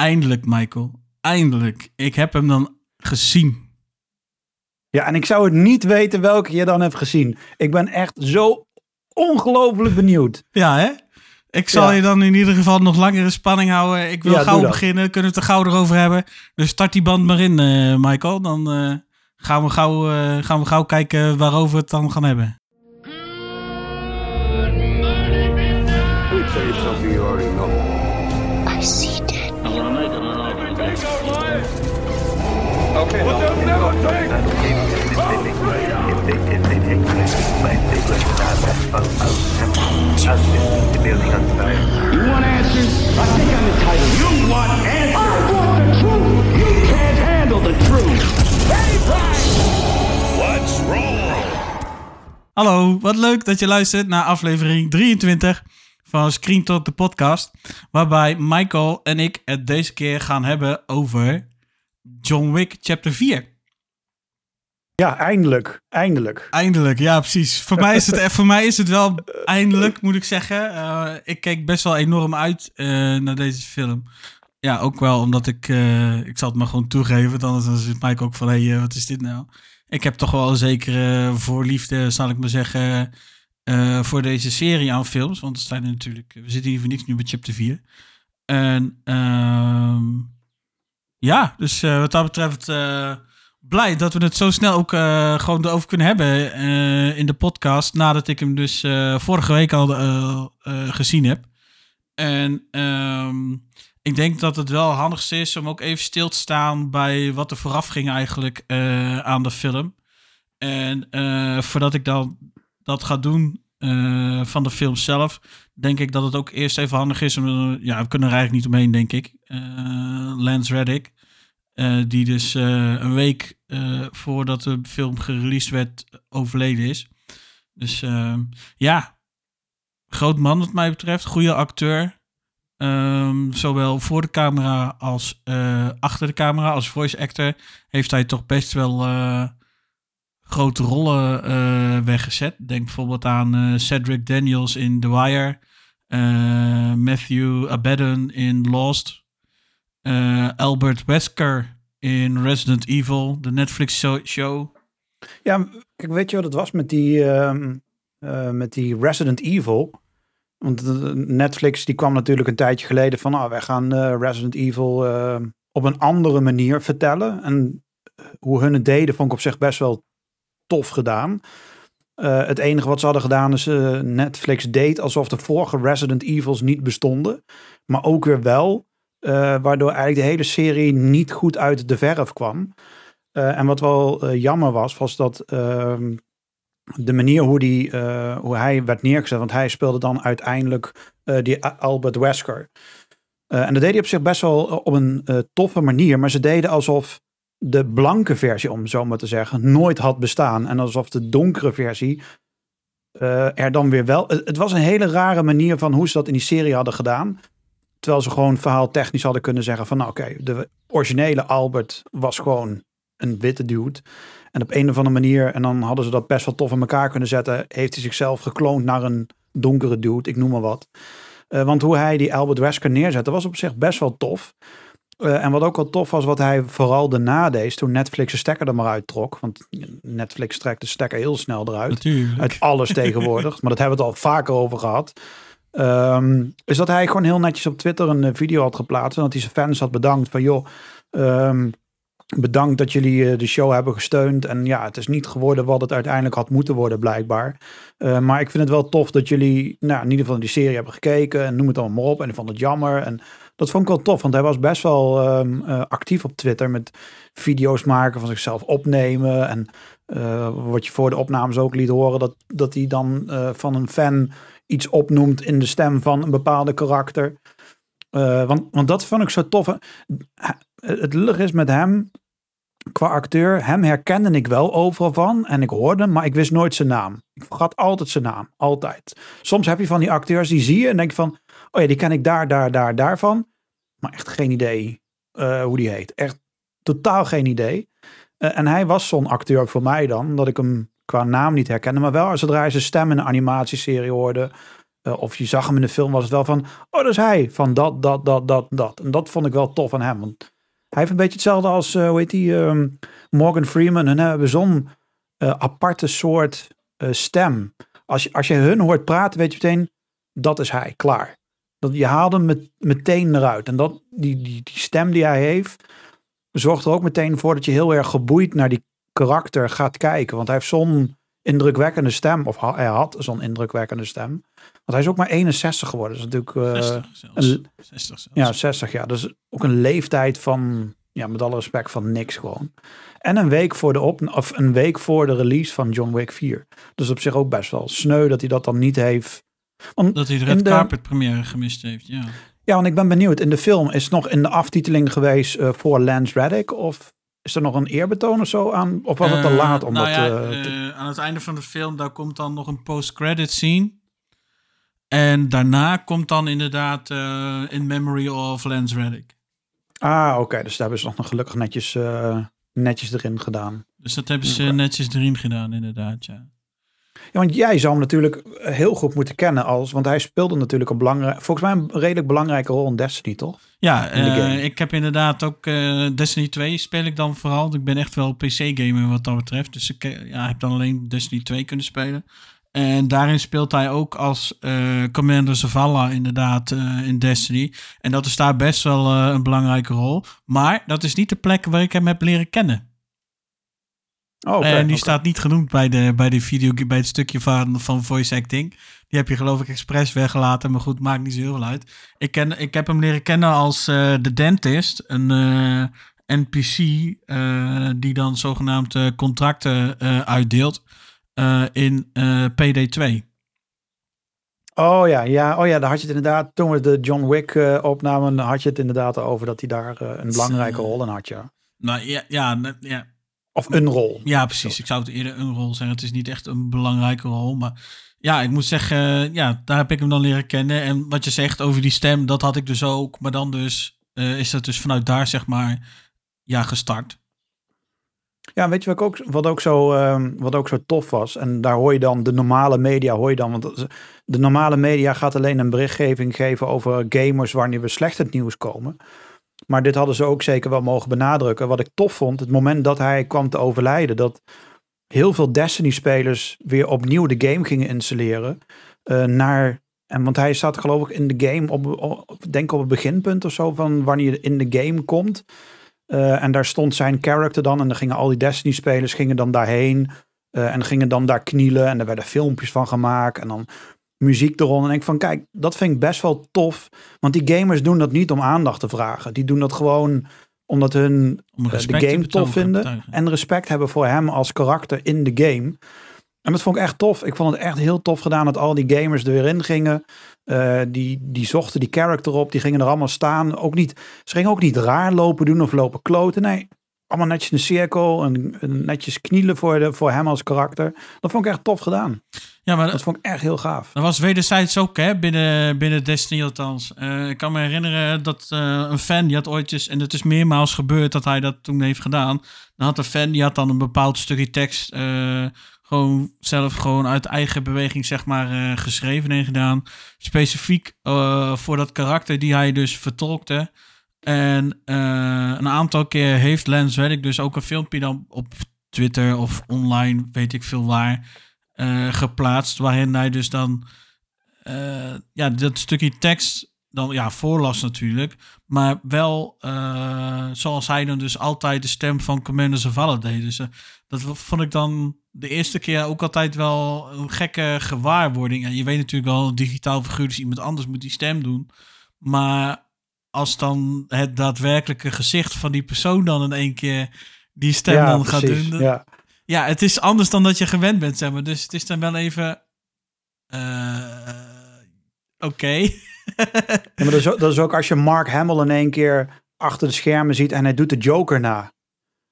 eindelijk, Michael. Eindelijk. Ik heb hem dan gezien. Ja, en ik zou het niet weten welke je dan hebt gezien. Ik ben echt zo ongelooflijk benieuwd. Ja, hè? Ik zal Ja. je dan in ieder geval nog langere spanning houden. Ik wil Ja, gauw beginnen. Kunnen we het er gauw erover hebben. Dus start die band maar in, eh, Michael. Dan eh, gaan, we gauw, eh, gaan we gauw kijken waarover we het dan gaan hebben. Hallo, wat leuk dat je luistert naar aflevering 23 van Screen Talk, de podcast. Waarbij Michael en ik het deze keer gaan hebben over John Wick Chapter 4. Ja, eindelijk. Eindelijk. Eindelijk, ja precies. Voor mij is het, voor mij is het wel eindelijk, moet ik zeggen. Eh, ik keek best wel enorm uit eh, naar deze film. Ja, ook wel omdat ik, eh, ik zal het maar gewoon toegeven, dan dan zit Mike ook van, hé, hey, eh, wat is dit nou? Ik heb toch wel een zekere voorliefde, zal ik maar zeggen, eh, voor deze serie aan films. Want er zijn er natuurlijk, we zitten hier voor niks nu bij chapter 4. En ehm, ja, dus eh, wat dat betreft eh, blij dat we het zo snel ook eh, gewoon erover kunnen hebben in de podcast. Nadat ik hem dus vorige week al gezien heb. En ehm, ik denk dat het wel handigst is om ook even stil te staan bij wat er vooraf ging eigenlijk aan de film. En voordat ik dan dat ga doen eh, van de film zelf, denk ik dat het ook eerst even handig is. Om, eh, ja, we kunnen er eigenlijk niet omheen, denk ik. Eh, Lance Reddick, die dus een week voordat de film gereleased werd, overleden is. Dus ja, groot man wat mij betreft. Goede acteur. Ehm, zowel voor de camera als achter de camera. Als voice actor heeft hij toch best wel grote rollen eh, weggezet. Denk bijvoorbeeld aan eh, Cedric Daniels in The Wire. eh, Matthew Abaddon in Lost. Albert Wesker in Resident Evil, de Netflix show-. Ja, kijk, weet je wat het was met die, ehm, eh, met die Resident Evil? Want Netflix die kwam natuurlijk een tijdje geleden van, ah, wij gaan Resident Evil op een andere manier vertellen. En hoe hun het deden vond ik op zich best wel tof gedaan. Eh, het enige wat ze hadden gedaan is eh, Netflix deed alsof de vorige Resident Evils niet bestonden. Maar ook weer wel. eh, waardoor eigenlijk de hele serie niet goed uit de verf kwam. En wat wel jammer was, was dat ehm, de manier hoe, die, hoe hij werd neergezet. Want hij speelde dan uiteindelijk die Albert Wesker. En dat deed hij op zich best wel op een toffe manier. Maar ze deden alsof de blanke versie, om zo maar te zeggen, nooit had bestaan. En alsof de donkere versie eh, er dan weer wel... Het, het was een hele rare manier van hoe ze dat in die serie hadden gedaan. Terwijl ze gewoon verhaal technisch hadden kunnen zeggen van... Nou oké, de originele Albert was gewoon een witte dude. En op een of andere manier, en dan hadden ze dat best wel tof in elkaar kunnen zetten, heeft hij zichzelf gekloond naar een donkere dude, ik noem maar wat. Eh, want hoe hij die Albert Wesker neerzette, was op zich best wel tof. Eh, en wat ook wel tof was, wat hij vooral daarna deed, toen Netflix de stekker er maar uittrok. Want Netflix trekt de stekker heel snel eruit. Natuurlijk. Uit alles tegenwoordig. Maar dat hebben we het al vaker over gehad. Ehm, is dat hij gewoon heel netjes op Twitter een eh, video had geplaatst. En dat hij zijn fans had bedankt van joh, ehm, bedankt dat jullie eh, de show hebben gesteund. En ja, het is niet geworden wat het uiteindelijk had moeten worden blijkbaar. Maar ik vind het wel tof dat jullie nou, in ieder geval die serie hebben gekeken. En noem het allemaal maar op. En ik vond het jammer. En dat vond ik wel tof. Want hij was best wel ehm, eh, actief op Twitter. Met video's maken van zichzelf opnemen. En eh, wat je voor de opnames ook liet horen. Dat, dat hij dan eh, van een fan iets opnoemt in de stem van een bepaalde karakter. Want, want dat vond ik zo tof. Het lullig is met hem, qua acteur, hem herkende ik wel overal van. En ik hoorde hem, maar ik wist nooit zijn naam. Ik vergat altijd zijn naam. Altijd. Soms heb je van die acteurs, die zie je en denk je van... Oh ja, die ken ik daar, daar, daar, daarvan. Maar echt geen idee eh, hoe die heet. Echt totaal geen idee. Eh, en hij was zo'n acteur voor mij dan, dat ik hem qua naam niet herkende. Maar wel zodra je zijn stem in een animatieserie hoorde, eh, of je zag hem in de film, was het wel van, oh, dat is hij. Van dat, dat, dat, dat, dat. En dat vond ik wel tof aan hem. Want hij heeft een beetje hetzelfde als, hoe heet die, ehm, Morgan Freeman. En hebben zo'n aparte soort stem. Als je, als je hun hoort praten, weet je meteen, dat is hij, klaar. Dat, je haalt hem met, meteen eruit. En dat, die, die, die stem die hij heeft, zorgt er ook meteen voor dat je heel erg geboeid naar die karakter gaat kijken. Want hij heeft zo'n indrukwekkende stem. Of hij had zo'n indrukwekkende stem. Want hij is ook maar 61 geworden. Dat is natuurlijk... eh, 60 zelfs. een- 60 zelfs. ja, 60 jaar. Dus ook een leeftijd van, ja, met alle respect, van niks gewoon. En een week voor de, op, of een week voor de release van John Wick 4. Dus op zich ook best wel sneu dat hij dat dan niet heeft. Want, Dat hij de Red de- Carpet première gemist heeft, ja. Ja, want ik ben benieuwd. In de film is het nog in de aftiteling geweest eh, voor Lance Reddick? Of is er nog een eerbetoon of zo aan? Of was het te Eh, laat om nou dat ja, eh, te- aan het einde van de film, daar komt dan nog een post-credit scene. En daarna komt dan inderdaad In Memory of Lance Reddick. Ah, oké. Dus daar hebben ze nog gelukkig netjes, netjes erin gedaan. Dus dat hebben ze netjes erin gedaan, inderdaad, ja. Ja, want jij zou hem natuurlijk heel goed moeten kennen als... Want hij speelde natuurlijk een belangrijk... Volgens mij een redelijk belangrijke rol in Destiny, toch? Ja, In eh, ik heb inderdaad ook eh, Destiny 2 speel ik dan vooral. Ik ben echt wel PC-gamer wat dat betreft. Dus ik eh, ja, heb dan alleen Destiny 2 kunnen spelen. En daarin speelt hij ook als Commander Zavala inderdaad in Destiny. En dat is daar best wel een belangrijke rol. Maar dat is niet de plek waar ik hem heb leren kennen. Oh, en die staat niet genoemd bij, de, bij, de video, bij het stukje van, van voice acting. Die heb je geloof ik expres weggelaten. Maar goed, maakt niet zo heel veel uit. Ik, ken, ik heb hem leren kennen als eh de dentist. Een eh, NPC eh, die dan zogenaamd contracten uitdeelt in eh, PD2. Oh ja, ja, oh ja, daar had je het inderdaad. Toen we de John Wick opnamen, had je het inderdaad over dat hij daar een belangrijke rol in had, ja. Nou ja, ja, ja, Of een rol. Ja, precies. Ik zou het eerder een rol zeggen. Het is niet echt een belangrijke rol. Maar ja, ik moet zeggen, ja, daar heb ik hem dan leren kennen. En wat je zegt over die stem, dat had ik dus ook. Maar dan dus eh, is dat dus vanuit daar, zeg maar, ja, gestart. Ja, weet je wat ook, wat ook, zo, ehm, wat ook zo tof was? En daar hoor je dan de normale media, hoor je dan. Want de normale media gaat alleen een berichtgeving geven over gamers wanneer we slecht het nieuws komen. Maar dit hadden ze ook zeker wel mogen benadrukken. Wat ik tof vond, het moment dat hij kwam te overlijden, dat heel veel Destiny-spelers weer opnieuw de game gingen installeren. eh, naar, en want hij staat geloof ik in de game op, denk op het beginpunt of zo van wanneer je in de game komt. Eh, en daar stond zijn character dan. En dan gingen al die Destiny-spelers gingen dan daarheen. eh, en gingen dan daar knielen. En er werden filmpjes van gemaakt. En dan muziek eronder. En ik van, kijk, dat vind ik best wel tof. Want die gamers doen dat niet om aandacht te vragen. Die doen dat gewoon omdat hun Om eh, de game tof vinden. En respect hebben voor hem als karakter in de game. En dat vond ik echt tof. Ik vond het echt heel tof gedaan dat al die gamers er weer in gingen. Eh, die, die zochten die character op. Die gingen er allemaal staan. Ook niet, ze gingen ook niet raar lopen doen of lopen kloten. Nee, allemaal netjes een cirkel. En, netjes knielen voor, de, voor hem als karakter. Dat vond ik echt tof gedaan. Ja, maar Dat vond ik echt heel gaaf. Dat was wederzijds ook, hè, binnen, binnen Destiny althans. Eh, ik kan me herinneren dat eh, een fan, die had ooit eens, en het is meermaals gebeurd dat hij dat toen heeft gedaan. Dan had een fan, die had dan een bepaald stukje tekst eh, gewoon zelf gewoon uit eigen beweging, zeg maar, geschreven en gedaan. Specifiek voor dat karakter die hij dus vertolkte. En eh, een aantal keer heeft Lance Reddick dus ook een filmpje dan op Twitter of online, weet ik veel waar, eh, geplaatst. Waarin hij dus dan eh, ja, dat stukje tekst dan ja, voorlas natuurlijk. Maar wel zoals hij dan dus altijd de stem van Commander Zavala deed. Dus dat vond ik dan de eerste keer ook altijd wel een gekke gewaarwording. En je weet natuurlijk wel, digitaal figuur dus iemand anders moet die stem doen. Maar als dan het daadwerkelijke gezicht van die persoon dan in één keer die stem ja, dan gaat doen. dan- Ja. ja, het is anders dan dat je gewend bent, zeg maar. Dus het is dan wel even. eh, Oké. Ja, maar dat is, ook, dat is ook als je Mark Hamill in één keer achter de schermen ziet en hij doet de Joker na.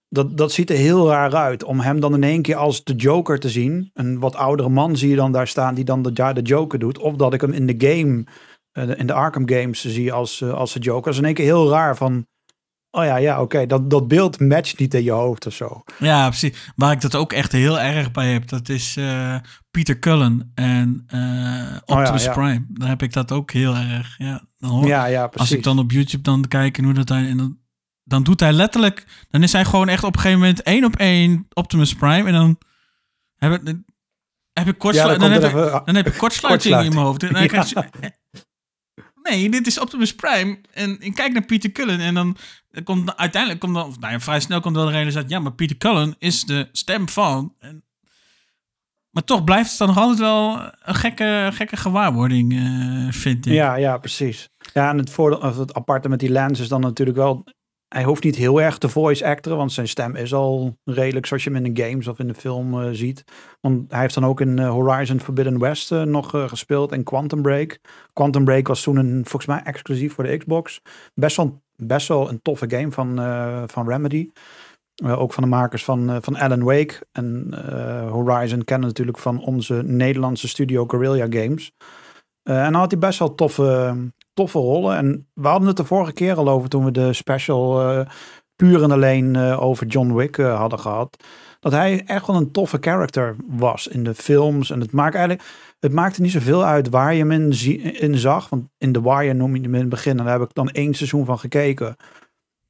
Dat, dat ziet er heel raar uit. Om hem dan in één keer als de Joker te zien. Een wat oudere man zie je dan daar staan die dan de, ja, de Joker doet. Of dat ik hem in de game, eh, in de Arkham games zie als, eh, als de Joker. Dat is in één keer heel raar van... oh ja, ja, oké, dat, dat beeld matcht niet in je hoofd of zo. Ja, precies. Waar ik dat ook echt heel erg bij heb, dat is eh, Peter Cullen en eh, Optimus ja. Prime. Daar heb ik dat ook heel erg. Ja, dan hoor, Ja, ja, als precies. ik dan op YouTube dan kijk en hoe dat hij... En dan, dan doet hij letterlijk... Dan is hij gewoon echt op een gegeven moment één op één Optimus Prime. En dan heb ik, heb ik, kortslu- Ja, dan dan, komt heb ik, even- dan heb ik kortsluiting in mijn hoofd. En dan Ja. krijg je- Nee, dit is Optimus Prime. En ik kijk naar Peter Cullen en dan komt uiteindelijk komt dan, nou vrij snel komt wel de realisatie, ja, maar Peter Cullen is de stem van. En, maar toch blijft het dan nog altijd wel een gekke, gekke gewaarwording, eh, vind ik. Ja, ja, precies. Ja, en het, voordeel, of het aparte met die lens is dan natuurlijk wel... Hij hoeft niet heel erg te voice acteren, want zijn stem is al redelijk zoals je hem in de games of in de film eh, ziet. Want hij heeft dan ook in eh, Horizon Forbidden West eh, nog gespeeld en Quantum Break. Quantum Break was toen een, volgens mij exclusief voor de Xbox. Best wel, best wel een toffe game van, van Remedy. Ook van de makers van, van Alan Wake. En Horizon kennen natuurlijk van onze Nederlandse studio Guerrilla Games. En dan had hij best wel toffe, toffe rollen. En we hadden het de vorige keer al over toen we de special eh, puur en alleen eh, over John Wick eh, hadden gehad. Dat hij echt wel een toffe character was in de films. En het maakt eigenlijk, het maakte niet zoveel uit waar je hem in, in zag. Want in The Wire noem je hem in het begin. En daar heb ik dan één seizoen van gekeken.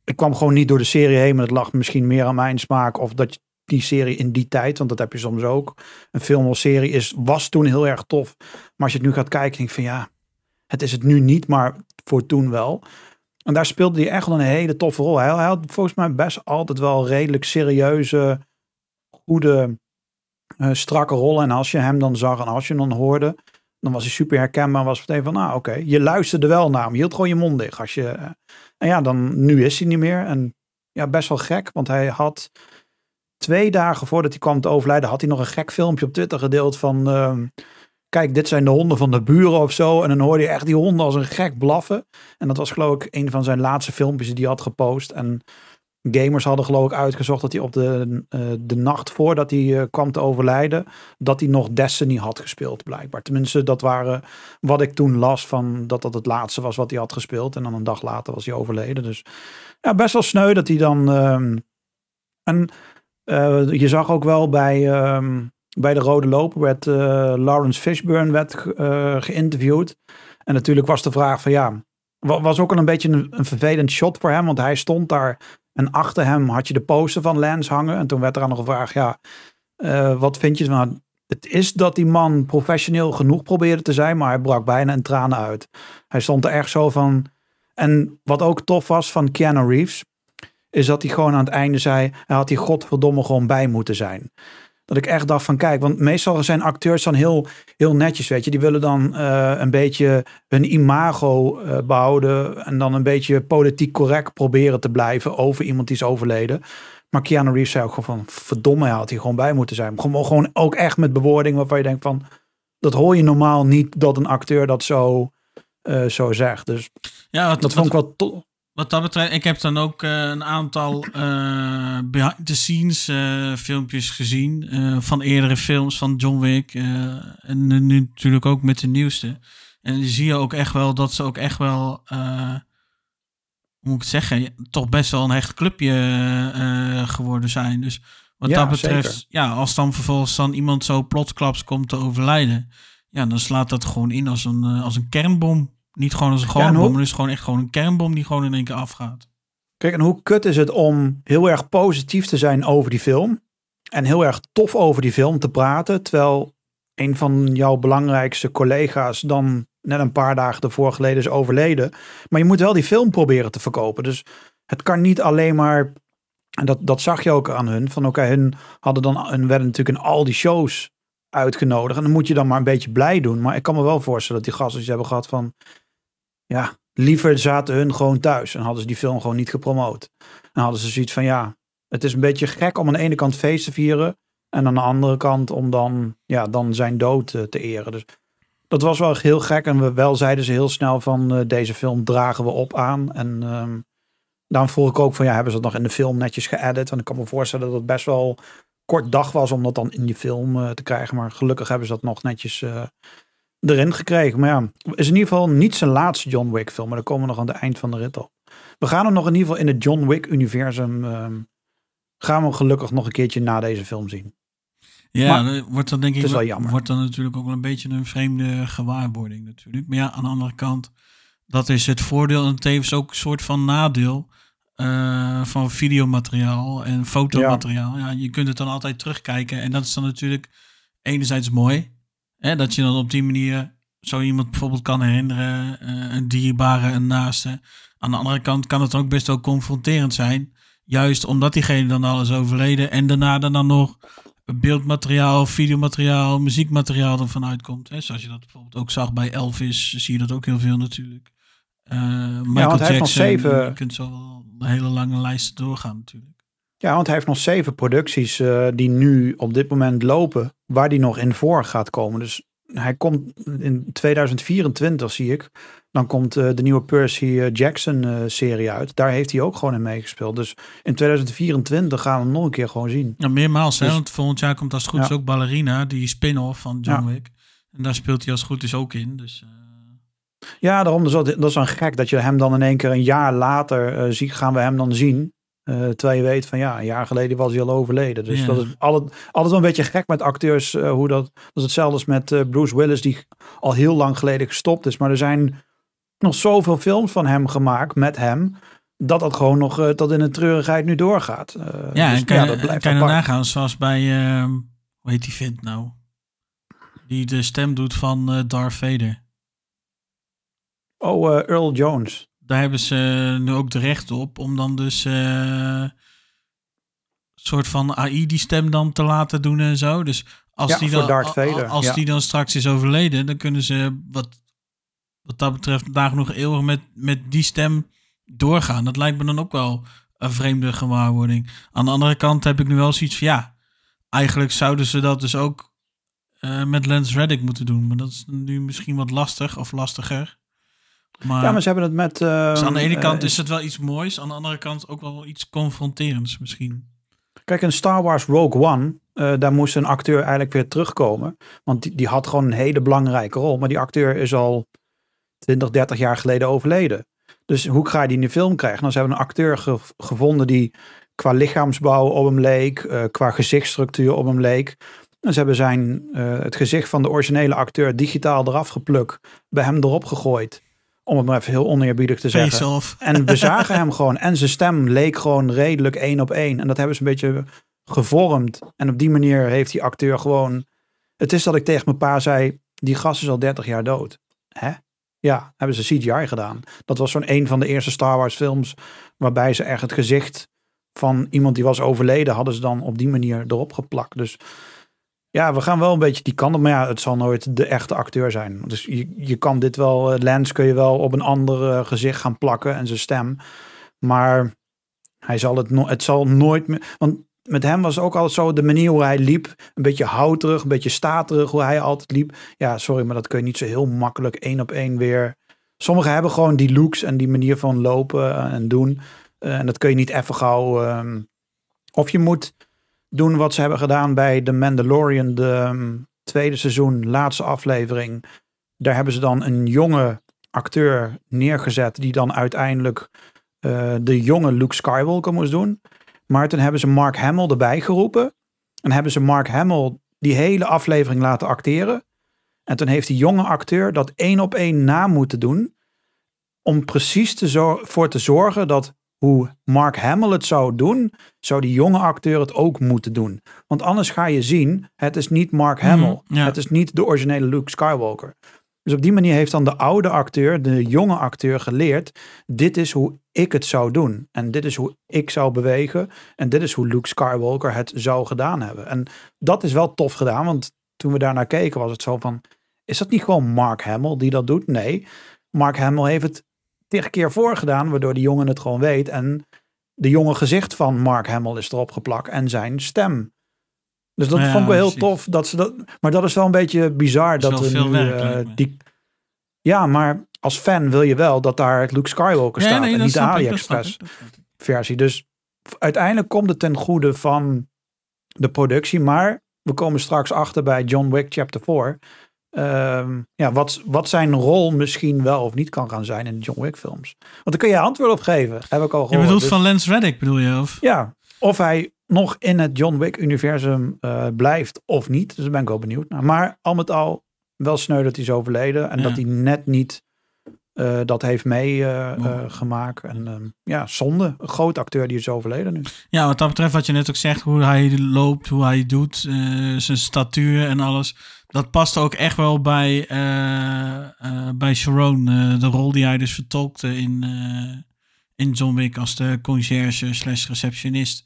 Ik kwam gewoon niet door de serie heen. Maar het lag misschien meer aan mijn smaak. Of dat die serie in die tijd, want dat heb je soms ook. Een film of serie is, was toen heel erg tof. Maar als je het nu gaat kijken, denk ik van ja, het is het nu niet, maar voor toen wel. En daar speelde hij echt wel een hele toffe rol. Hij, had volgens mij best altijd wel redelijk serieuze, goede, eh, strakke rollen. En als je hem dan zag en als je hem dan hoorde, dan was hij super herkenbaar. Was meteen van, nou oké, je luisterde wel naar hem. Je hield gewoon je mond dicht. Als je, eh, en ja, dan nu is hij niet meer. En ja, best wel gek, want hij had twee dagen voordat hij kwam te overlijden, had hij nog een gek filmpje op Twitter gedeeld van, ehm, kijk, dit zijn de honden van de buren of zo. En dan hoorde je echt die honden als een gek blaffen. En dat was geloof ik een van zijn laatste filmpjes die hij had gepost. En gamers hadden geloof ik uitgezocht dat hij op de, eh, de nacht voordat hij eh, kwam te overlijden, dat hij nog Destiny had gespeeld blijkbaar. Tenminste, dat waren wat ik toen las van dat dat het laatste was wat hij had gespeeld. En dan een dag later was hij overleden. Dus ja, best wel sneu dat hij dan... ehm, en eh, je zag ook wel bij, ehm, bij de Rode Loper werd eh, Lawrence Fishburne werd, eh, geïnterviewd. En natuurlijk was de vraag van ja, wa- was ook al een beetje een, een vervelend shot voor hem. Want hij stond daar en achter hem had je de poster van Lance hangen. En toen werd er aan nog gevraagd, ja, eh, wat vind je van... Het is dat die man professioneel genoeg probeerde te zijn, maar hij brak bijna in tranen uit. Hij stond er echt zo van... En wat ook tof was van Keanu Reeves, is dat hij gewoon aan het einde zei, hij had hier godverdomme gewoon bij moeten zijn. Dat ik echt dacht van kijk, want meestal zijn acteurs dan heel, heel netjes, weet je. Die willen dan eh, een beetje hun imago eh, behouden en dan een beetje politiek correct proberen te blijven over iemand die is overleden. Maar Keanu Reeves zei ook gewoon van verdomme, hij had hier gewoon bij moeten zijn. Gewoon, gewoon ook echt met bewoording waarvan je denkt van, dat hoor je normaal niet dat een acteur dat zo, eh, zo zegt. Dus Ja, wat, dat vond ik wel tof. Wat dat betreft, ik heb dan ook eh, een aantal eh, behind the scenes eh, filmpjes gezien van eerdere films van John Wick. en nu natuurlijk ook met de nieuwste. En zie je ook echt wel dat ze ook echt wel, hoe moet ik het zeggen, toch best wel een hecht clubje geworden zijn. Dus wat Ja, dat betreft, zeker. ja, als dan vervolgens dan iemand zo plotsklaps komt te overlijden, ja, dan slaat dat gewoon in als een, als een kernbom. Niet gewoon als een en gewone hoe- bom, maar het is gewoon echt gewoon een kernbom die gewoon in één keer afgaat. Kijk, en hoe kut is het om heel erg positief te zijn over die film. En heel erg tof over die film te praten. Terwijl een van jouw belangrijkste collega's dan net een paar dagen ervoor geleden is overleden. Maar je moet wel die film proberen te verkopen. Dus het kan niet alleen maar. En dat, dat zag je ook aan hun. Van oké, hun hadden dan. Hun werden natuurlijk in al die shows uitgenodigd. En dan moet je dan maar een beetje blij doen. Maar ik kan me wel voorstellen dat die gasten iets hebben gehad van. Ja, liever zaten hun gewoon thuis. En hadden ze die film gewoon niet gepromoot. En hadden ze zoiets van ja, het is een beetje gek om aan de ene kant feest te vieren. En aan de andere kant om dan, ja, dan zijn dood eh, te eren. Dus dat was wel heel gek. En we wel zeiden ze heel snel van eh, deze film dragen we op aan. En ehm daarom vroeg ik ook van ja, hebben ze dat nog in de film netjes geëdit? En ik kan me voorstellen dat het best wel kort dag was om dat dan in die film eh, te krijgen. Maar gelukkig hebben ze dat nog netjes erin gekregen. Maar ja, is in ieder geval niet zijn laatste John Wick film. Maar daar komen we nog aan het eind van de rit op. we gaan hem nog in ieder geval in het John Wick-universum. ehm, gaan we gelukkig nog een keertje na deze film zien. Ja, Maar dat wordt dan denk ik wel wordt dan natuurlijk ook wel een beetje een vreemde gewaarwording natuurlijk. Maar ja, aan de andere kant, dat is het voordeel en tevens ook een soort van nadeel eh, van videomateriaal en fotomateriaal. Ja. je kunt het dan altijd terugkijken en dat is dan natuurlijk enerzijds mooi, hè, dat je dan op die manier zo iemand bijvoorbeeld kan herinneren, eh, een dierbare, een naaste. Aan de andere kant kan het ook best wel confronterend zijn, juist omdat diegene dan al is overleden en daarna dan, dan nog beeldmateriaal, videomateriaal, muziekmateriaal ervan uitkomt. Hè? Zoals je dat bijvoorbeeld ook zag bij Elvis, zie je dat ook heel veel natuurlijk. Eh Michael want hij heeft nog Jackson, zeven- je kunt zo wel een hele lange lijst doorgaan natuurlijk. Ja, want hij heeft nog zeven producties eh, die nu op dit moment lopen, waar die nog in voor gaat komen. Dus hij komt in 2024, zie ik. Dan komt eh, de nieuwe Percy eh, Jackson eh, serie uit. Daar heeft hij ook gewoon in meegespeeld. Dus in 2024 gaan we hem nog een keer gewoon zien. Ja, meermaals, hè? Dus- want volgend jaar komt als het goed is ook Ballerina, die spin-off van John Ja. Wick. En daar speelt hij als het goed is ook in. Dus, Ja, daarom dus dat, dat is dan gek dat je hem dan in één keer een jaar later ziet, gaan we hem dan zien. Eh, terwijl je weet van ja, een jaar geleden was hij al overleden. Dus Ja. dat is altijd, altijd wel een beetje gek met acteurs. eh, hoe dat, dat is hetzelfde als met eh, Bruce Willis, die al heel lang geleden gestopt is. Maar er zijn nog zoveel films van hem gemaakt met hem. Dat dat gewoon nog tot in de treurigheid nu doorgaat. Ja, dus en kan, je- dat blijft kan je nagaan, zoals bij, ehm hoe heet die vent nou? Die de stem doet van Darth Vader. Oh, Earl Jones. Daar hebben ze nu ook de recht op om dan dus eh, een soort van AI die stem dan te laten doen en zo. Dus als Ja, die dan, als ja. die dan straks is overleden, dan kunnen ze wat, wat dat betreft nagenoeg eeuwig met, met die stem doorgaan. Dat lijkt me dan ook wel een vreemde gewaarwording. Aan de andere kant heb ik nu wel zoiets van ja, eigenlijk zouden ze dat dus ook eh, met Lance Reddick moeten doen. Maar dat is nu misschien wat lastig of lastiger. Maar, ja, maar ze hebben het met... dus aan de ene eh, kant is het wel iets moois, aan de andere kant ook wel iets confronterends misschien. Kijk, in Star Wars Rogue One, eh, daar moest een acteur eigenlijk weer terugkomen. Want die, die had gewoon een hele belangrijke rol. Maar die acteur is al 20, 30 jaar geleden overleden. Dus hoe ga je die in de film krijgen? Nou, ze hebben een acteur ge- gevonden die qua lichaamsbouw op hem leek, eh, qua gezichtsstructuur op hem leek. En ze hebben zijn, het gezicht van de originele acteur digitaal eraf geplukt, bij hem erop gegooid. Om het maar even heel oneerbiedig te zeggen. En we zagen hem gewoon. En zijn stem leek gewoon redelijk één op één. En dat hebben ze een beetje gevormd. En op die manier heeft die acteur gewoon... Het is dat ik tegen mijn pa zei... Die gast is al 30 jaar dood. Hè? Ja, hebben ze CGI gedaan. Dat was zo'n een van de eerste Star Wars films... waarbij ze echt het gezicht van iemand die was overleden... hadden ze dan op die manier erop geplakt. Dus ja, we gaan wel een beetje die kant op. Maar ja, het zal nooit de echte acteur zijn. Dus je, je kan dit wel... eh, Lance kun je wel op een ander eh, gezicht gaan plakken en zijn stem. Maar hij zal het, no het zal nooit meer... Want met hem was ook altijd zo de manier hoe hij liep. Een beetje houterig, een beetje staterig hoe hij altijd liep. Ja, sorry, maar dat kun je niet zo heel makkelijk één op één weer... Sommigen hebben gewoon die looks en die manier van lopen eh, en doen. En dat kun je niet even gauw... ehm, of je moet doen wat ze hebben gedaan bij The Mandalorian, de ehm, tweede seizoen, laatste aflevering. Daar hebben ze dan een jonge acteur neergezet die dan uiteindelijk eh, de jonge Luke Skywalker moest doen. Maar toen hebben ze Mark Hamill erbij geroepen. En hebben ze Mark Hamill die hele aflevering laten acteren. En toen heeft die jonge acteur dat één op één na moeten doen. Om precies te voor te zorgen dat hoe Mark Hamill het zou doen, zou die jonge acteur het ook moeten doen. Want anders ga je zien, het is niet Mark Hamill. Mhm, ja. Het is niet de originele Luke Skywalker. Dus op die manier heeft dan de oude acteur, de jonge acteur geleerd, dit is hoe ik het zou doen. En dit is hoe ik zou bewegen. En dit is hoe Luke Skywalker het zou gedaan hebben. En dat is wel tof gedaan, want toen we daarnaar keken was het zo van, is dat niet gewoon Mark Hamill die dat doet? Nee, Mark Hamill heeft het tig keer voorgedaan, waardoor die jongen het gewoon weet. En de jonge gezicht van Mark Hamill is erop geplakt en zijn stem. Dus dat Ja, vond ik wel heel precies. tof. Dat ze dat, maar dat is wel een beetje bizar Dat dat, nu werk, eh, die. Ja, maar als fan wil je wel dat daar Luke Skywalker staat en niet de AliExpress versie. Dus uiteindelijk komt het ten goede van de productie. Maar we komen straks achter bij John Wick Chapter 4. Ehm, ja, wat, wat zijn rol misschien wel of niet kan gaan zijn in de John Wick films. Want daar kun je antwoord op geven. Heb ik al Je gehoord. bedoelt Dus- van Lance Reddick, bedoel je? Of? Ja, of hij nog in het John Wick-universum eh, blijft of niet. Dus daar ben ik wel benieuwd naar. Maar al met al wel sneu dat hij is overleden. En Ja. dat hij net niet eh, dat heeft meegemaakt. Oh. gemaakt en ehm, ja, zonde. Een groot acteur die is overleden nu. Ja, wat dat betreft, wat je net ook zegt, hoe hij loopt, hoe hij doet, eh, zijn statuur en alles. Dat past ook echt wel bij, eh, bij Sharon. eh, de rol die hij dus vertolkte in, in John Wick als de conciërge slash receptionist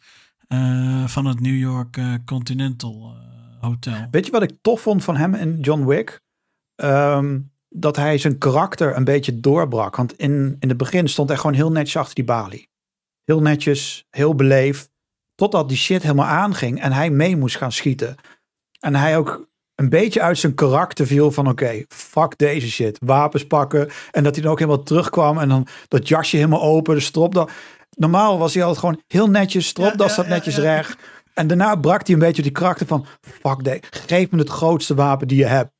van het New York Continental Hotel. Weet je wat ik tof vond van hem in John Wick? Ehm, dat hij zijn karakter een beetje doorbrak. Want in, in het begin stond hij gewoon heel netjes achter die balie. Heel netjes, heel beleefd. Totdat die shit helemaal aanging en hij mee moest gaan schieten. En hij ook een beetje uit zijn karakter viel van oké, fuck deze shit. Wapens pakken. En dat hij dan ook helemaal terugkwam en dan dat jasje helemaal open, de stropdas. Normaal was hij altijd gewoon heel netjes, stropdas Ja, zat netjes recht. En daarna brak hij een beetje die karakter van fuck geef me het grootste wapen die je hebt.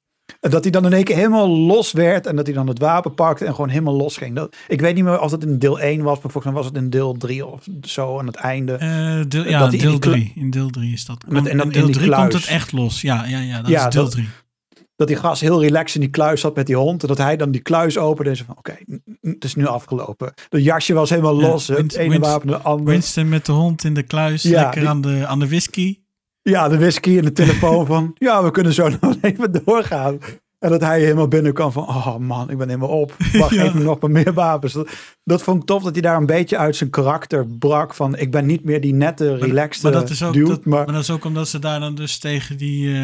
En dat hij dan in één keer helemaal los werd en dat hij dan het wapen pakte en gewoon helemaal los ging. Dat, ik weet niet meer of het in deel 1 was, maar volgens mij was het in deel 3 of zo aan het einde. Eh, deel, ja, Dat deel die klu- 3. In deel 3 is dat. Met- en dan in deel die 3 komt het echt los. Ja, ja, ja dat Ja, is deel dat- 3. Dat die gast heel relaxed in die kluis zat met die hond. En dat hij dan die kluis opende en zei van oké, het is nu afgelopen. De jasje was helemaal Ja, los. Het Winst- ene Winst- wapen de andere. Winston met de hond in de kluis, Ja, lekker die- aan, de, aan de whisky. Ja, de whisky en de telefoon van ja, we kunnen zo nog even doorgaan. En dat hij helemaal binnenkwam van oh man, ik ben helemaal op. Wacht, Ja. me nog maar meer wapens. Dat, dat vond ik tof dat hij daar een beetje uit zijn karakter brak. Van ik ben niet meer die nette, relaxed Maar dat, is ook, dude. dat, maar, maar dat is ook omdat ze daar dan dus tegen die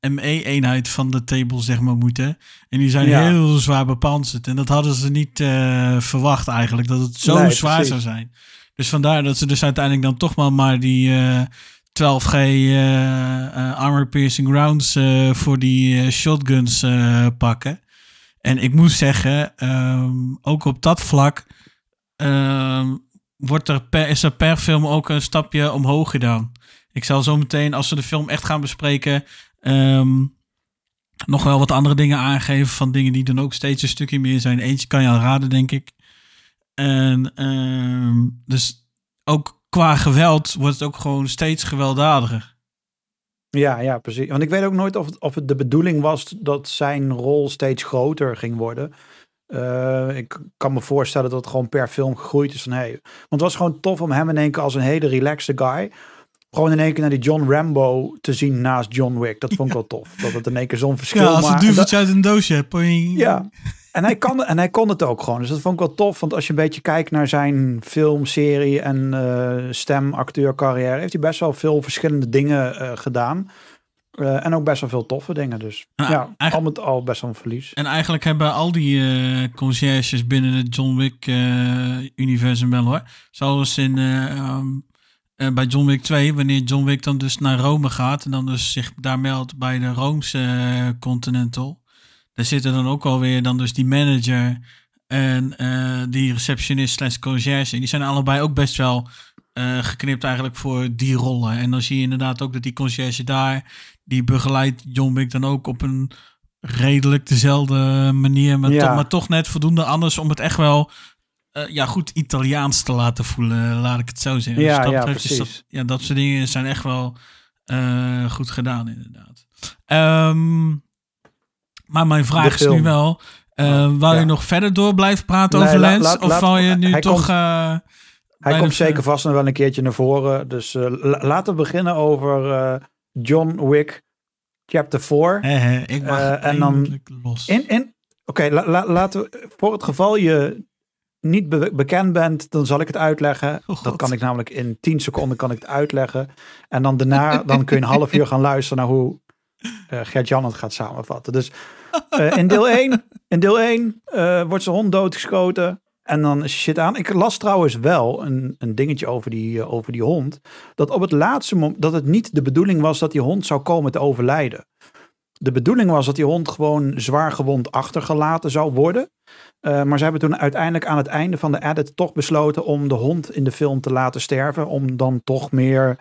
eh, ME-eenheid van de table zeg maar moeten. En die zijn Ja. heel zwaar bepanserd. En dat hadden ze niet eh, verwacht eigenlijk, dat het zo Nee, zwaar precies. zou zijn. Dus vandaar dat ze dus uiteindelijk dan toch wel maar die eh, 12G eh, eh, armor piercing rounds eh, voor die shotguns pakken. En ik moet zeggen, ehm, ook op dat vlak ehm, wordt er per, is er per film ook een stapje omhoog gedaan. Ik zal zo meteen, als we de film echt gaan bespreken, ehm, nog wel wat andere dingen aangeven van dingen die dan ook steeds een stukje meer zijn. Eentje kan je al raden, denk ik. En dus ook qua geweld wordt het ook gewoon steeds gewelddadiger. ja, ja, precies. Want ik weet ook nooit of het, of het de bedoeling was dat zijn rol steeds groter ging worden. Eh, ik kan me voorstellen dat het gewoon per film gegroeid is van hey. Want het was gewoon tof om hem in één keer als een hele relaxte guy. Gewoon in één keer naar die John Rambo te zien naast John Wick. Dat vond ik wel tof. Dat het in één keer zo'n verschil Ja, als een maakt. Duveltje uit een doosje hebt. Ja, en hij, kan, en hij kon het ook gewoon. Dus dat vond ik wel tof. Want als je een beetje kijkt naar zijn film, serie en eh stemacteurcarrière... heeft hij best wel veel verschillende dingen eh, gedaan. Eh, en ook best wel veel toffe dingen. Dus Ja, ja, eigenlijk- al met al best wel een verlies. En eigenlijk hebben al die eh conciërges binnen het John Wick eh, universum wel hoor. Zoals in eh, ehm, eh, bij John Wick 2, wanneer John Wick dan dus naar Rome gaat en dan dus zich daar meldt bij de Roomse Continental. Daar zitten dan ook alweer dan dus die manager en eh, die receptionist slash conciërge. En die zijn allebei ook best wel eh, geknipt eigenlijk voor die rollen. En dan zie je inderdaad ook dat die conciërge daar, die begeleidt John Wick dan ook op een redelijk dezelfde manier, maar, Ja. maar toch net voldoende anders om het echt wel eh, ja, goed Italiaans te laten voelen, laat ik het zo zeggen. Ja, Dus dat ja, is precies. dat, ja, dat soort dingen zijn echt wel goed gedaan, inderdaad. Ehm, maar mijn vraag is nu wel, eh wou ja. je nog verder door blijven praten Nee, over Lens? laat- of laat- wou je nu toch... komt- eh, Hij komt de- zeker vast nog wel een keertje naar voren. Dus eh, la- laten we beginnen over John Wick chapter 4. hè, hè, ik mag en dan- los. In, in, Oké, la- la- laten we, voor het geval je niet be- bekend bent, dan zal ik het uitleggen. Oh, dat kan ik namelijk in 10 seconden kan ik het uitleggen. En dan daarna dan kun je een half uur gaan luisteren naar hoe eh Gert-Jan het gaat samenvatten. Dus eh, in deel 1, in deel 1 eh, wordt zijn hond doodgeschoten. En dan is shit aan. Ik las trouwens wel een, een dingetje over die, eh, over die hond. Dat op het laatste moment, dat het niet de bedoeling was dat die hond zou komen te overlijden. De bedoeling was dat die hond gewoon zwaar gewond achtergelaten zou worden. Maar ze hebben toen uiteindelijk aan het einde van de edit toch besloten om de hond in de film te laten sterven. Om dan toch meer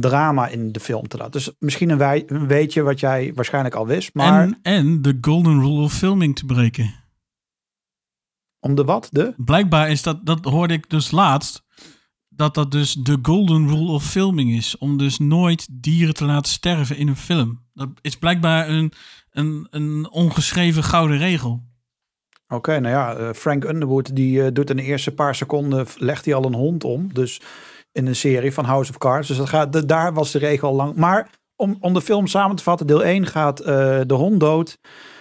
drama in de film te laten. Dus misschien een, wij, een weetje wat jij waarschijnlijk al wist. Maar En, en de golden rule of filming te breken. om de wat? De? Blijkbaar is dat, dat hoorde ik dus laatst, dat dat dus de golden rule of filming is. Om dus nooit dieren te laten sterven in een film. Dat is blijkbaar een, een, een ongeschreven gouden regel. Oké, nou ja, eh, Frank Underwood die eh, doet in de eerste paar seconden, legt hij al een hond om. Dus in een serie van House of Cards. Dus dat gaat, de- daar was de regel al lang. Maar om, om de film samen te vatten, deel 1 gaat eh, de hond dood.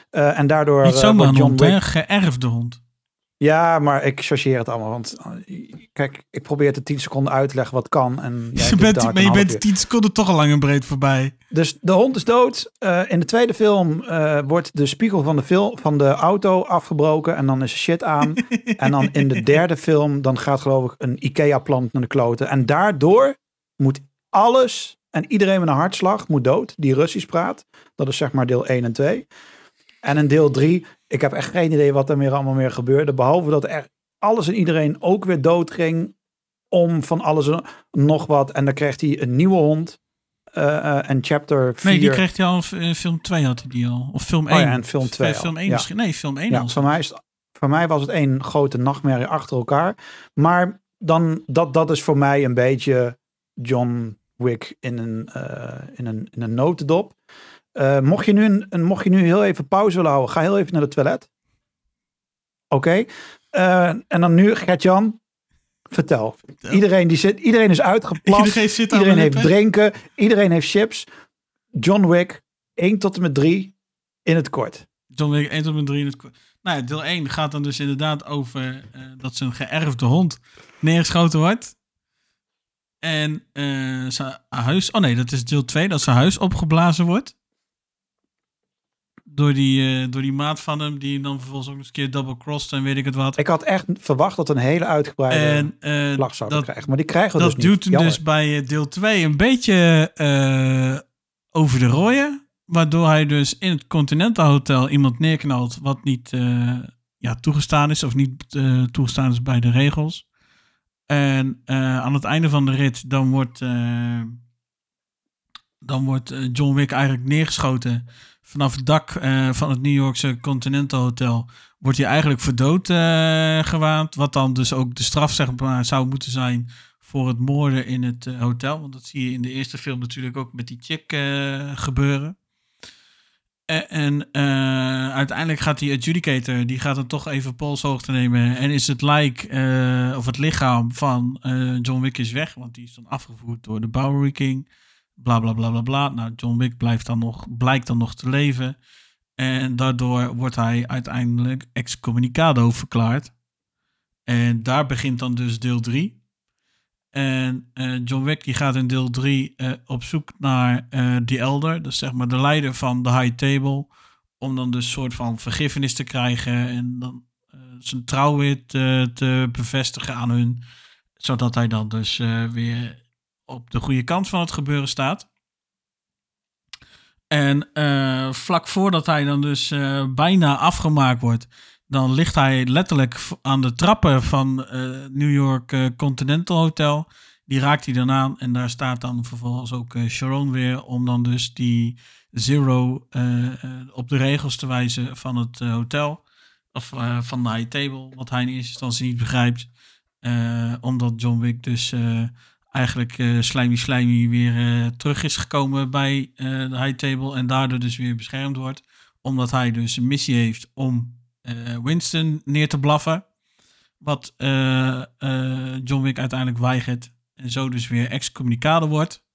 Eh, en daardoor Niet eh, zomaar een John hond, Wick... Geërfde hond. Ja, maar ik chargeer het allemaal. Want eh, kijk, ik probeer het in 10 seconden uit te leggen wat kan. En jij je bent, maar je bent uur. tien seconden toch al lang en breed voorbij. Dus de hond is dood. Eh, in de tweede film eh, wordt de spiegel van de, van de auto afgebroken. En dan is er shit aan. en dan in de derde film, dan gaat geloof ik een IKEA-plant naar de kloten. En daardoor moet alles en iedereen met een hartslag moet dood. Die Russisch praat. Dat is zeg maar deel 1 en 2. En in deel 3, ik heb echt geen idee wat er meer allemaal meer gebeurde. Behalve dat er alles en iedereen ook weer dood ging. Om van alles en nog wat. En dan kreeg hij een nieuwe hond. Eh, eh, en chapter 4. Nee, die kreeg hij al in film 2 had hij die al. Of film 1. Oh ja, en film 2 Film al. 1 Ja. misschien. Nee, film 1 Ja, al. voor mij, is, voor mij was het één grote nachtmerrie achter elkaar. Maar dan, dat, dat is voor mij een beetje John Wick in een, eh, in een, in een notendop. Eh, mocht, je nu een, een, mocht je nu heel even pauze willen houden, ga heel even naar de toilet. Oké. Eh, en dan nu, Gert-Jan, vertel. Iedereen, die zit, iedereen is uitgeplast. Iedereen zit heeft lippen. drinken. Iedereen heeft chips. John Wick, 1 tot en met 3 in het kort. John Wick 1 tot en met 3 in het kort. Nou ja, deel 1 gaat dan dus inderdaad over eh, dat zijn geërfde hond neergeschoten wordt. En zijn huis... Oh nee, dat is deel 2. Dat zijn huis opgeblazen wordt. Door die, eh, door die maat van hem, die hem dan vervolgens ook nog eens een keer double-crossed en weet ik het wat. Ik had echt verwacht dat een hele uitgebreide En zouden dat, krijgen. Maar die krijgen we dat dus duwt hem Jammer. dus bij eh, deel 2 een beetje over de rooien. Waardoor hij dus in het Continental Hotel iemand neerknalt wat niet ja, toegestaan is. Of niet toegestaan is bij de regels. En aan het einde van de rit dan wordt, dan wordt John Wick eigenlijk neergeschoten. Vanaf het dak eh, van het New Yorkse Continental Hotel wordt hij eigenlijk verdood eh, gewaand. Wat dan dus ook de straf zeg maar, zou moeten zijn voor het moorden in het eh, hotel. Want dat zie je in de eerste film natuurlijk ook met die chick gebeuren. En, en uiteindelijk gaat die adjudicator, die gaat dan toch even polshoogte nemen. En is het lijk, of het lichaam van John Wick is weg. Want die is dan afgevoerd door de Bowery King. Bla bla bla bla bla. Nou, John Wick blijft dan nog, blijkt dan nog te leven. En daardoor wordt hij uiteindelijk excommunicado verklaard. En daar begint dan dus deel 3. En eh, John Wick die gaat in deel 3 eh, op zoek naar eh The Elder. Dus zeg maar de leider van de High Table. Om dan dus soort van vergiffenis te krijgen. En dan zijn trouw weer te, te bevestigen aan hun. Zodat hij dan dus weer op de goede kant van het gebeuren staat. En eh, vlak voordat hij dan dus eh, bijna afgemaakt wordt, dan ligt hij letterlijk aan de trappen van eh, New York Continental Hotel. Die raakt hij dan aan en daar staat dan vervolgens ook Sharon weer om dan dus die zero op de regels te wijzen van het hotel. Of van de high table, wat hij in eerste instantie niet begrijpt. Omdat John Wick dus eigenlijk eh Slimey Slimey weer eh, terug is gekomen bij eh, de high table. En daardoor dus weer beschermd wordt. Omdat hij dus een missie heeft om Winston neer te blaffen. Wat John Wick uiteindelijk weigert. En zo dus weer excommunicado wordt.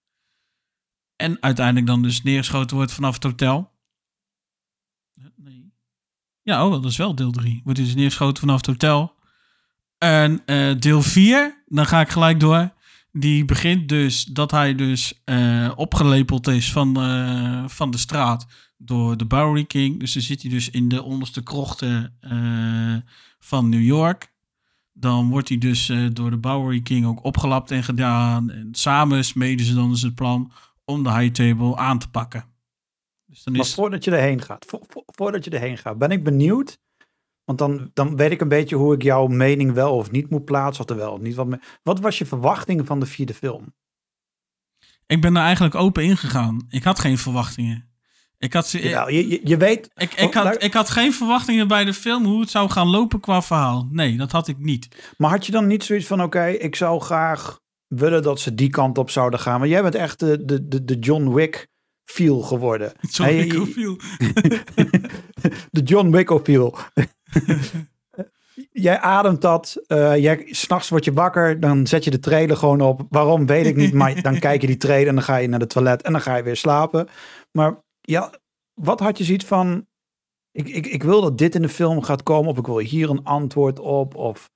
En uiteindelijk dan dus neergeschoten wordt vanaf het hotel. Nee. Ja, oh, dat is wel deel 3. Wordt dus neergeschoten vanaf het hotel. En deel 4, dan ga ik gelijk door. Die begint dus dat hij dus eh, opgelepeld is van, eh, van de straat door de Bowery King. Dus dan zit hij dus in de onderste krochten eh, van New York. Dan wordt hij dus door de Bowery King ook opgelapt en gedaan. En samen smeden ze dan dus het plan om de high table aan te pakken. Dus dan Maar voordat je erheen gaat, vo- vo- voordat je erheen gaat, ben ik benieuwd. Want dan, dan weet ik een beetje hoe ik jouw mening wel of niet moet plaatsen. Of er wel of niet wat, wat was je verwachting van de vierde film? Ik ben er eigenlijk open ingegaan. Ik had geen verwachtingen. Ik had, ze- Jawel, je, je, je weet... ik, ik, Oh, had, ik had geen verwachtingen bij de film hoe het zou gaan lopen qua verhaal. Nee, dat had ik niet. Maar had je dan niet zoiets van, oké, ik zou graag willen dat ze die kant op zouden gaan. Want jij bent echt de, de, de, de John Wick feel geworden. Ik hoeveel. de John Wick feel. jij ademt dat. eh jij, s'nachts word je wakker. Dan zet je de trailer gewoon op. Waarom, weet ik niet. Maar dan kijk je die trailer en dan ga je naar de toilet. En dan ga je weer slapen. Maar ja, wat had je zoiets van... Ik, ik, ik wil dat dit in de film gaat komen. Of ik wil hier een antwoord op. Of...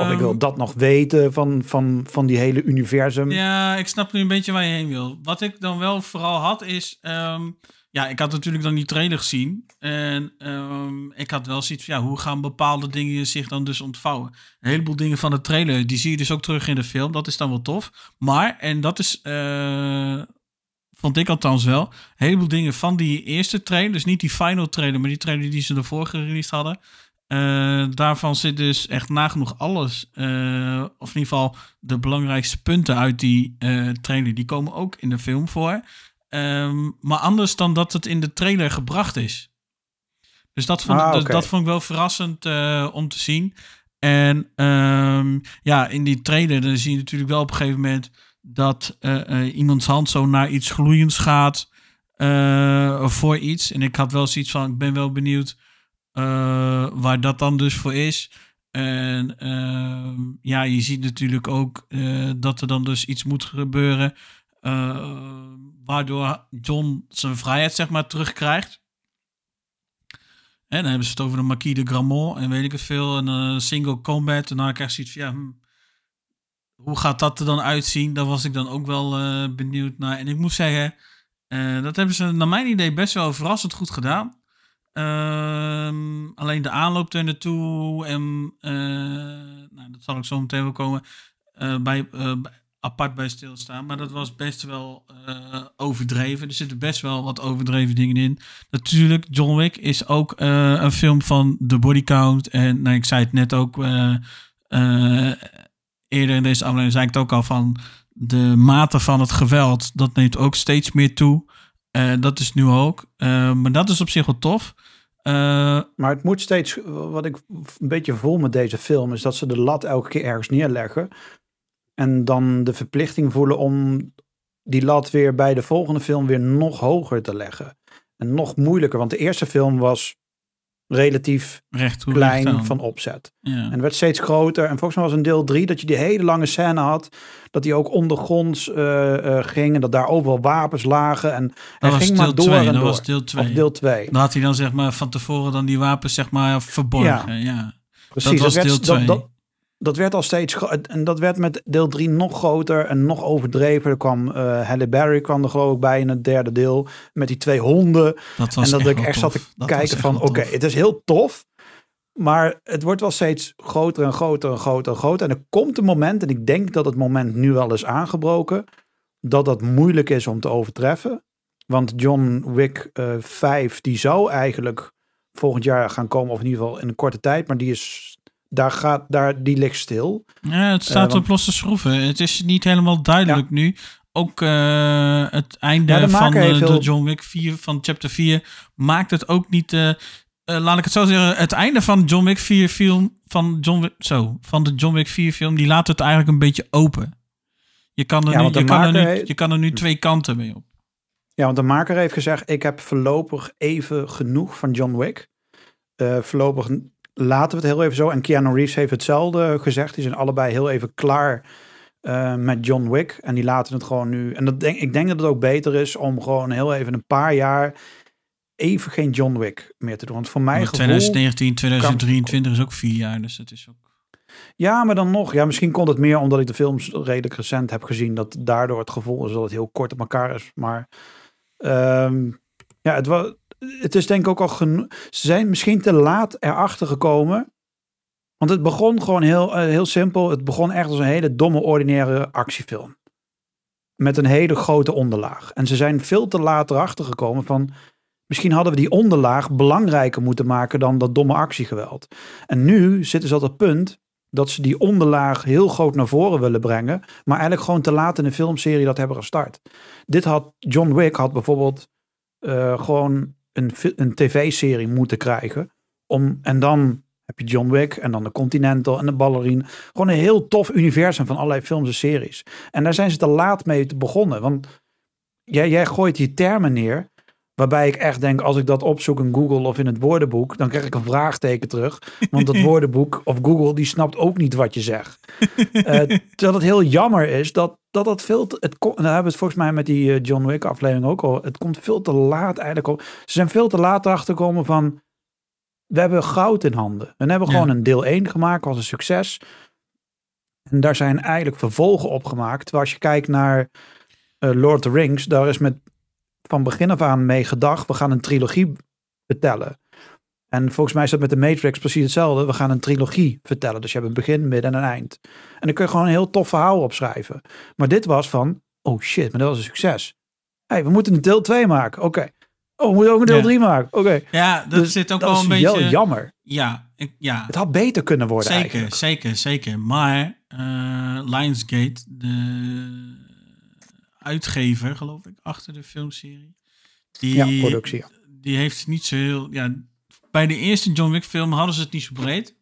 Of ik wil Ehm, dat nog weten van, van, van die hele universum. Ja, ik snap nu een beetje waar je heen wil. Wat ik dan wel vooral had is... ehm, ja, ik had natuurlijk dan die trailer gezien. En ehm, ik had wel zoiets van... Ja, hoe gaan bepaalde dingen zich dan dus ontvouwen? Een heleboel dingen van de trailer... die zie je dus ook terug in de film. Dat is dan wel tof. Maar, en dat is... eh, vond ik althans wel... Een heleboel dingen van die eerste trailer... dus niet die final trailer... maar die trailer die ze ervoor gereleased hadden... eh, daarvan zit dus echt nagenoeg alles... eh, of in ieder geval de belangrijkste punten uit die trailer, die komen ook in de film voor. Ehm, maar anders dan dat het in de trailer gebracht is. Dus dat vond, Ah, ik, dus dat vond ik wel verrassend eh, om te zien. En ehm, ja, in die trailer dan zie je natuurlijk wel op een gegeven moment dat eh, eh, iemands hand zo naar iets gloeiends gaat voor iets. En ik had wel zoiets van, ik ben wel benieuwd waar dat dan dus voor is. En ehm, ja, je ziet natuurlijk ook dat er dan dus iets moet gebeuren. Eh, waardoor John zijn vrijheid, zeg maar, terugkrijgt. En dan hebben ze het over de Marquis de Gramont en weet ik het veel. En eh, single combat. En dan krijg je zoiets van, ja, hm, hoe gaat dat er dan uitzien? Daar was ik dan ook wel eh, benieuwd naar. En ik moet zeggen, dat hebben ze naar mijn idee best wel verrassend goed gedaan. Ehm, alleen de aanloop er naartoe en nou, dat zal ik zo meteen wel komen bij, bij- apart bij stilstaan. Maar dat was best wel eh, overdreven. Er zitten best wel wat overdreven dingen in. Natuurlijk, John Wick is ook eh, een film van de body count. En nou, ik zei het net ook eh, eerder in deze aflevering, zei ik het ook al van de mate van het geweld, dat neemt ook steeds meer toe. Dat is nu ook. Maar dat is op zich wel tof. Maar het moet steeds, wat ik een beetje voel met deze film, is dat ze de lat elke keer ergens neerleggen. En dan de verplichting voelen om die lat weer bij de volgende film weer nog hoger te leggen. En nog moeilijker, want de eerste film was relatief recht hoe recht klein van opzet. Ja. En werd steeds groter. En volgens mij was in deel 3 dat je die hele lange scène had. Dat die ook ondergronds eh, ging. En dat daar overal wapens lagen. En dat hij was ging deel maar door 2. en Dat was deel 2. Of deel 2. Dan had hij dan zeg maar van tevoren dan die wapens zeg maar verborgen. Ja. Precies, was werd, deel twee. Dat, dat, dat werd al steeds en dat werd met deel 3 nog groter en nog overdreven. Er kwam eh Halle Berry kwam er geloof ik bij in het derde deel met die twee honden. Dat was en dat echt ik echt zat te Dat kijken van oké, het is heel tof, maar het wordt wel steeds groter en groter en groter en groter. En er komt een moment, en ik denk dat het moment nu wel is aangebroken, dat dat moeilijk is om te overtreffen. Want John Wick eh 5, die zou eigenlijk volgend jaar gaan komen, of in ieder geval in een korte tijd, maar die is, daar gaat, daar, die ligt stil. Ja, het staat Eh, op losse schroeven. Het is niet helemaal duidelijk nu. Ook eh, het einde Ja, van eh, de John Wick 4, van chapter 4, maakt het ook niet... laat ik het zo zeggen, het einde van John Wick 4 film, van, John Wick, zo, van de John Wick 4 film, die laat het eigenlijk een beetje open. Je kan er, Ja, nu, je kan er, nu, heeft- je kan er nu twee kanten mee op. Ja, want de maker heeft gezegd: ik heb voorlopig even genoeg van John Wick. Voorlopig laten we het heel even zo. En Keanu Reeves heeft hetzelfde gezegd. Die zijn allebei heel even klaar eh, met John Wick. En die laten het gewoon nu. En dat denk, ik denk dat het ook beter is om gewoon heel even een paar jaar even geen John Wick meer te doen. Want voor mij Maar gevoel... 2019, 2023 is ook vier jaar, dus het is ook... Ja, maar dan nog. Ja, misschien komt het meer omdat ik de films redelijk recent heb gezien. Dat daardoor het gevoel is dat het heel kort op elkaar is. Maar ehm, ja, het, was, het is denk ik ook al genoeg. Ze zijn misschien te laat erachter gekomen. Want het begon gewoon heel, eh, heel simpel. Het begon echt als een hele domme, ordinaire actiefilm. Met een hele grote onderlaag. En ze zijn veel te laat erachter gekomen van... Misschien hadden we die onderlaag belangrijker moeten maken dan dat domme actiegeweld. En nu zitten ze op het punt dat ze die onderlaag heel groot naar voren willen brengen, maar eigenlijk gewoon te laat in de filmserie dat hebben gestart. Dit had John Wick had bijvoorbeeld eh, gewoon een, een tv-serie moeten krijgen. Om, en dan heb je John Wick en dan de Continental en de Ballerine. Gewoon een heel tof universum van allerlei films en series. En daar zijn ze te laat mee te begonnen. Want jij, jij gooit die termen neer. Waarbij ik echt denk, als ik dat opzoek in Google of in het woordenboek, dan krijg ik een vraagteken terug. Want het woordenboek of Google, die snapt ook niet wat je zegt. Terwijl het heel jammer is dat dat, dat veel te, het daar hebben we het volgens mij met die eh, John Wick aflevering ook al. Het komt veel te laat eigenlijk op. Ze zijn veel te laat erachter gekomen van, we hebben goud in handen. We hebben Ja. gewoon een deel 1 gemaakt, was een succes. En daar zijn eigenlijk vervolgen op gemaakt. Terwijl als je kijkt naar eh, Lord of the Rings, daar is met van begin af aan mee gedacht, we gaan een trilogie vertellen. En volgens mij is dat met de Matrix precies hetzelfde. We gaan een trilogie vertellen. Dus je hebt een begin, midden en een eind. En dan kun je gewoon een heel tof verhaal opschrijven. Maar dit was van, oh shit, maar dat was een succes. hey, we moeten een deel 2 maken. Oké. Oh, we moeten ook een deel Ja. 3 maken. Oké. Ja, dat Dus zit ook dat wel een beetje... heel jammer. Ja, ik, ja. Het had beter kunnen worden zeker, eigenlijk. zeker, zeker. Maar eh, Lionsgate, de uitgever, geloof ik, achter de filmserie, die, Ja, productie. ja. die heeft niet zo heel. Ja, bij de eerste John Wick film hadden ze het niet zo breed.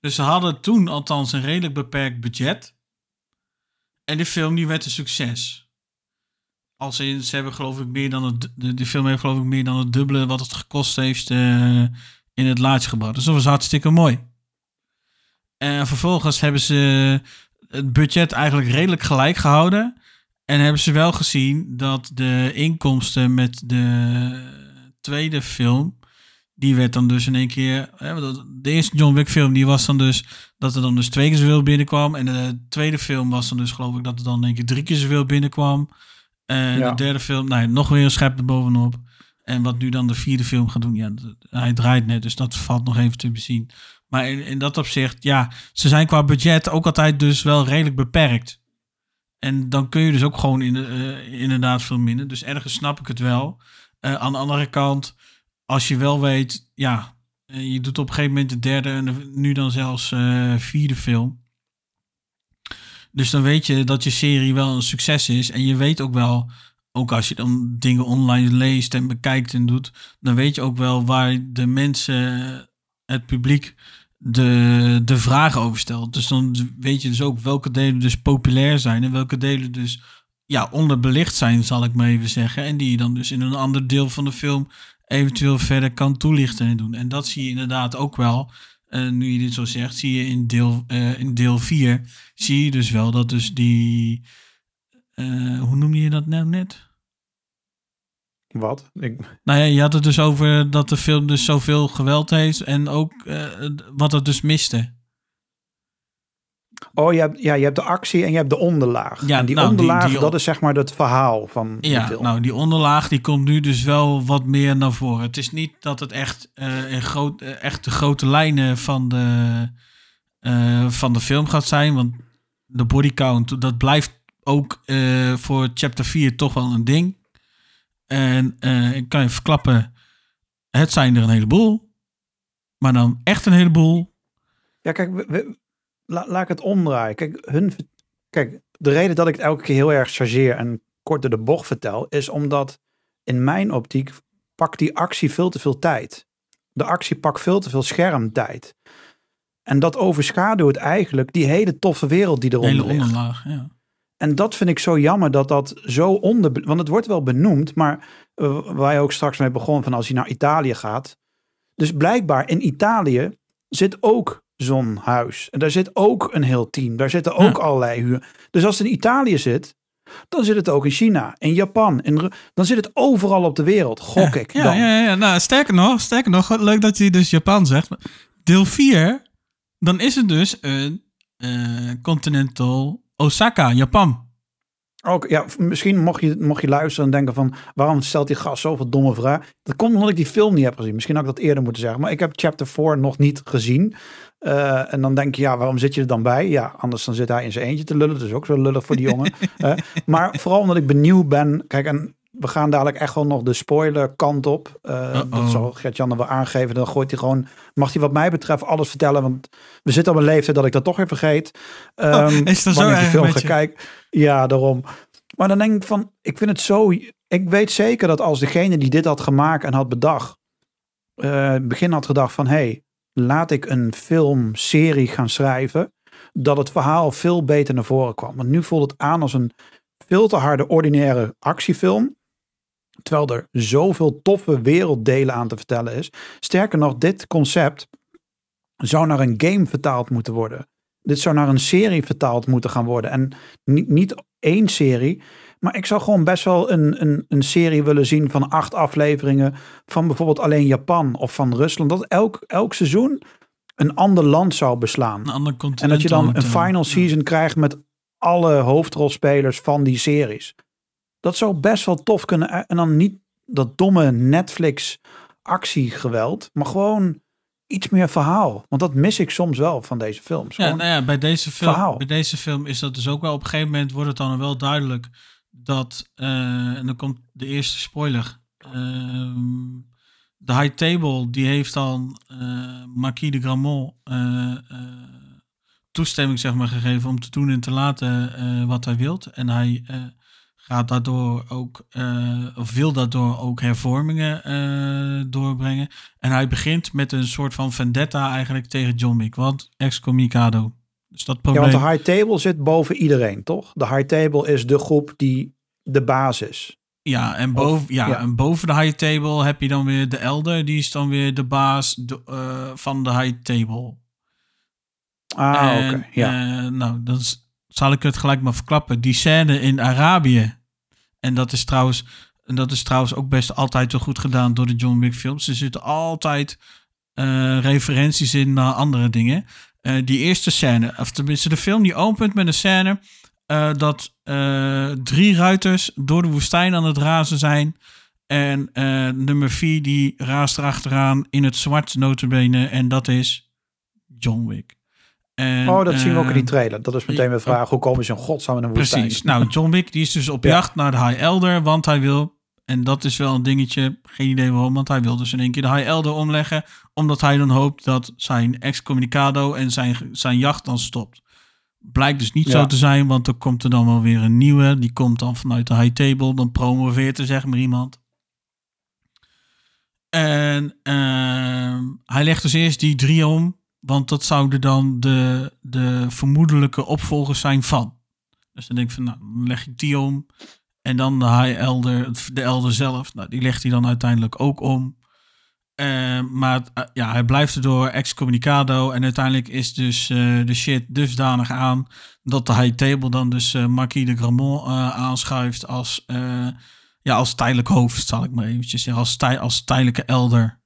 Dus ze hadden toen althans een redelijk beperkt budget. En de film die werd een succes. Als in, ze hebben geloof ik meer dan het, de, de film heeft geloof ik meer dan het dubbele wat het gekost heeft eh, in het laatst gebracht. Dus dat was hartstikke mooi. En vervolgens hebben ze het budget eigenlijk redelijk gelijk gehouden. En hebben ze wel gezien dat de inkomsten met de tweede film, die werd dan dus in één keer, de eerste John Wick film, die was dan dus dat er dan dus twee keer zoveel binnenkwam. En de tweede film was dan dus geloof ik dat er dan in één keer drie keer zoveel binnenkwam. En Ja. de derde film, nou ja, nog weer een schep erbovenop. En wat nu dan de vierde film gaat doen, ja, hij draait net, dus dat valt nog even te bezien. Maar in, in dat opzicht, ja, ze zijn qua budget ook altijd dus wel redelijk beperkt. En dan kun je dus ook gewoon in eh, inderdaad veel minder. Dus ergens snap ik het wel. Eh, aan de andere kant, als je wel weet, ja, eh, je doet op een gegeven moment de derde en nu dan zelfs vierde film. Dus dan weet je dat je serie wel een succes is. En je weet ook wel, ook als je dan dingen online leest en bekijkt en doet, dan weet je ook wel waar de mensen, het publiek, de, de vragen over stelt. Dus dan weet je dus ook welke delen dus populair zijn en welke delen dus ja, onderbelicht zijn, zal ik maar even zeggen. En die je dan dus in een ander deel van de film eventueel verder kan toelichten en doen. En dat zie je inderdaad ook wel. eh, nu je dit zo zegt, zie je in deel, eh, in deel 4, zie je dus wel dat dus die, eh, hoe noemde je dat nou net? Wat? Ik, Nou ja, je had het dus over dat de film dus zoveel geweld heeft en ook eh, wat het dus miste. oh, je hebt, ja, je hebt de actie en je hebt de onderlaag. Ja, en die nou, onderlaag, die- dat is zeg maar het verhaal van de Ja, film. nou die onderlaag die komt nu dus wel wat meer naar voren. Het is niet dat het echt, eh in groot, eh, echt de grote lijnen van de, van de film gaat zijn. Want de body count, dat blijft ook voor chapter 4 toch wel een ding. En eh, ik kan je verklappen, het zijn er een heleboel. Maar dan echt een heleboel. Ja, kijk, we- we- la- laat ik het omdraaien. Kijk, hun, kijk, de reden dat ik het elke keer heel erg chargeer en kort door de bocht vertel, is omdat in mijn optiek pakt die actie veel te veel tijd. De actie pakt veel te veel schermtijd. En dat overschaduwt eigenlijk die hele toffe wereld die De eronder hele ligt. onderlaag. Ja. En dat vind ik zo jammer dat dat zo onder... Want het wordt wel benoemd, maar eh, waar je ook straks mee begon van als je naar Italië gaat. Dus blijkbaar in Italië zit ook zo'n huis. En daar zit ook een heel team. Daar zitten ook Ja. allerlei huur. Dus als het in Italië zit, dan zit het ook in China, in Japan. In, Ru- dan zit het overal op de wereld, gok ik Ja, dan. ja, ja, ja. Nou, sterker nog, sterker nog, leuk dat je dus Japan zegt. Deel 4, dan is het dus een eh, Continental Osaka, Japan. Ook, ja, misschien mocht je, mocht je luisteren en denken van... waarom stelt die gast zoveel domme vragen? Dat komt omdat ik die film niet heb gezien. Misschien had ik dat eerder moeten zeggen. Maar ik heb chapter 4 nog niet gezien. Eh, en dan denk je, ja, waarom zit je er dan bij? Ja, anders dan zit hij in zijn eentje te lullen. Dat is ook zo lullig voor die jongen. Maar vooral omdat ik benieuwd ben. Kijk, en we gaan dadelijk echt wel nog de spoiler kant op. Uh-oh. dat zal Gert-Jan er wel aangeven. Dan gooit hij gewoon, mag hij wat mij betreft alles vertellen. Want we zitten op een leeftijd dat ik dat toch weer vergeet. Ehm Oh, is dat zo ik die film ga kijken. Ja, daarom. Maar dan denk ik van, ik vind het zo... Ik weet zeker dat als degene die dit had gemaakt en had bedacht... het begin had gedacht van... hey, laat ik een filmserie gaan schrijven... dat het verhaal veel beter naar voren kwam. Want nu voelt het aan als een veel te harde, ordinaire actiefilm. Terwijl er zoveel toffe werelddelen aan te vertellen is. Sterker nog, dit concept zou naar een game vertaald moeten worden. Dit zou naar een serie vertaald moeten gaan worden. En niet, niet één serie. Maar ik zou gewoon best wel een, een, een serie willen zien van acht afleveringen. Van bijvoorbeeld alleen Japan of van Rusland. Dat elk, elk seizoen een ander land zou beslaan. Een ander continent. En dat je dan een final season krijgt met alle hoofdrolspelers van die series. Dat zou best wel tof kunnen. En dan niet dat domme Netflix actiegeweld. Maar gewoon iets meer verhaal. Want dat mis ik soms wel van deze films. Ja, nou ja, bij deze, film, verhaal. bij deze film is dat dus ook wel. Op een gegeven moment wordt het dan wel duidelijk dat. eh, en dan komt de eerste spoiler. Ehm, de High Table die heeft dan eh Marquis de Gramont eh, eh, toestemming zeg maar, gegeven om te doen en te laten eh, wat hij wilt. En hij eh, gaat daardoor ook, eh, of wil daardoor ook hervormingen eh, doorbrengen. En hij begint met een soort van vendetta eigenlijk tegen John Wick. Want excommunicado. Dus dat Ja, probleem... want de high table zit boven iedereen, toch? De high table is de groep die de basis. Ja, en boven, ja, ja. en boven de high table heb je dan weer de elder. Die is dan weer de baas de, eh, van de high table. Ah, oké. Ja. nou, dan s- zal ik het gelijk maar verklappen. Die scène in Arabië. En dat is trouwens, en dat is trouwens ook best altijd wel goed gedaan door de John Wick films. Er zitten altijd eh, referenties in naar andere dingen. Eh, die eerste scène, of tenminste de film die opent met een scène eh, dat drie ruiters door de woestijn aan het razen zijn. En nummer vier die raast erachteraan in het zwart notabene. En dat is John Wick. En, oh, dat zien we ook in die eh, trailer. Dat is meteen weer vraag. Hoe komen ze in godsnaam in een woestijn? Precies. Nou, John Wick die is dus op Ja. jacht naar de High Elder, want hij wil, en dat is wel een dingetje, geen idee waarom, want hij wil dus in één keer de High Elder omleggen, omdat hij dan hoopt dat zijn excommunicado en zijn, zijn jacht dan stopt. Blijkt dus niet Ja. zo te zijn, want er komt er dan wel weer een nieuwe, die komt dan vanuit de High Table, dan promoveert er zeg maar iemand. En ehm, hij legt dus eerst die drie om, want dat zouden dan de, de vermoedelijke opvolgers zijn van. Dus dan denk ik van, nou, dan leg ik die om. En dan de High Elder, de Elder zelf, nou, die legt hij dan uiteindelijk ook om. Eh, maar eh, ja, hij blijft er door excommunicado. En uiteindelijk is dus eh, de shit dusdanig aan dat de High Table dan dus Marquis de Gramont aanschuift als, ja, als tijdelijk hoofd, zal ik maar eventjes zeggen. Als, tij- als tijdelijke elder.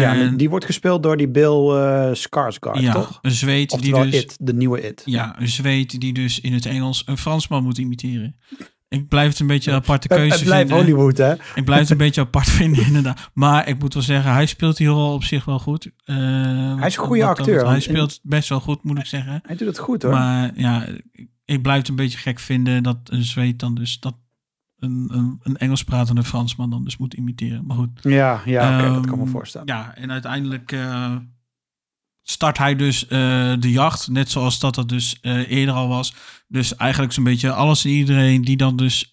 Ja, En- die wordt gespeeld door die Bill eh Skarsgård, ja, toch? een zweet die dus... It, de nieuwe It. Ja, een zweet die dus in het Engels een Fransman moet imiteren. Ik blijf het een beetje een aparte keuze het blijft vinden. Hollywood, hè? Ik blijf het een beetje apart vinden, inderdaad. Maar ik moet wel zeggen, hij speelt hier al op zich wel goed. Eh, Hij is een goede acteur. Hij speelt best wel goed, moet ik zeggen. Hij doet het goed, hoor. Maar ja, ik- blijf het een beetje gek vinden dat een zweet dan dus dat een, een, een Engels pratende Fransman dan dus moet imiteren. Maar goed. ja, ja dat kan me Ehm, voorstellen. Ja, en uiteindelijk eh, start hij dus eh, de jacht, net zoals dat dat dus eh, eerder al was. Dus eigenlijk zo'n beetje alles en iedereen die dan dus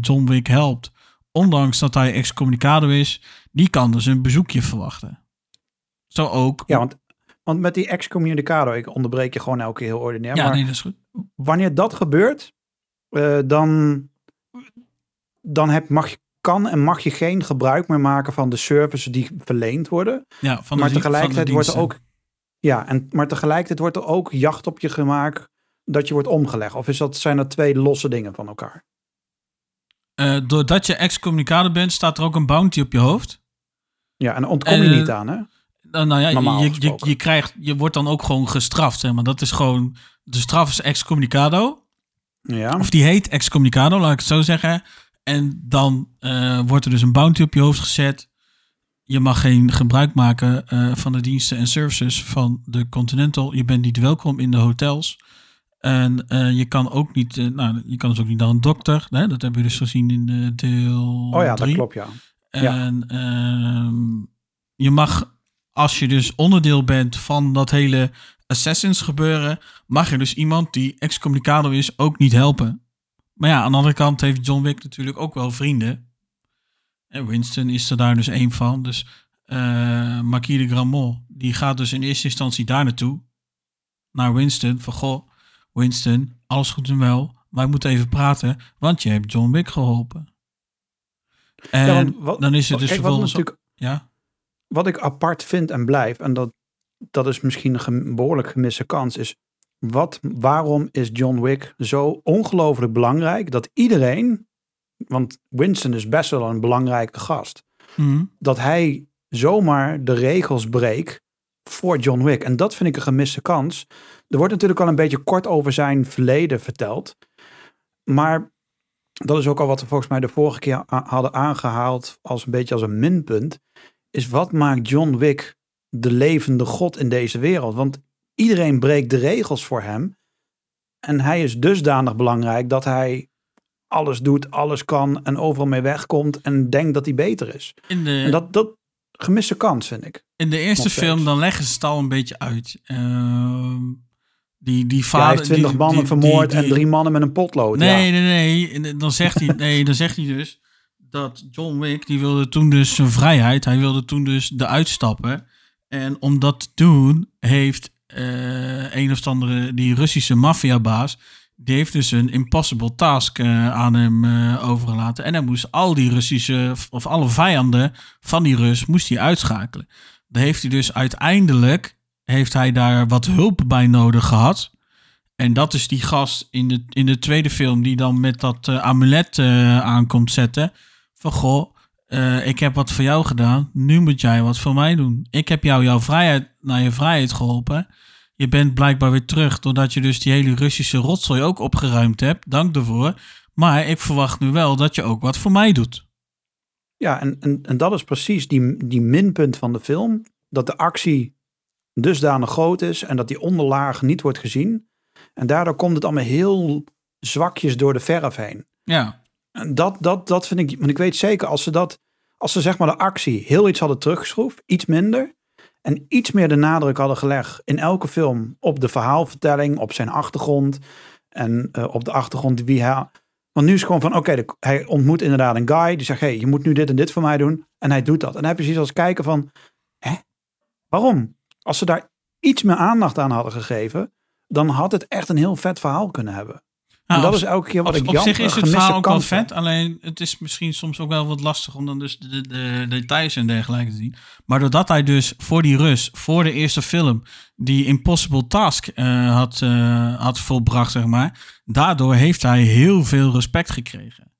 John Wick helpt, ondanks dat hij excommunicado is, die kan dus een bezoekje verwachten. Zo ook. Ja, want, want met die excommunicado, ik onderbreek je gewoon elke keer heel ordinair. ja maar nee, dat is goed. wanneer dat gebeurt, dan, dan heb, mag je, kan en mag je geen gebruik meer maken van de services die verleend worden. Ja, van de maar tegelijkertijd van de wordt er ook. Ja, en, maar tegelijkertijd wordt er ook jacht op je gemaakt dat je wordt omgelegd. Of is dat, zijn dat twee losse dingen van elkaar? Eh, doordat je excommunicado bent, staat er ook een bounty op je hoofd. Ja, en ontkom je Eh, niet aan, hè? Nou, nou ja, Normaal je, je, krijgt, je wordt dan ook gewoon gestraft, zeg maar. Dat is gewoon, de straf is excommunicado. Ja. Of die heet excommunicado, laat ik het zo zeggen. En dan eh, wordt er dus een bounty op je hoofd gezet. Je mag geen gebruik maken eh, van de diensten en services van de Continental. Je bent niet welkom in de hotels. En eh, je kan ook niet, nou, je kan dus ook niet naar een dokter. Hè? Dat hebben we dus gezien in deel Oh ja, dat klopt, ja. Ja. En ehm, je mag, als je dus onderdeel bent van dat hele Assassins gebeuren, mag je dus iemand die excommunicado is ook niet helpen. Maar ja, aan de andere kant heeft John Wick natuurlijk ook wel vrienden. En Winston is er daar dus één van. Dus eh Marquis de Gramont, die gaat dus in eerste instantie daar naartoe. Naar Winston. Van goh, Winston, alles goed en wel. Wij moeten even praten, want je hebt John Wick geholpen. En Ja, want wat- dan is het dus Kijk, wat, vervolgens... natuurlijk, Ja, wat ik apart vind en blijf, en dat, dat is misschien een behoorlijk gemiste kans, is wat, waarom is John Wick zo ongelooflijk belangrijk dat iedereen, want Winston is best wel een belangrijke gast, Mhm. dat hij zomaar de regels breekt voor John Wick. En dat vind ik een gemiste kans. Er wordt natuurlijk al een beetje kort over zijn verleden verteld. Maar dat is ook al wat we volgens mij de vorige keer hadden aangehaald als een beetje als een minpunt. Is wat maakt John Wick de levende god in deze wereld? Want iedereen breekt de regels voor hem. En hij is dusdanig belangrijk dat hij alles doet, alles kan en overal mee wegkomt en denkt dat hij beter is. in de, En dat, dat gemiste kans, vind ik. in de eerste film dan leggen ze het al een beetje uit. Ehm, die, die Ja, vader... hij heeft twintig die- mannen die- vermoord die- en drie mannen met een potlood. Nee, ja. nee, nee. Dan zegt hij, nee, dan zegt hij dus dat John Wick, die wilde toen dus zijn vrijheid. Hij wilde toen dus de uitstappen. En om dat te doen, heeft eh, een of andere, die Russische maffiabaas, die heeft dus een impossible task eh, aan hem eh, overgelaten. En hij moest al die Russische, of alle vijanden van die Rus, moest hij uitschakelen. Dan heeft hij dus uiteindelijk, heeft hij daar wat hulp bij nodig gehad. En dat is die gast in de, in de tweede film die dan met dat amulet aankomt zetten. Van goh, eh, ik heb wat voor jou gedaan, nu moet jij wat voor mij doen. Ik heb jou jouw vrijheid, naar je vrijheid geholpen. Je bent blijkbaar weer terug, doordat je dus die hele Russische rotzooi ook opgeruimd hebt. Dank daarvoor. Maar ik verwacht nu wel dat je ook wat voor mij doet. Ja, en, en, en dat is precies die, die minpunt van de film. Dat de actie dusdanig groot is en dat die onderlaag niet wordt gezien. En daardoor komt het allemaal heel zwakjes door de verf heen. Ja, En dat, dat, dat vind ik, want ik weet zeker als ze dat, als ze zeg maar de actie heel iets hadden teruggeschroefd, iets minder. En iets meer de nadruk hadden gelegd in elke film op de verhaalvertelling, op zijn achtergrond. En eh, op de achtergrond wie hij. Want nu is het gewoon van, oké, hij ontmoet inderdaad een guy die zegt, hé, hey, je moet nu dit en dit voor mij doen. En hij doet dat. En heb je precies als kijken van, hè, waarom? Als ze daar iets meer aandacht aan hadden gegeven, dan had het echt een heel vet verhaal kunnen hebben. Nou, en dat op- is elke keer wat op, ik op zich is het verhaal ook wel vet. Alleen het is misschien soms ook wel wat lastig om dan dus de, de, de details en dergelijke te zien. Maar doordat hij dus voor die Rus, voor de eerste film, die Impossible Task eh, had, eh, had volbracht, zeg maar. Daardoor heeft hij heel veel respect gekregen.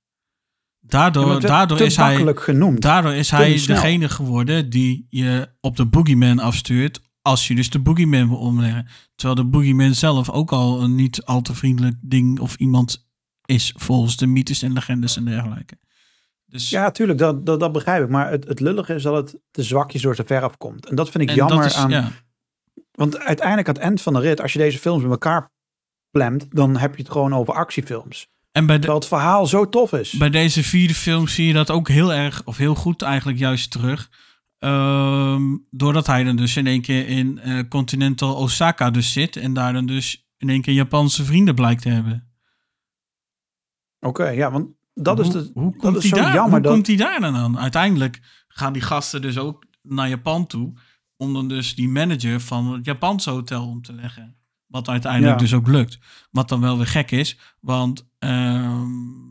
Daardoor, te- daardoor te is hij... genoemd. Daardoor is hij degene geworden die je op de Boogeyman afstuurt. Als je dus de Boogeyman wil omleggen. Terwijl de Boogeyman zelf ook al een niet al te vriendelijk ding of iemand is. Volgens de mythes en legendes en dergelijke. Dus Ja, tuurlijk, dat, dat, dat begrijp ik. Maar het, het lullige is dat het te zwakjes door de verf komt. En dat vind ik en jammer is, aan... ja, Want uiteindelijk aan het eind van de rit, als je deze films met elkaar plemt, dan heb je het gewoon over actiefilms. En bij, de, Terwijl het verhaal zo tof is. bij deze vierde film zie je dat ook heel erg, of heel goed eigenlijk juist terug. Ehm, doordat hij dan dus in één keer in eh, Continental Osaka dus zit. En daar dan dus in één keer Japanse vrienden blijkt te hebben. Oké, ja, want dat is, de, hoe dat komt is zo daar, jammer. Hoe Dat, komt hij daar dan aan? Uiteindelijk gaan die gasten dus ook naar Japan toe. Om dan dus die manager van het Japanse hotel om te leggen. Wat uiteindelijk Ja. dus ook lukt. Wat dan wel weer gek is. Want ehm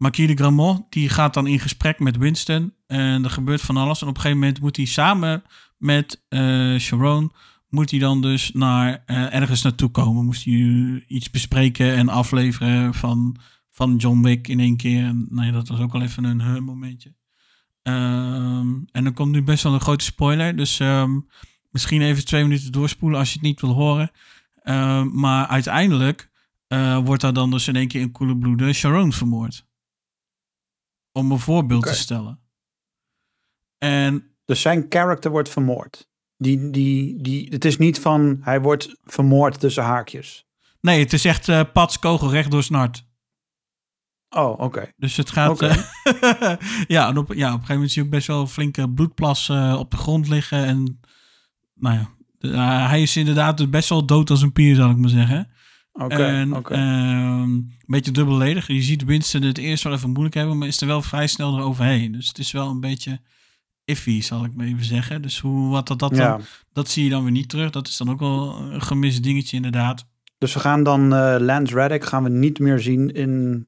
Marquis de Gramont die gaat dan in gesprek met Winston. En er gebeurt van alles. En op een gegeven moment moet hij samen met eh Sharon... moet hij dan dus naar, eh, ergens naartoe komen. Moest hij iets bespreken en afleveren van van John Wick in één keer. En nou ja, dat was ook al even een huh momentje. Ehm, en dan komt nu best wel een grote spoiler. Dus ehm, misschien even twee minuten doorspoelen als je het niet wil horen. Ehm, maar uiteindelijk eh, wordt daar dan dus in één keer in koele bloeden Sharon vermoord. Om een voorbeeld te stellen. En dus zijn karakter wordt vermoord. Die, die, die, het is niet van hij wordt vermoord tussen haakjes. Nee, het is echt eh Pats kogel recht door snart. Oh, oké. Dus het gaat... Eh, ja, en op, ja, op een gegeven moment zie je ook best wel flinke bloedplas eh, op de grond liggen. En nou ja, hij is inderdaad dus best wel dood als een pier, zal ik maar zeggen. En ehm, een beetje dubbelledig. Je ziet Winston het eerst wel even moeilijk hebben, maar is er wel vrij snel eroverheen. Dus het is wel een beetje iffy, zal ik maar even zeggen. Dus hoe, wat dat, dat, Ja. dan, dat zie je dan weer niet terug. Dat is dan ook wel een gemist dingetje inderdaad. Dus we gaan dan eh, Lance Reddick gaan we niet meer zien in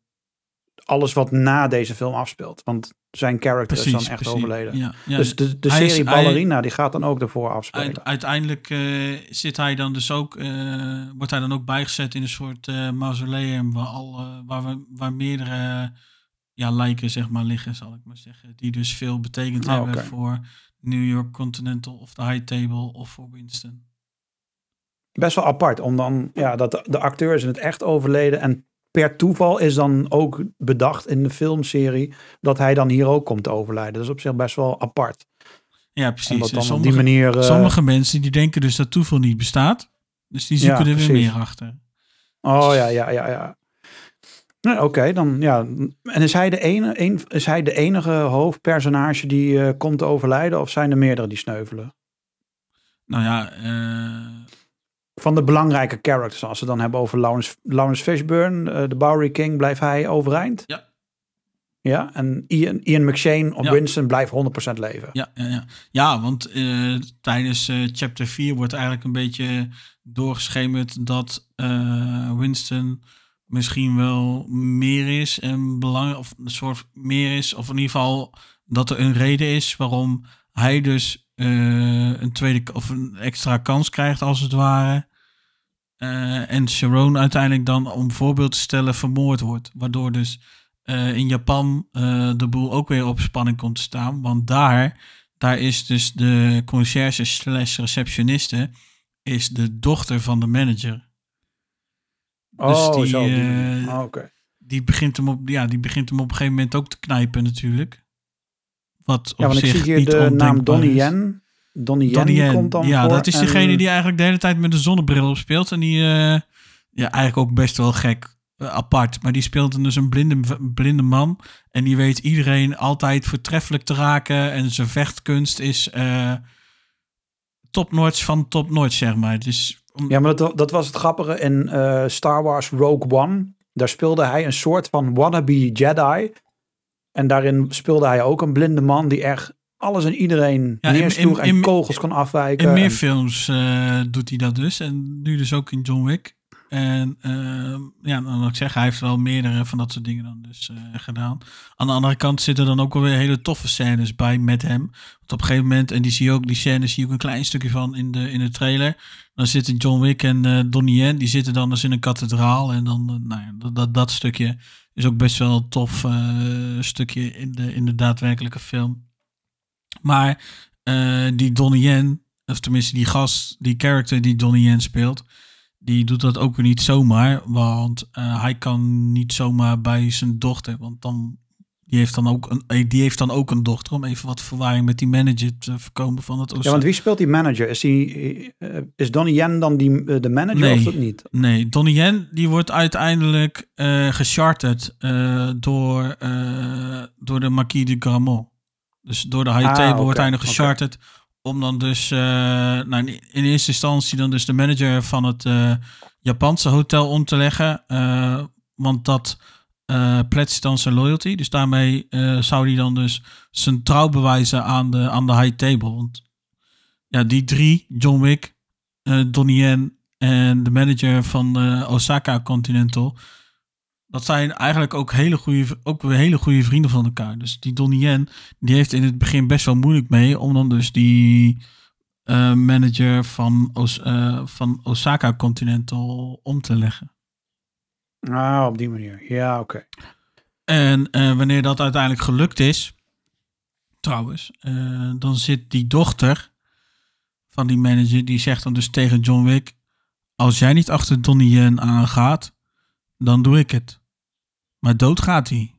alles wat na deze film afspeelt. Want zijn character Precies, is dan echt precies. overleden. Ja, ja. dus de, de is- serie hij- Ballerina die gaat dan ook ervoor afspelen. Uite- uiteindelijk eh, zit hij dan dus ook, eh, wordt hij dan ook bijgezet in een soort eh, mausoleum waar, al, waar, we, waar meerdere ja, lijken zeg maar, liggen, zal ik maar zeggen. Die dus veel betekend Oh, hebben voor New York Continental of de High Table of voor Winston. Best wel apart, om dan ja, dat de, de acteur is in het echt overleden. En per toeval is dan ook bedacht in de filmserie dat hij dan hier ook komt te overlijden. Dat is op zich best wel apart. Ja, precies. En dan op sommige, die manier. eh, sommige mensen die denken dus dat toeval niet bestaat. Dus die zoeken Ja, er weer meer achter. Oh ja, ja, ja, ja. Nee, Oké, dan ja. En is hij de, ene, een, is hij de enige hoofdpersonage die eh, komt te overlijden? Of zijn er meerdere die sneuvelen? Nou ja, eh, Van de belangrijke characters, als we het dan hebben over Lawrence, Lawrence Fishburne, eh, de Bowery King, blijft hij overeind? Ja. Ja, en Ian, Ian McShane of Ja. Winston blijft 100% leven. Ja, ja, ja. ja want eh, tijdens eh, chapter 4 wordt eigenlijk een beetje doorgeschemerd dat Winston misschien wel meer is en belang of een soort meer is, of in ieder geval dat er een reden is waarom hij dus een tweede of een extra kans krijgt als het ware. Eh, en Sharon uiteindelijk dan om voorbeeld te stellen vermoord wordt. Waardoor dus eh, in Japan eh, de boel ook weer op spanning komt te staan. Want daar, daar is dus de conciërge slash receptioniste is de dochter van de manager. Dus oh, die, zo. die- oh, Oké. Die begint, hem op, ja, die begint hem op een gegeven moment ook te knijpen natuurlijk. Wat Ja, op want ik zich zie hier niet de naam Donnie. Yen. Donnie Yen, Donnie die Yen. komt dan ja, voor. dat is en- degene die eigenlijk de hele tijd met de zonnebril op speelt. En die, eh, ja, eigenlijk ook best wel gek, eh, apart. Maar die speelt dan dus een blinde, blinde man. En die weet iedereen altijd voortreffelijk te raken. En zijn vechtkunst is eh topnotch van topnotch, zeg maar. Dus, om- Ja, maar dat, dat was het grappige in eh, Star Wars Rogue One. Daar speelde hij een soort van wannabe Jedi. En daarin speelde hij ook een blinde man die echt alles en iedereen Ja, neersloeg en kogels kon afwijken. In meer films eh, doet hij dat dus. En nu dus ook in John Wick. En eh, ja, dan wil ik zeggen, hij heeft wel meerdere van dat soort dingen dan dus eh, gedaan. Aan de andere kant zitten dan ook wel weer hele toffe scènes bij met hem. Want op een gegeven moment, en die zie je ook, die scènes zie je ook een klein stukje van in de, in de trailer. Dan zitten John Wick en eh Donnie Yen, die zitten dan dus in een kathedraal. En dan, nou ja, dat, dat, dat stukje is ook best wel een tof stukje in de, in de daadwerkelijke film. Maar eh, die Donnie Yen, of tenminste die gast, die character die Donnie Yen speelt, die doet dat ook weer niet zomaar. Want eh, hij kan niet zomaar bij zijn dochter, want dan die heeft dan ook een, eh, die heeft dan ook een dochter, om even wat verwarring met die manager te voorkomen van het Ja, want wie speelt die manager? Is, die, is Donnie Yen dan die, de manager Nee. of dat niet? Nee, Donnie Yen die wordt uiteindelijk gecharterd door, door de Marquis de Gramont. Dus door de high Ah, table wordt hij nog gecharterd. Om dan dus, eh, nou, in eerste instantie dan dus de manager van het eh, Japanse hotel om te leggen. eh, want dat pledst dan zijn loyalty. Dus daarmee zou hij dan dus zijn trouw bewijzen aan de, aan de high table. Want ja, die drie, John Wick, Donnie Yen en de manager van de Osaka Continental. Dat zijn eigenlijk ook hele goede, ook weer hele goede vrienden van elkaar. Dus die Donnie Yen, die heeft in het begin best wel moeilijk mee om dan dus die eh, manager van, Os- eh, van Osaka Continental om te leggen. Ah, op die manier. Ja, oké. En eh, wanneer dat uiteindelijk gelukt is, trouwens, dan zit die dochter van die manager, die zegt dan dus tegen John Wick, als jij niet achter Donnie Yen aangaat, dan doe ik het. Maar dood gaat hij.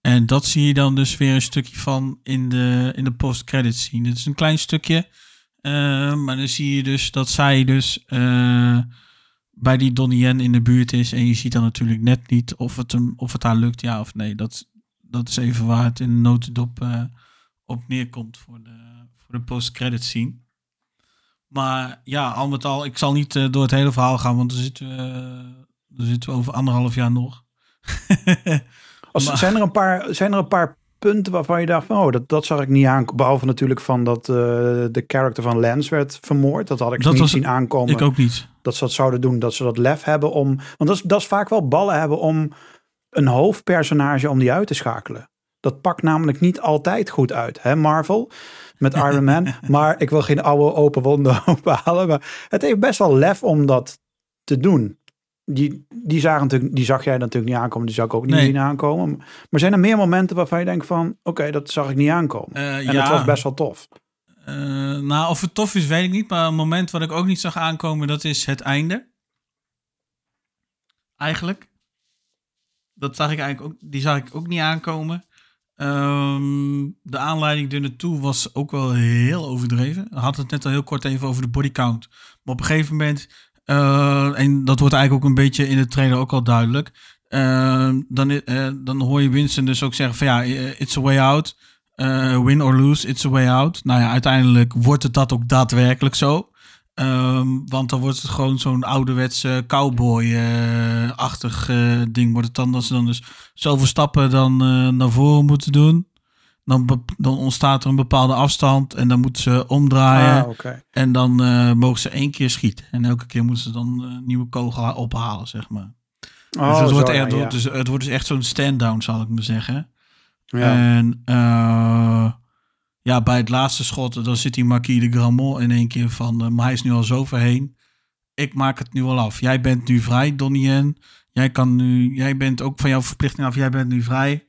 En dat zie je dan dus weer een stukje van in de, in de post-credit scene. Het is een klein stukje, eh, maar dan zie je dus dat zij dus eh, bij die Donnie Yen in de buurt is. En je ziet dan natuurlijk net niet of het, hem, of het haar lukt, ja of nee. Dat, dat is even waar het in de notendop eh, op neerkomt voor de, voor de post-credit scene. Maar ja, al met al, ik zal niet door het hele verhaal gaan, want dan zitten we, dan zitten we over anderhalf jaar nog. Als, Maar- zijn, er een paar, zijn er een paar punten waarvan je dacht van, oh, dat, dat zag ik niet aan. Behalve natuurlijk van dat eh, de character van Lance werd vermoord. Dat had ik Dat niet was- zien aankomen. ik ook niet. Dat ze dat zouden doen. Dat ze dat lef hebben om... Want dat is, dat is vaak wel ballen hebben om een hoofdpersonage om die uit te schakelen. Dat pakt namelijk niet altijd goed uit. Hè, Marvel met Iron Man. Maar ik wil geen oude open wonden ophalen. Maar het heeft best wel lef om dat te doen. Die, die, zagen natuurlijk, die zag jij natuurlijk niet aankomen. Die zag ik ook niet Nee. zien aankomen. Maar zijn er meer momenten waarvan je denkt van... Oké, dat zag ik niet aankomen. Eh, en ja. dat was best wel tof. Eh, nou, of het tof is, weet ik niet. Maar een moment wat ik ook niet zag aankomen, dat is het einde. Eigenlijk. Dat zag ik eigenlijk ook, die zag ik ook niet aankomen. Ehm, de aanleiding er naartoe was ook wel heel overdreven. We hadden het net al heel kort even over de bodycount. Maar op een gegeven moment, eh, en dat wordt eigenlijk ook een beetje in de trailer ook al duidelijk. eh, dan, eh, dan hoor je Winston dus ook zeggen van ja, it's a way out. Win or lose, it's a way out. Nou ja, uiteindelijk wordt het dat ook daadwerkelijk zo. Ehm, want dan wordt het gewoon zo'n ouderwetse cowboy-achtig ding. Wordt het dan dat ze dan dus zoveel stappen dan naar voren moeten doen. Dan, dan ontstaat er een bepaalde afstand en dan moeten ze omdraaien. Ah. En dan eh, mogen ze één keer schieten. En elke keer moeten ze dan eh, een nieuwe kogel ophalen, zeg maar. Oh, dus, het wordt echt, ja, dus, het wordt dus echt zo'n stand-down, zal ik maar zeggen. Ja. En eh, ja, bij het laatste schot, dan zit die Marquis de Gramont in één keer van, eh, maar hij is nu al zo verheen. Ik maak het nu al af. Jij bent nu vrij, Donnie Yen. Jij kan nu, jij bent ook van jouw verplichting af. Jij bent nu vrij.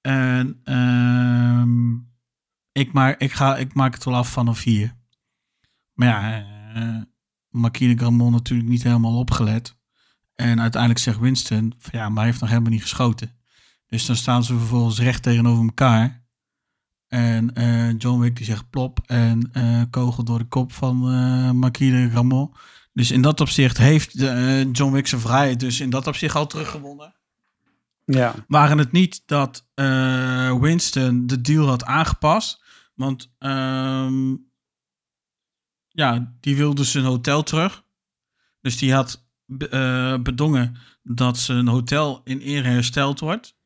En ehm, ik, maak, ik, ga, ik maak het wel af vanaf hier. Maar ja, Marquis de Gramont natuurlijk niet helemaal opgelet. En uiteindelijk zegt Winston, ja, maar hij heeft nog helemaal niet geschoten. Dus dan staan ze vervolgens recht tegenover elkaar. En eh, John Wick die zegt plop en eh, kogel door de kop van Marquis de Gramont. Dus in dat opzicht heeft John Wick zijn vrijheid dus in dat opzicht al teruggewonnen. Ja. Waren het niet dat eh, Winston de deal had aangepast. Want ehm, ja, die wilde zijn hotel terug. Dus die had eh, bedongen dat zijn hotel in ere hersteld wordt.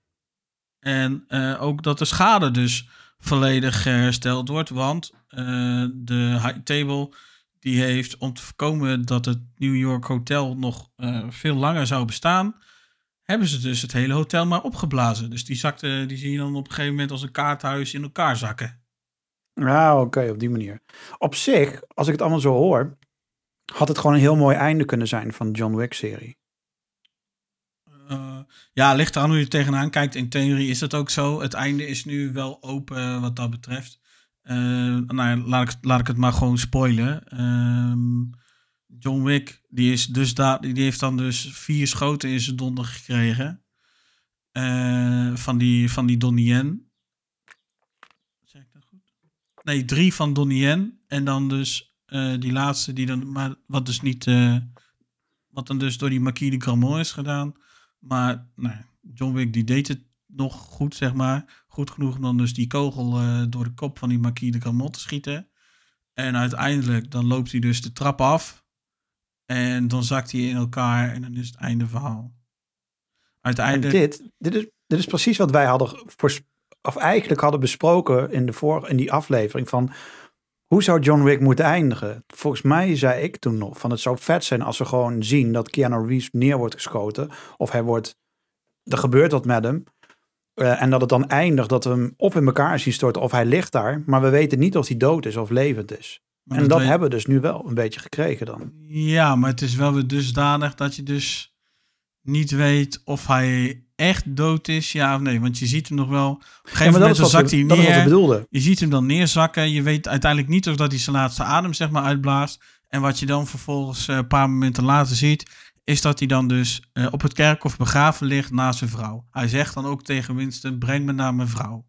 En eh, ook dat de schade dus volledig hersteld wordt. Want de high table die heeft om te voorkomen dat het New York Hotel nog veel langer zou bestaan, hebben ze dus het hele hotel maar opgeblazen. Dus die zakte, die zie je dan op een gegeven moment als een kaarthuis in elkaar zakken. Ja, oké, op die manier. Op zich, als ik het allemaal zo hoor, had het gewoon een heel mooi einde kunnen zijn van de John Wick-serie. Eh, ja, ligt eraan hoe je tegenaan kijkt. In theorie is dat ook zo. Het einde is nu wel open eh, wat dat betreft. Eh, nou ja, laat, ik, laat ik het maar gewoon spoilen. Ehm, John Wick, die, is dus da die heeft dan dus vier schoten in zijn donder gekregen. Eh, van, die, van die Donnie Yen. Zeg ik dat goed? Nee, drie van Donnie Yen. En dan dus eh, die laatste, die dan, maar wat dus niet, eh, wat dan dus door die Marquis de Gramont is gedaan. Maar nou, John Wick die deed het nog goed, zeg maar. Goed genoeg om dan dus die kogel door de kop van die Marquis de Gramont te schieten. En uiteindelijk dan loopt hij dus de trap af. En dan zakt hij in elkaar en dan is het einde verhaal. Uiteindelijk... dit, dit, is, dit is precies wat wij hadden, of eigenlijk hadden besproken in, de vor, in die aflevering van hoe zou John Wick moeten eindigen? Volgens mij zei ik toen nog van het zou vet zijn als we gewoon zien dat Keanu Reeves neer wordt geschoten of hij wordt, er gebeurt wat met hem. Eh, en dat het dan eindigt dat we hem of in elkaar zien storten of hij ligt daar, maar we weten niet of hij dood is of levend is. Maar en dat hebben we dus nu wel een beetje gekregen dan. Ja, maar het is wel weer dusdanig dat je dus niet weet of hij echt dood is, ja of nee. Want je ziet hem nog wel. Op een Ja, gegeven dat moment dan zakt hij neer. Je ziet hem dan neerzakken. Je weet uiteindelijk niet of dat hij zijn laatste adem zeg maar uitblaast. En wat je dan vervolgens eh, een paar momenten later ziet, is dat hij dan dus eh, op het kerkhof begraven ligt naast zijn vrouw. Hij zegt dan ook tegen Winston, breng me naar mijn vrouw.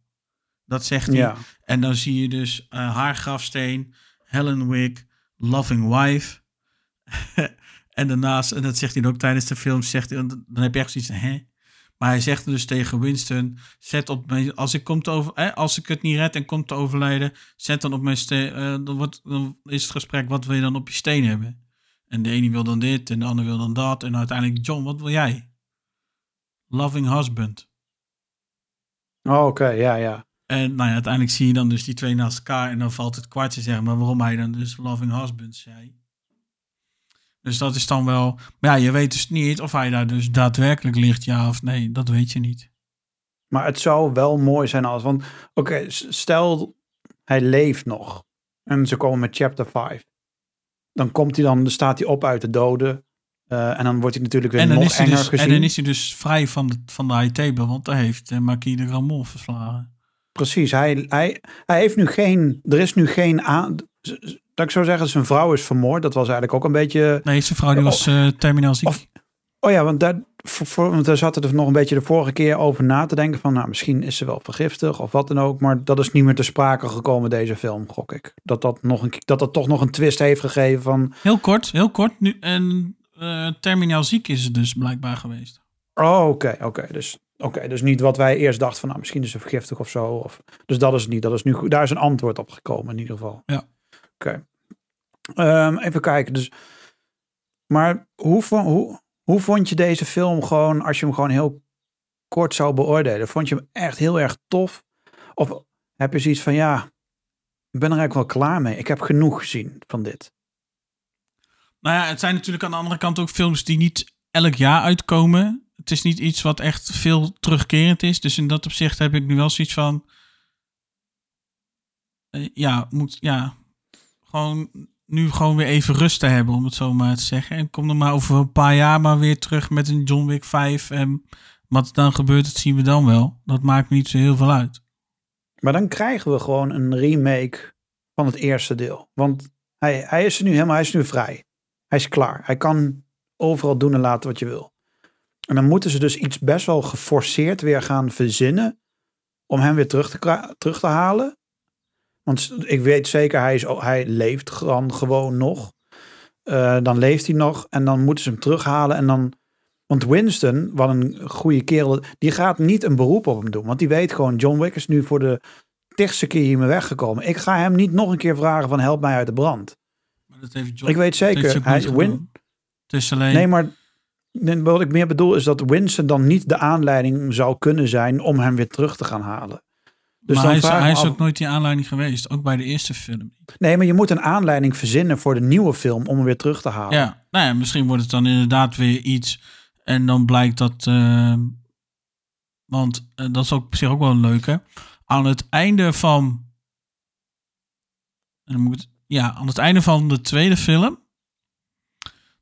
Dat zegt hij. Ja. En dan zie je dus eh, haar grafsteen, Helen Wick, loving wife. En daarnaast, en dat zegt hij ook tijdens de film, zegt hij, dan heb je echt zoiets hè? Maar hij zegt dus tegen Winston, zet op mijn, als ik, kom te over, hè, als ik het niet red en kom te overlijden, zet dan op mijn steen, eh, dan, wordt, dan is het gesprek, wat wil je dan op je steen hebben? En de ene wil dan dit en de ander wil dan dat. En uiteindelijk, John, wat wil jij? Loving husband. Oh, oké, ja, ja. En nou ja, uiteindelijk zie je dan dus die twee naast elkaar en dan valt het kwartje, zeg maar, waarom hij dan dus loving husband zei. Dus dat is dan wel, maar ja, je weet dus niet of hij daar dus daadwerkelijk ligt, ja of nee, dat weet je niet. Maar het zou wel mooi zijn als, want oké, stel hij leeft nog en ze komen met chapter 5. Dan komt hij dan, dan staat hij op uit de doden eh, en dan wordt hij natuurlijk weer nog enger dus, gezien. en dan is hij dus vrij van de, van de high table, want daar heeft uh, Marquis de Gramont verslagen. Precies, hij, hij, hij heeft nu geen, er is nu geen aan, dat ik zou zeggen, zijn vrouw is vermoord. Dat was eigenlijk ook een beetje, Nee, zijn vrouw die was uh, terminaal ziek. Of- oh ja, want daar, voor, voor, want daar zaten er nog een beetje de vorige keer over na te denken van, nou, misschien is ze wel vergiftig of wat dan ook, maar dat is niet meer te sprake gekomen deze film, gok ik. Dat dat, nog een, dat dat toch nog een twist heeft gegeven van, Heel kort, heel kort. Nu, en uh, terminaal ziek is het dus blijkbaar geweest. oh, oké, oké, dus... Oké, dus niet wat wij eerst dachten van, nou, misschien is ze vergiftig of zo. Of, dus dat is het niet. Dat is nu, goed. daar is een antwoord op gekomen in ieder geval. Ja. Oké. Um, even kijken. Dus, maar hoe, hoe, hoe vond je deze film gewoon, als je hem gewoon heel kort zou beoordelen? Vond je hem echt heel erg tof? Of heb je zoiets van, ja, ik ben er eigenlijk wel klaar mee. Ik heb genoeg gezien van dit. Nou ja, het zijn natuurlijk aan de andere kant ook films die niet elk jaar uitkomen. Het is niet iets wat echt veel terugkerend is. Dus in dat opzicht heb ik nu wel zoiets van. Uh, ja, moet. Ja. Gewoon. Nu gewoon weer even rust te hebben, om het zo maar te zeggen. En kom dan maar over een paar jaar maar weer terug met een John Wick 5. En wat dan gebeurt, dat zien we dan wel. Dat maakt niet zo heel veel uit. Maar dan krijgen we gewoon een remake van het eerste deel. Want hij, hij is er nu helemaal, hij is nu vrij. Hij is klaar. Hij kan overal doen en laten wat je wil. En dan moeten ze dus iets best wel geforceerd weer gaan verzinnen. Om hem weer terug te, terug te halen. Want ik weet zeker, hij, is, hij leeft dan gewoon nog. Uh, dan leeft hij nog. En dan moeten ze hem terughalen. En dan. Want Winston, wat een goede kerel, die gaat niet een beroep op hem doen. Want die weet gewoon, John Wick is nu voor de tigste keer hiermee weggekomen. Ik ga hem niet nog een keer vragen van help mij uit de brand. Maar dat heeft John, ik weet zeker, hij win. Het is alleen. Nee, maar wat ik meer bedoel is dat Winston dan niet de aanleiding zou kunnen zijn om hem weer terug te gaan halen. Dus maar hij is, hij is ook nooit die aanleiding geweest, ook bij de eerste film. Nee, maar je moet een aanleiding verzinnen voor de nieuwe film om hem weer terug te halen. Ja, nou ja, misschien wordt het dan inderdaad weer iets en dan blijkt dat, uh, want uh, dat is ook op zich ook wel een leuke. Aan het einde van, en dan moet, ja, aan het einde van de tweede film,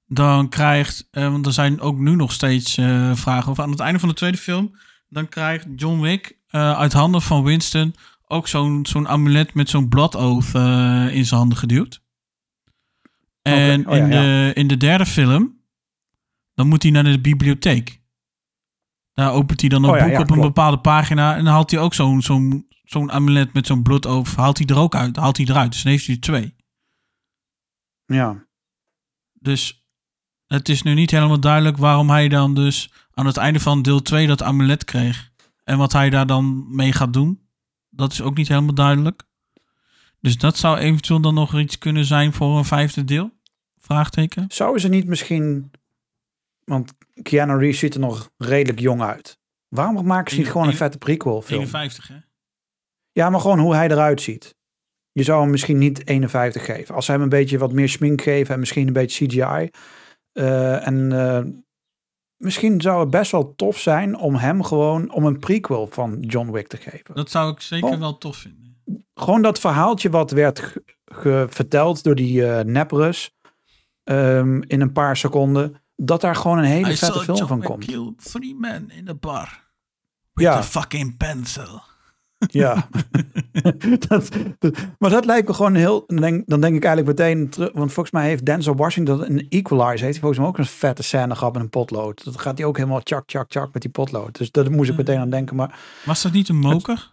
dan krijgt, uh, want er zijn ook nu nog steeds uh, vragen over. Aan het einde van de tweede film, dan krijgt John Wick uh, uit handen van Winston ook zo'n zo'n amulet met zo'n uh, in zijn handen geduwd. En okay. oh, in, ja, de, in de derde film, dan moet hij naar de bibliotheek. Daar opent hij dan een oh, boek ja, op een bepaalde pagina en dan haalt hij ook zo'n zo'n zo'n amulet met zo'n oath, haalt hij er ook uit, haalt hij eruit. Dus dan heeft hij er twee. Ja. Dus het is nu niet helemaal duidelijk waarom hij dan dus aan het einde van deel 2 dat amulet kreeg. En wat hij daar dan mee gaat doen. Dat is ook niet helemaal duidelijk. Dus dat zou eventueel dan nog iets kunnen zijn voor een vijfde deel? Vraagteken. Zou ze niet misschien... Want Keanu Reeves ziet er nog redelijk jong uit. Waarom maken ze niet gewoon een vette prequel film? 51 hè? Ja, maar gewoon hoe hij eruit ziet. Je zou hem misschien niet 51 geven. Als ze hem een beetje wat meer smink geven en misschien een beetje CGI. Uh, en uh, misschien zou het best wel tof zijn om hem gewoon om een prequel van John Wick te geven. Dat zou ik zeker oh. wel tof vinden. Gewoon dat verhaaltje wat werd verteld door die uh, neprus um, in een paar seconden. Dat daar gewoon een hele I vette film John van Wick komt. Kill three men in a bar. With Ja. a fucking pencil. Ja. dat, dat- maar dat lijkt me gewoon heel. Dan denk, dan denk ik eigenlijk meteen terug. Want volgens mij heeft Denzel Washington een Equalizer. Heeft hij volgens mij ook een vette scène gehad met een potlood. Dat gaat hij ook helemaal tjak, tjak, tjak met die potlood. Dus daar moest ik meteen aan denken. Maar Was dat niet een moker?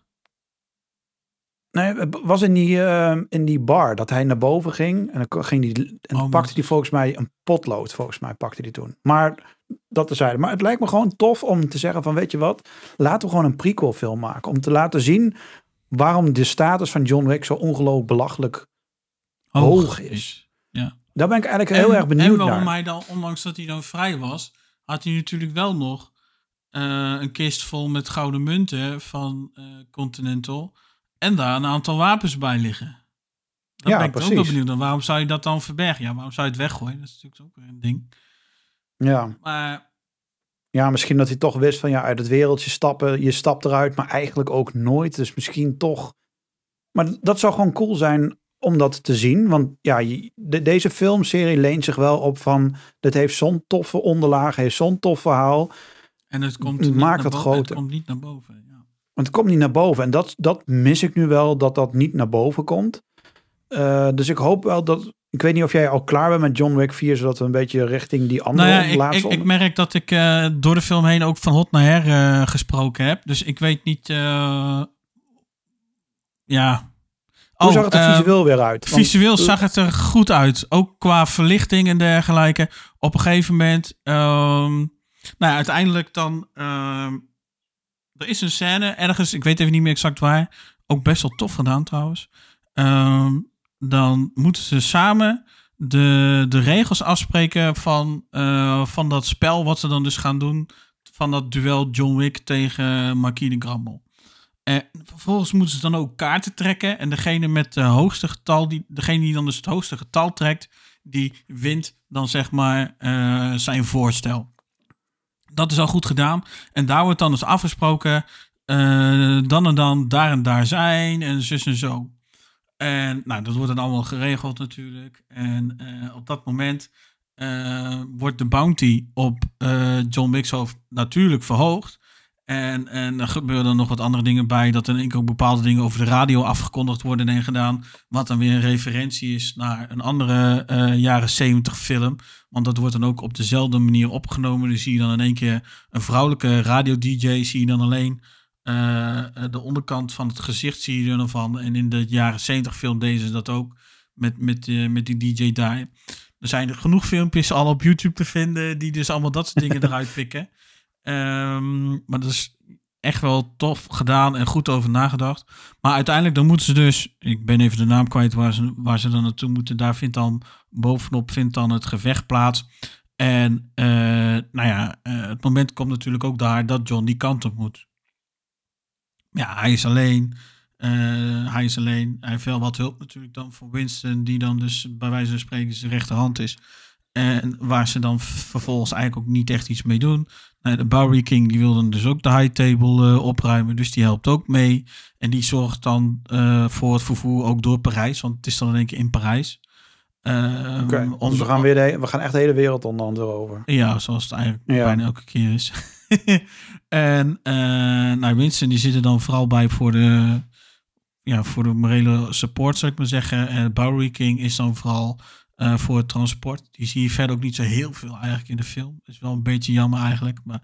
Nee, het was in die, eh, in die bar dat hij naar boven ging. En dan ging die, en Oh, pakte hij volgens mij een potlood. Volgens mij pakte hij toen. Maar dat terzijde. Maar het lijkt me gewoon tof om te zeggen van weet je wat. Laten we gewoon een prequel film maken. Om te laten zien waarom de status van John Wick zo ongelooflijk belachelijk. Hoog is. Ja. Daar ben ik eigenlijk heel erg benieuwd en waarom naar. hij dan, ondanks dat hij dan vrij was, had hij natuurlijk wel nog eh, een kist vol met gouden munten van eh, Continental. En daar een aantal wapens bij liggen. Dat Ja, ben ik ook wel benieuwd naar. Waarom zou je dat dan verbergen? Ja, waarom zou je het weggooien? Dat is natuurlijk ook weer een ding. Ja. Maar ja, misschien dat hij toch wist van ja, uit het wereldje stappen. Je stapt eruit, maar eigenlijk ook nooit. Dus misschien toch. Maar dat zou gewoon cool zijn om dat te zien. Want ja, de, deze filmserie leent zich wel op van... Dit heeft zo'n toffe onderlaag, heeft zo'n tof verhaal. en het komt Maak bo- groter. Het komt niet naar boven. Ja. Want het komt niet naar boven. En dat, dat mis ik nu wel, dat dat niet naar boven komt. Eh, dus ik hoop wel dat... Ik weet niet of jij al klaar bent met John Wick 4... zodat we een beetje richting die andere Nou ja, ik, laatste... ik, ik merk dat ik eh, door de film heen ook van hot naar her eh, gesproken heb. Dus ik weet niet. eh, ja. Hoe Oh, zag het er visueel weer uit? Want- Visueel zag het er goed uit. Ook qua verlichting en dergelijke. Op een gegeven moment. ehm, nou ja, uiteindelijk dan. ehm, er is een scène ergens. Ik weet even niet meer exact waar. Ook best wel tof gedaan trouwens. Ehm, dan moeten ze samen de, de regels afspreken van, eh, van dat spel. Wat ze dan dus gaan doen. Van dat duel John Wick tegen Marquis de Grammel. En vervolgens moeten ze dan ook kaarten trekken. En degene met het hoogste getal, die, degene die dan dus het hoogste getal trekt, die wint dan zeg maar eh, zijn voorstel. Dat is al goed gedaan. En daar wordt dan dus afgesproken, eh, dan en dan, daar en daar zijn en zus en zo. En nou, dat wordt dan allemaal geregeld natuurlijk. En eh, op dat moment eh, wordt de bounty op eh, John hoofd natuurlijk verhoogd. En, en er gebeuren nog wat andere dingen bij. Dat er in ook bepaalde dingen over de radio afgekondigd worden en gedaan. Wat dan weer een referentie is naar een andere jaren 70 film. Want dat wordt dan ook op dezelfde manier opgenomen. Dus zie je dan in één keer een vrouwelijke radio-dj. Zie je dan alleen eh, de onderkant van het gezicht zie je er dan van. En in de jaren 70 film deden ze dat ook. Met, met, eh, met die DJ daar. Er zijn er genoeg filmpjes al op YouTube te vinden. Die dus allemaal dat soort dingen eruit pikken. Ehm, maar dat is echt wel tof gedaan en goed over nagedacht. Maar uiteindelijk dan moeten ze dus, ik ben even de naam kwijt waar ze, waar ze dan naartoe moeten. Daar vindt dan bovenop vindt dan het gevecht plaats. En eh, nou ja, eh, het moment komt natuurlijk ook daar dat John die kant op moet. Ja, hij is alleen. Eh, hij is alleen. Hij heeft wel wat hulp natuurlijk dan voor Winston, die dan dus bij wijze van spreken zijn rechterhand is. En waar ze dan vervolgens eigenlijk ook niet echt iets mee doen. Nou, de Bowery King die wil dan dus ook de high table eh, opruimen. Dus die helpt ook mee. En die zorgt dan eh, voor het vervoer ook door Parijs. Want het is dan in één keer in Parijs. Om- dus we gaan, weer de, we gaan echt de hele wereld onder andere over. Ja, zoals het eigenlijk Ja. bijna elke keer is. en eh nou, Winston die zit er dan vooral bij voor de, ja, voor de morele support, zou ik maar zeggen. En Bowery King is dan vooral eh, voor het transport. Die zie je verder ook niet zo heel veel eigenlijk in de film. is wel een beetje jammer eigenlijk. Maar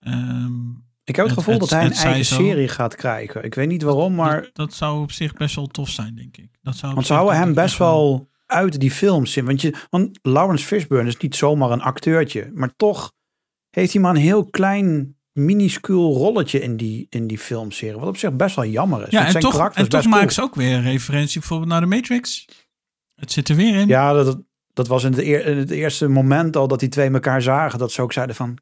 ehm, Ik heb het, Het- gevoel het- dat hij een eigen zo. serie gaat krijgen. Ik weet niet waarom, maar... dat, dat zou op zich best wel tof zijn, denk ik. Dat zou Want ze houden hem best wel uit die films in. Want, je, want Lawrence Fishburne is niet zomaar een acteurtje. Maar toch heeft hij maar een heel klein, minuscuul rolletje in die, in die filmserie. Wat op zich best wel jammer is. Ja, en zijn toch, en toch maken cool. ze ook weer referentie bijvoorbeeld naar de Matrix. Het zit er weer in. Ja, dat, dat was in het, eer- in het eerste moment al dat die twee elkaar zagen. Dat ze ook zeiden van,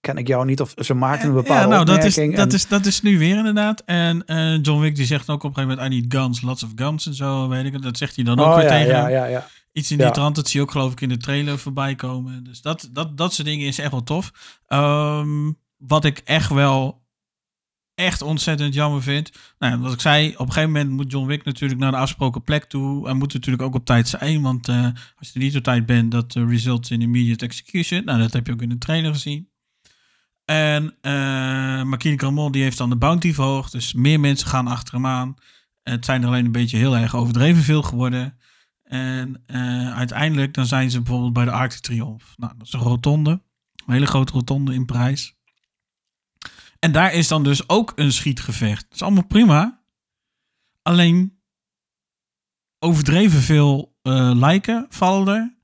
ken ik jou niet? Of ze maakten een bepaalde ja, nou, dat is, dat, is, dat is nu weer inderdaad. En eh, John Wick die zegt ook op een gegeven moment, I need guns, lots of guns en zo, weet ik. Dat zegt hij dan ook oh, weer ja, tegen ja, ja, ja. Iets in die trant, dat zie je ook geloof ik in de trailer voorbij komen. Dus dat, dat, dat soort dingen is echt wel tof. Ehm, wat ik echt wel echt ontzettend jammer vind. Nou, wat ik zei, op een gegeven moment moet John Wick natuurlijk naar de afgesproken plek toe. En moet natuurlijk ook op tijd zijn, want eh, als je niet op tijd bent, dat eh, results in immediate execution. Nou, dat heb je ook in de trailer gezien. En uh, Marquis Gramont die heeft dan de bounty verhoogd, dus meer mensen gaan achter hem aan. Het zijn er alleen een beetje heel erg overdreven veel geworden. En eh, uiteindelijk dan zijn ze bijvoorbeeld bij de Arc de Triomphe. Nou, dat is een rotonde. Een hele grote rotonde in Parijs. En daar is dan dus ook een schietgevecht. Dat is allemaal prima. Alleen overdreven veel eh, lijken vallen er.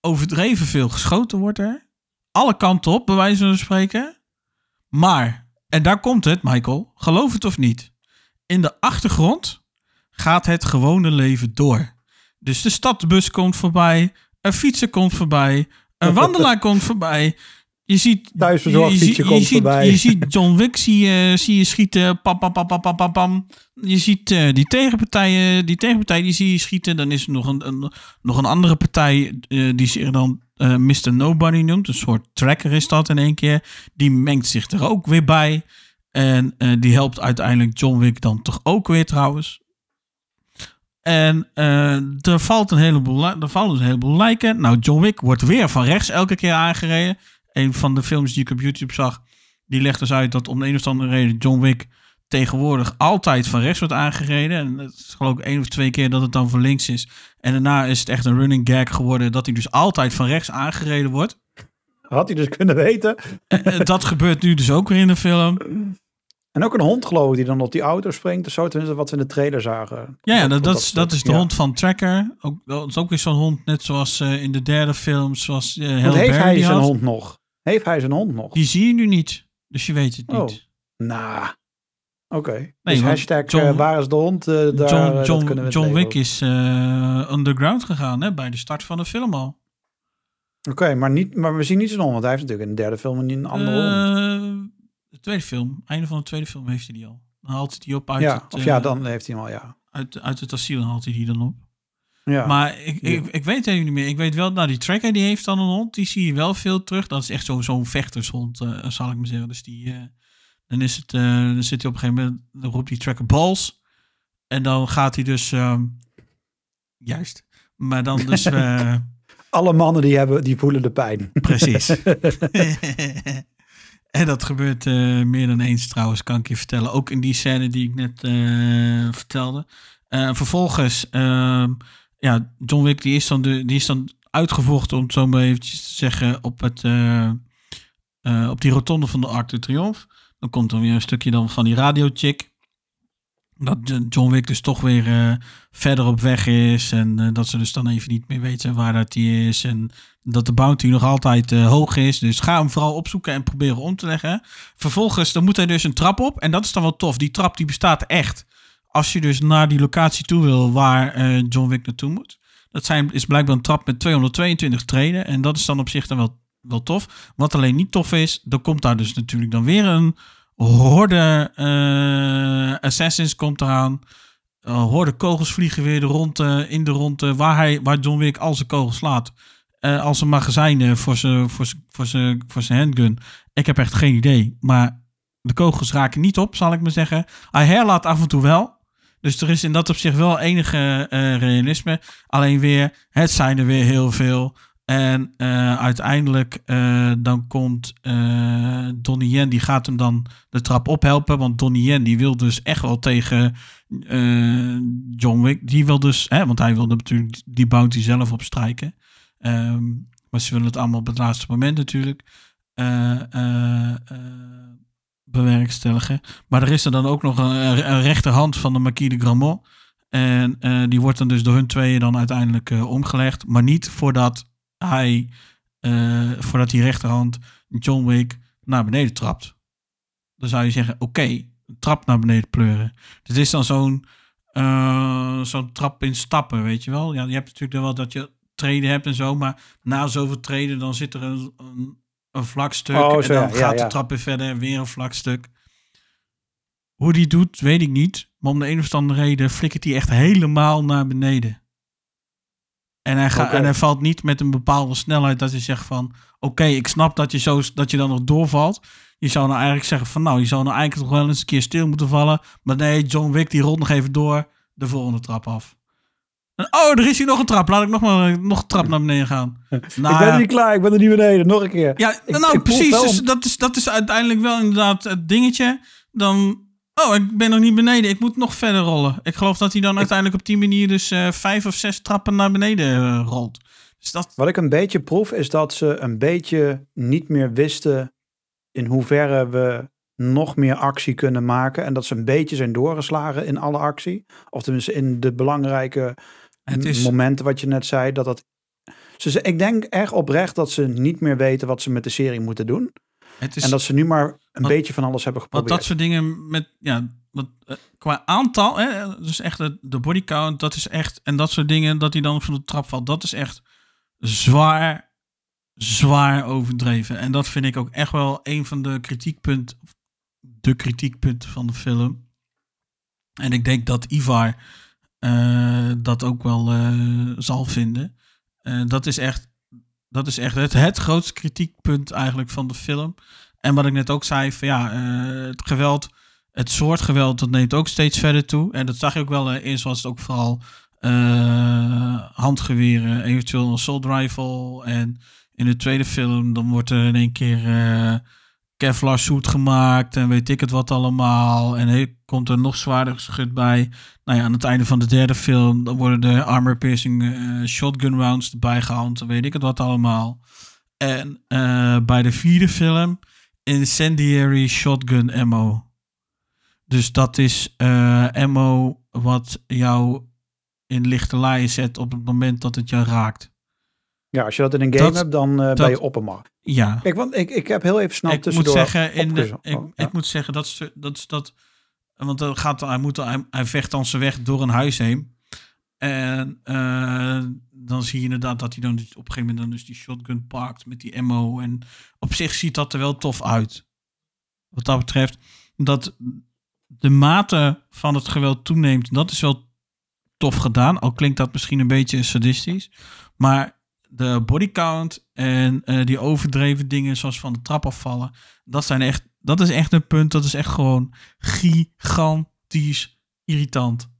Overdreven veel geschoten wordt er. Alle kanten op, bij wijze van spreken. Maar, en daar komt het, Michael, geloof het of niet. In de achtergrond gaat het gewone leven door. Dus de stadsbus komt voorbij, een fietser komt voorbij, een wandelaar komt voorbij. Je ziet, je, komt ziet, voorbij. je ziet John Wick zie je, zie je schieten, pam, pam, pam, pam, pam. Je ziet eh, die tegenpartijen, die tegenpartij die zie je schieten. Dan is er nog een, een, nog een andere partij eh, die zich dan eh Mr. Nobody noemt. Een soort tracker is dat in één keer. Die mengt zich er ook weer bij. En die helpt uiteindelijk John Wick dan toch ook weer trouwens. En er valt een heleboel, er vallen dus een heleboel lijken. Nou, John Wick wordt weer van rechts elke keer aangereden. Een van de films die ik op YouTube zag, die legt dus uit dat om de een of andere reden John Wick tegenwoordig altijd van rechts wordt aangereden. En het is geloof ik één of twee keer dat het dan van links is. En daarna is het echt een running gag geworden dat hij dus altijd van rechts aangereden wordt. Had hij dus kunnen weten. Eh, dat gebeurt nu dus ook weer in de film. En ook een hond geloof ik die dan op die auto springt. of zo, tenminste wat we in de trailer zagen. Ja, ja dat, dat, is, dat is de Ja. hond van Tracker. Ook, dat is ook weer zo'n hond, net zoals eh, in de derde film, zoals uh, heeft hij zijn hond nog? Heeft hij zijn hond nog? Die zie je nu niet, dus je weet het niet. Oh. Nou, oké. Nee, dus hashtag John- eh, waar is de hond? eh, daar, eh, John, dat John, kunnen we John Wick is eh, underground gegaan hè, bij de start van de film al. Oké, maar, niet, maar we zien niet zijn hond. Want hij heeft natuurlijk in de derde film een andere hond. Eh, de tweede film, einde van de tweede film heeft hij die al. Dan haalt hij die op uit, Ja, het, of eh, ja, dan heeft hij hem al, ja. uit, uit het asiel haalt hij die dan op. ja. Maar ik, ik, ik weet het even niet meer. Ik weet wel, nou die tracker die heeft dan een hond. Die zie je wel veel terug. Dat is echt zo- zo'n vechtershond, eh, zal ik maar zeggen. Dus die, eh, dan is het, eh, dan zit hij op een gegeven moment, dan roept die tracker balls. En dan gaat hij dus, ehm, juist. Maar dan dus, Alle mannen die, hebben, die voelen de pijn. precies. en dat gebeurt meer dan eens trouwens, kan ik je vertellen. Ook in die scène die ik net vertelde. Vervolgens, ehm, ja, John Wick die is dan, die is dan uitgevochten, om het zo maar eventjes te zeggen, op, het, eh, eh, op die rotonde van de Arc de Triomphe. Dan komt dan weer een stukje dan van die radio-chick. Dat eh, John Wick dus toch weer verder op weg is. En dat ze dus dan even niet meer weten waar dat hij is. En dat de bounty nog altijd hoog is. Dus ga hem vooral opzoeken en proberen om te leggen. Vervolgens dan moet hij dus een trap op. En dat is dan wel tof. Die trap die bestaat echt. Als je dus naar die locatie toe wil waar eh, John Wick naartoe moet. Dat zijn, is blijkbaar een trap met 222 treden. En dat is dan op zich dan wel, wel tof. Wat alleen niet tof is, dan komt daar dus natuurlijk dan weer een horde eh, assassins komt eraan. Uh, horde kogels vliegen weer de ronde, in de ronde waar, hij, waar John Wick al zijn kogels slaat. Eh, als een magazijn voor zijn voor voor voor handgun. Ik heb echt geen idee. Maar de kogels raken niet op, zal ik maar zeggen. Hij herlaat af en toe wel. Dus er is in dat opzicht wel enige eh, realisme. Alleen weer, het zijn er weer heel veel. En eh, uiteindelijk eh, dan komt Donnie Yen, die gaat hem dan de trap ophelpen. Want Donnie Yen die wil dus echt wel tegen John Wick. Die wil dus, hè, want hij wilde natuurlijk die bounty zelf opstrijken. Ehm, maar ze willen het allemaal op het laatste moment natuurlijk bewerkstelligen. Maar er is er dan ook nog een, rechterhand van de Marquis de Gramont. En eh, die wordt dan dus door hun tweeën dan uiteindelijk eh, omgelegd. Maar niet voordat hij, eh, voordat die rechterhand John Wick naar beneden trapt. Dan zou je zeggen, oké, trap naar beneden pleuren. Het is dan zo'n zo'n trap in stappen, weet je wel. Ja, je hebt natuurlijk wel dat je treden hebt en zo, maar na zoveel treden dan zit er een, een, een vlak stuk Oh, en dan ja, gaat ja, de trap weer verder en weer een vlak stuk. Hoe die doet, weet ik niet. Maar om de een of andere reden flikkert hij echt helemaal naar beneden. En hij, gaat en hij valt niet met een bepaalde snelheid dat je zegt van... Oké, ik snap dat je, zo, dat je dan nog doorvalt. Je zou nou eigenlijk zeggen van... Nou, je zou nou eigenlijk toch wel eens een keer stil moeten vallen. Maar nee, John Wick die rolt nog even door de volgende trap af. Oh, er is hier nog een trap. Laat ik nog maar nog een trap naar beneden gaan. Nou, ik ben ja. er niet klaar, ik ben er niet beneden. Nog een keer. Ja, Ik- nou ik precies. Dus dat, is, dat is uiteindelijk wel inderdaad het dingetje. Dan, oh, ik ben nog niet beneden. Ik moet nog verder rollen. Ik geloof dat hij dan uiteindelijk op die manier dus eh, vijf of zes trappen naar beneden eh, rolt. Dus dat, Wat ik een beetje proef is dat ze een beetje niet meer wisten in hoeverre we nog meer actie kunnen maken. En dat ze een beetje zijn doorgeslagen in alle actie. Of tenminste in de belangrijke Het is, het is en dat ze nu maar een wat- beetje van alles hebben wat geprobeerd. dat soort dingen met, ja, wat, eh, qua aantal, hè, dus echt de, de body count, dat is echt, en dat soort dingen, dat hij dan van de trap valt, dat is echt zwaar, zwaar overdreven. En dat vind ik ook echt wel een van de kritiekpunten, de kritiekpunten van de film. En ik denk dat Ivar dat ook wel eh, zal vinden. Eh, dat is echt, dat is echt het, het grootste kritiekpunt eigenlijk van de film. En wat ik net ook zei, van ja, eh, het geweld, het soort geweld, dat neemt ook steeds verder toe. En dat zag je ook wel. eh, eerst was het ook vooral eh, handgeweren, eventueel een assault rifle. En in de tweede film, dan wordt er in één keer eh, Kevlar suit gemaakt en weet ik het wat allemaal. En komt er nog zwaarder geschut bij. Nou ja, aan het einde van de derde film, worden de armor piercing eh, shotgun rounds erbij gehaald. Dan weet ik het wat allemaal. En eh, bij de vierde film incendiary shotgun ammo. Dus dat is eh, ammo wat jou in lichte laaien zet op het moment dat het je raakt. Ja, als je dat in een game Dat- hebt, dan ben dat- je op hem maar. Ja, Kijk, want ik, ik heb heel even snel ik moet zeggen, in de, ik, Oh, ja. ik moet zeggen dat is dat, is dat want dan gaat, hij, moet, hij, hij vecht dan zijn weg door een huis heen. En eh, dan zie je inderdaad dat hij dan dus op een gegeven moment dan dus die shotgun pakt met die ammo. En op zich ziet dat er wel tof uit. Wat dat betreft, dat de mate van het geweld toeneemt, dat is wel tof gedaan. Al klinkt dat misschien een beetje sadistisch. Maar de body count en eh, die overdreven dingen zoals van de trap afvallen, dat, zijn echt, dat is echt een punt. Dat is echt gewoon gigantisch irritant.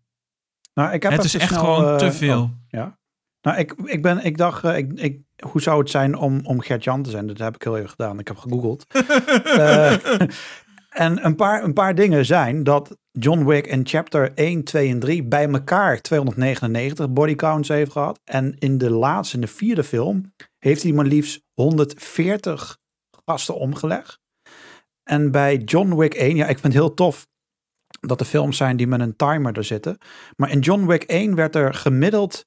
Nou, ik heb Het is echt snel, gewoon eh, te veel. oh, ja. Nou, ik, ik, ben, ik dacht, eh, ik, ik, hoe zou het zijn om, om Gert-Jan te zijn? Dat heb ik heel even gedaan. Ik heb gegoogeld. Eh, en een paar, een paar dingen zijn dat John Wick in chapter 1, 2 en 3 bij elkaar 299 body counts heeft gehad. En in de laatste, in de vierde film, heeft hij maar liefst 140 gasten omgelegd. En bij John Wick 1, ja, ik vind het heel tof dat er films zijn die met een timer er zitten. Maar in John Wick 1 werd er gemiddeld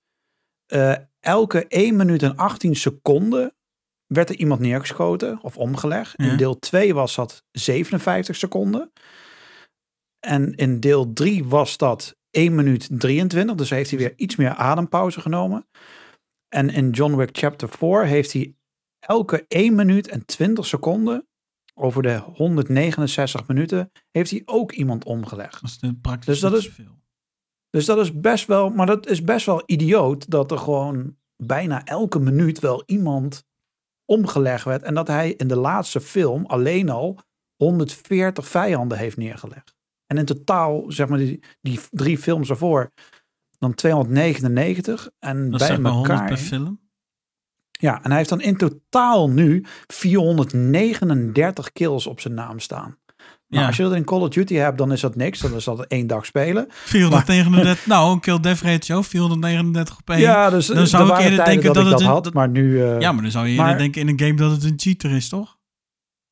eh, elke 1 minuut en 18 seconden werd er iemand neergeschoten of omgelegd. Ja. In deel 2 was dat 57 seconden. En in deel 3 was dat 1 minuut 23. Dus heeft hij weer iets meer adempauze genomen. En in John Wick Chapter 4 heeft hij elke 1 minuut en 20 seconden over de 169 minuten heeft hij ook iemand omgelegd. Dat is de praktisch Dus dat is- zoveel. Dus dat is best wel, maar dat is best wel idioot dat er gewoon bijna elke minuut wel iemand omgelegd werd. En dat hij in de laatste film alleen al 140 vijanden heeft neergelegd. En in totaal, zeg maar, die, die drie films ervoor, dan 299. En Dat bij zeg maar 100 elkaar. per film. Ja, en hij heeft dan in totaal nu 439 kills op zijn naam staan. Nou, Ja. als je dat in Call of Duty hebt, dan is dat niks. Dan is dat één dag spelen. 439, nou, een kill death ratio, 439 op één. Ja, dus Dan zou ik eerder denken dat, het een- had, maar nu... eh, Ja, maar dan zou je Maar- eerder denken in een game dat het een cheater is, toch?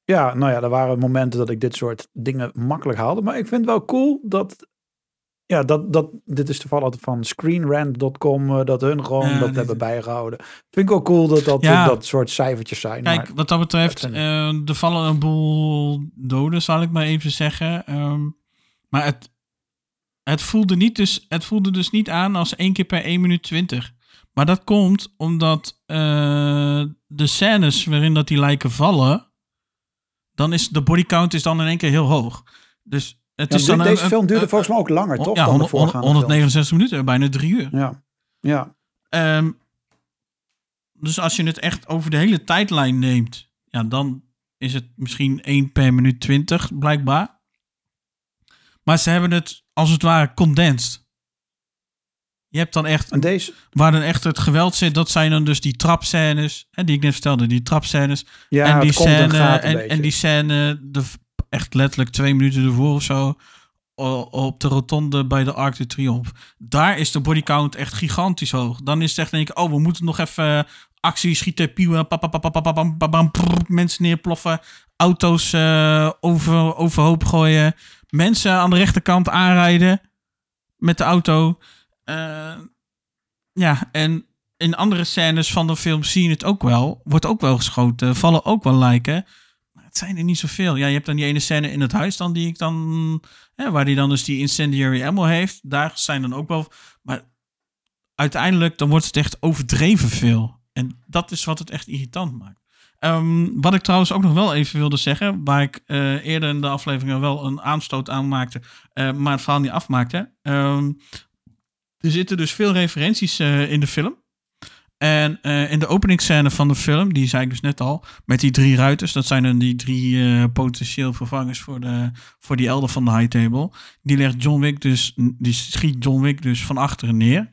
Ja, nou ja, er waren momenten dat ik dit soort dingen makkelijk haalde. Maar ik vind het wel cool dat... Ja, dat, dat, dit is toevallig van screenrant.com, eh, dat hun gewoon Ja, dat hebben bijgehouden. Vind ik wel cool dat dat, Ja. dat soort cijfertjes zijn. Kijk, maar, wat dat betreft, dat eh, er vallen een boel doden, zal ik maar even zeggen. Ehm, maar het, het, voelde niet dus, het voelde dus niet aan als één keer per 1 minuut 20. Maar dat komt omdat eh, de scènes waarin dat die lijken vallen, dan is de body count is dan in één keer heel hoog. Dus het Ja, is dan deze een- film duurde een- volgens mij ook langer, toch? ja, dan de 100 voorgaande 169 minuten, bijna drie uur. Ja, ja. Ehm, dus als je het echt over de hele tijdlijn neemt, ja, dan is het misschien 1 per minuut 20, blijkbaar. Maar ze hebben het als het ware condensed. Je hebt dan echt, En deze, waar dan echt het geweld zit, dat zijn dan dus die trapscènes, hè, die ik net vertelde, die trapscènes. ja, en, die en scène, en, beetje. en die scène, de, echt letterlijk twee minuten ervoor of zo, op de rotonde bij de Arc de Triomphe. Daar is de bodycount echt gigantisch hoog. Dan is het echt, denk ik, oh, we moeten nog even actie schieten, pieuwen, mensen neerploffen, auto's eh, over, overhoop gooien, mensen aan de rechterkant aanrijden met de auto. Eh, ja, en in andere scènes van de film zie je het ook wel. Wordt ook wel geschoten, vallen ook wel lijken. Maar het zijn er niet zoveel. Ja, je hebt dan die ene scène in het huis dan die ik dan... Hè, waar die dan dus die incendiary ammo heeft. Daar zijn dan ook wel... Maar uiteindelijk dan wordt het echt overdreven veel. En dat is wat het echt irritant maakt. Ehm, wat ik trouwens ook nog wel even wilde zeggen, waar ik eh, eerder in de aflevering wel een aanstoot aan maakte, eh, maar het verhaal niet afmaakte. Ehm, er zitten dus veel referenties eh, in de film. En eh, in de openingsscène van de film, die zei ik dus net al, met die drie ruiters, dat zijn dan die drie eh, potentieel vervangers voor, de, voor die elder van de high table. Die legt John Wick dus, die schiet John Wick dus van achteren neer.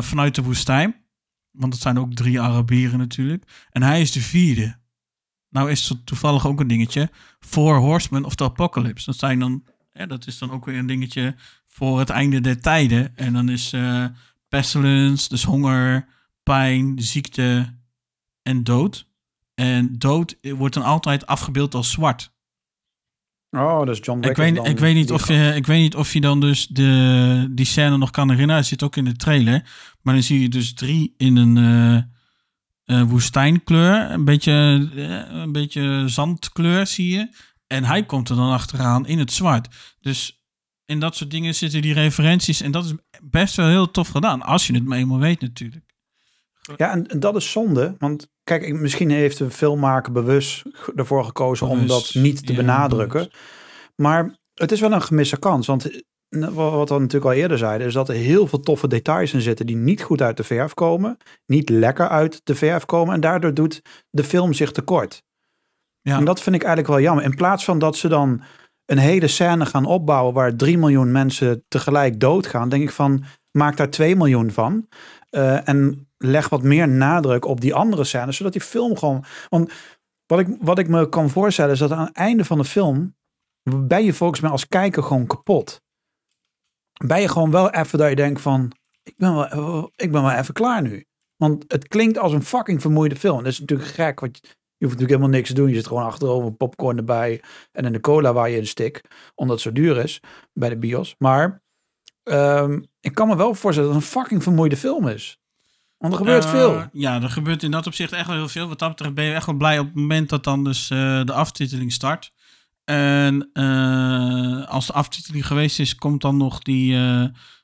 Vanuit de woestijn. Want het zijn ook drie Arabieren natuurlijk. En hij is de vierde. Nou is er toevallig ook een dingetje. Four Horsemen of the Apocalypse. Dat zijn dan, dat is dan ook weer een dingetje voor het einde der tijden. En dan is eh pestilence, dus honger, pijn, ziekte en dood. En dood wordt dan altijd afgebeeld als zwart. Oh, dus John Wick Ik is weet, ik, weet niet of je, ik weet niet of je dan dus de, die scène nog kan herinneren. Het zit ook in de trailer. Maar dan zie je dus drie in een eh, eh, woestijnkleur. Een beetje, een beetje zandkleur zie je. En hij komt er dan achteraan in het zwart. Dus in dat soort dingen zitten die referenties. En dat is best wel heel tof gedaan. Als je het maar eenmaal weet natuurlijk. Ja, en, en dat is zonde. Want kijk, misschien heeft de filmmaker bewust ervoor gekozen om dat niet te ja, benadrukken. bewust. Maar het is wel een gemiste kans. Want eh, wa- wat we natuurlijk al eerder zeiden, is dat er heel veel toffe details in zitten die niet goed uit de verf komen. Niet lekker uit de verf komen. En daardoor doet de film zich tekort. Ja. En dat vind ik eigenlijk wel jammer. In plaats van dat ze dan een hele scène gaan opbouwen waar 3 miljoen mensen tegelijk doodgaan, denk ik van maak daar 2 miljoen van. Eh, en leg wat meer nadruk op die andere scènes, zodat die film gewoon. Want wat ik, wat ik me kan voorstellen is dat aan het einde van de film ben je volgens mij als kijker gewoon kapot. Ben je gewoon wel even dat je denkt van ik ben wel, ik ben wel even klaar nu. Want het klinkt als een fucking vermoeide film. Dat is natuurlijk gek, want je hoeft natuurlijk helemaal niks te doen. Je zit gewoon achterover, popcorn erbij en de cola waar je in stik. Omdat het zo duur is bij de bios. Maar ehm, ik kan me wel voorstellen dat het een fucking vermoeide film is. Want er gebeurt Eh, veel. Ja, er gebeurt in dat opzicht echt wel heel veel. Wat dat betreft ben je echt wel blij op het moment dat dan dus eh, de aftiteling start. En eh, als de aftiteling geweest is, komt dan nog die,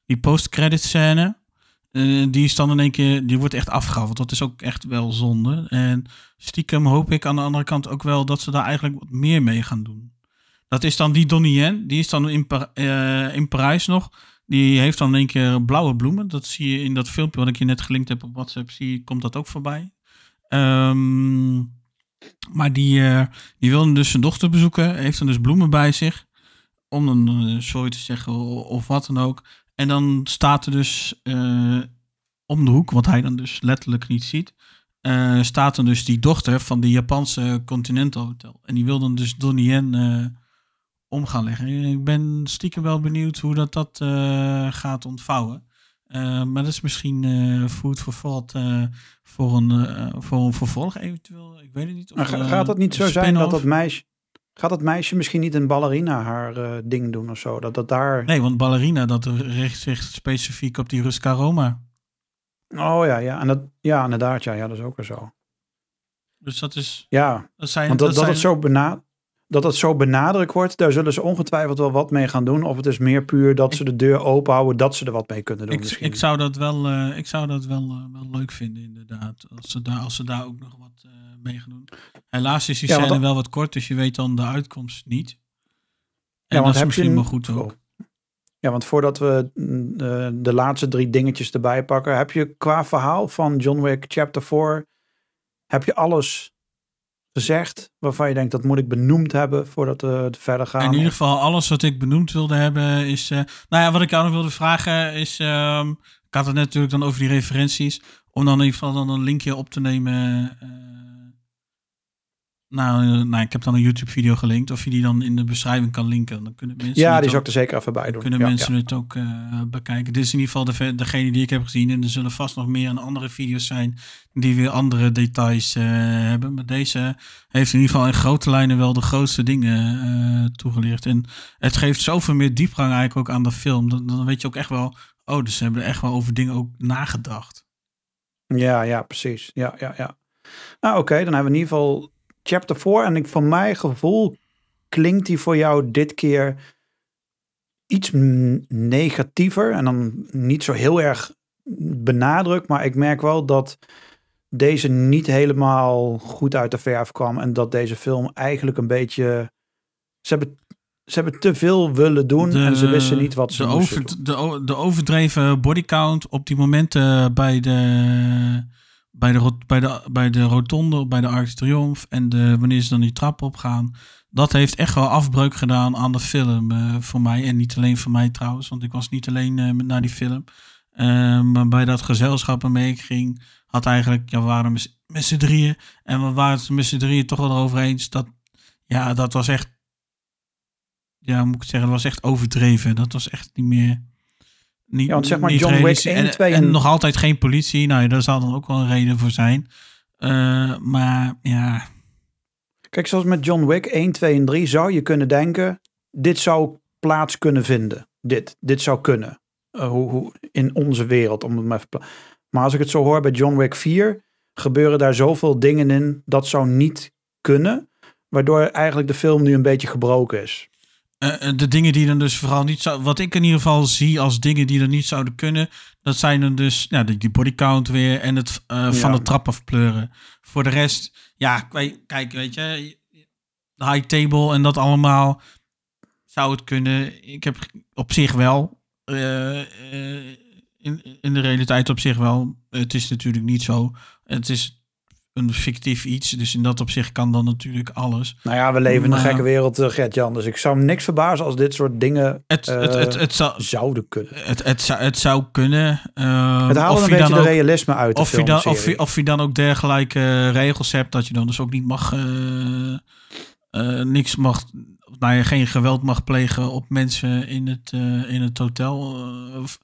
die post-credit scène. Eh, die is dan in één keer, die wordt echt afgehaald. Dat is ook echt wel zonde. En stiekem hoop ik aan de andere kant ook wel dat ze daar eigenlijk wat meer mee gaan doen. Dat is dan die Donnie Yen, die is dan in, eh, in Parijs nog. Die heeft dan in één keer blauwe bloemen. Dat zie je in dat filmpje wat ik je net gelinkt heb op WhatsApp. Zie, je- komt dat ook voorbij. Ehm, maar die, eh, die wilde dus zijn dochter bezoeken. Heeft dan dus bloemen bij zich. Om eh, sorry te zeggen of wat dan ook. En dan staat er dus eh, om de hoek, wat hij dan dus letterlijk niet ziet. eh, staat dan dus die dochter van die Japanse Continental Hotel. En die wil dan dus Donnie Yen eh, om gaan leggen. Ik ben stiekem wel benieuwd hoe dat, dat gaat ontvouwen. Maar dat is misschien food for thought voor, een, voor een vervolg eventueel. Ik weet het niet. Of, gaat het niet zo zijn dat dat meisje... Gaat dat meisje misschien niet een ballerina haar eh, ding doen of zo? Dat dat daar... Nee, want ballerina, dat richt zich specifiek op die Ruska Roma. Oh ja, ja. En dat, ja, inderdaad. Ja, ja, dat is ook weer zo. Dus dat is... Ja, Dat zijn, want dat, dat dat, zijn, het zo bena dat het zo benadrukt wordt, daar zullen ze ongetwijfeld wel wat mee gaan doen. Of het is meer puur dat ze de deur open houden, dat ze er wat mee kunnen doen ik, misschien. ik zou dat wel, eh, ik zou dat wel, eh, wel leuk vinden, inderdaad. Als ze daar, als ze daar ook nog wat eh, mee gaan doen. Helaas is die Ja, scène wel wat kort, dus je weet dan de uitkomst niet. En Ja, dat want is heb misschien je wel goed ook. Ja, want voordat we mm, de laatste drie dingetjes erbij pakken, heb je qua verhaal van John Wick Chapter 4, heb je alles gezegd waarvan je denkt dat moet ik benoemd hebben voordat we verder gaan? In ieder geval, alles wat ik benoemd wilde hebben is... eh, nou ja, wat ik jou nog wilde vragen is... ehm, ik had het net natuurlijk dan over die referenties. Om dan in ieder geval dan een linkje op te nemen... eh, Nou, eh, nou, ik heb dan een YouTube-video gelinkt. Of je die dan in de beschrijving kan linken. Dan kunnen mensen Ja, die zou ook- ik er zeker even bij doen. kunnen Ja, mensen ja. het ook eh, bekijken. Dit is in ieder geval de, degene die ik heb gezien. En er zullen vast nog meer en andere video's zijn die weer andere details eh, hebben. Maar deze heeft in ieder geval in grote lijnen wel de grootste dingen eh, toegelicht. En het geeft zoveel meer diepgang eigenlijk ook aan de film. Dan, dan weet je ook echt wel, oh, dus ze hebben er echt wel over dingen ook nagedacht. Ja, ja, precies. Ja, ja, ja. Nou, oké, dan hebben we in ieder geval chapter 4. En ik, van mijn gevoel klinkt die voor jou dit keer iets negatiever. En dan niet zo heel erg benadrukt. Maar ik merk wel dat deze niet helemaal goed uit de verf kwam. En dat deze film eigenlijk een beetje... Ze hebben, ze hebben te veel willen doen en ze wisten niet wat ze de, moesten over, doen. de, de overdreven bodycount op die momenten bij de, bij de, bij de, bij de rotonde, bij de Arc de Triomphe en de, wanneer ze dan die trap opgaan. Dat heeft echt wel afbreuk gedaan aan de film eh, voor mij. En niet alleen voor mij trouwens, want ik was niet alleen eh, naar die film. Eh, maar bij dat gezelschap waarmee ik ging, had eigenlijk, ja, we waren met z'n- drieën. En we waren het met z'n drieën toch wel erover eens dat, ja, dat was echt ja, moet ik zeggen, dat was echt overdreven. Dat was echt niet meer. Niet, Ja, want zeg maar niet John Wick realistisch. 1, en, 2 en en- nog altijd geen politie. Nou ja, daar zal dan ook wel een reden voor zijn. Eh, maar ja, Kijk, zoals met John Wick 1, 2 en 3 zou je kunnen denken, dit zou plaats kunnen vinden. Dit, dit zou kunnen. Eh, hoe, hoe, in onze wereld. Om het maar, even maar als ik het zo hoor bij John Wick 4, gebeuren daar zoveel dingen in, dat zou niet kunnen. Waardoor eigenlijk de film nu een beetje gebroken is. Eh, eh, de dingen die dan dus vooral niet zou. Wat ik in ieder geval zie als dingen die er niet zouden kunnen. Dat zijn dan dus ja, die, die bodycount weer en het eh, van de trap afpleuren. Voor de rest, ja, kijk, kijk, weet je, de high table en dat allemaal zou het kunnen. Ik heb op zich wel, in, in de realiteit op zich wel. Het is natuurlijk niet zo. Het is een fictief iets, dus in dat opzicht kan dan natuurlijk alles. Nou ja, we leven in een gekke wereld, eh, Gert-Jan. Dus ik zou me niks verbazen als dit soort dingen Het, het, eh, het, het, zou, zouden kunnen. het, het, zou, het zou kunnen. ehm, Het haalt een je beetje dan de ook- realisme uit of je, dan, of, je, of je dan ook dergelijke eh, regels hebt dat je dan dus ook niet mag niks mag nou ja, geen geweld mag plegen op mensen in het, in het hotel of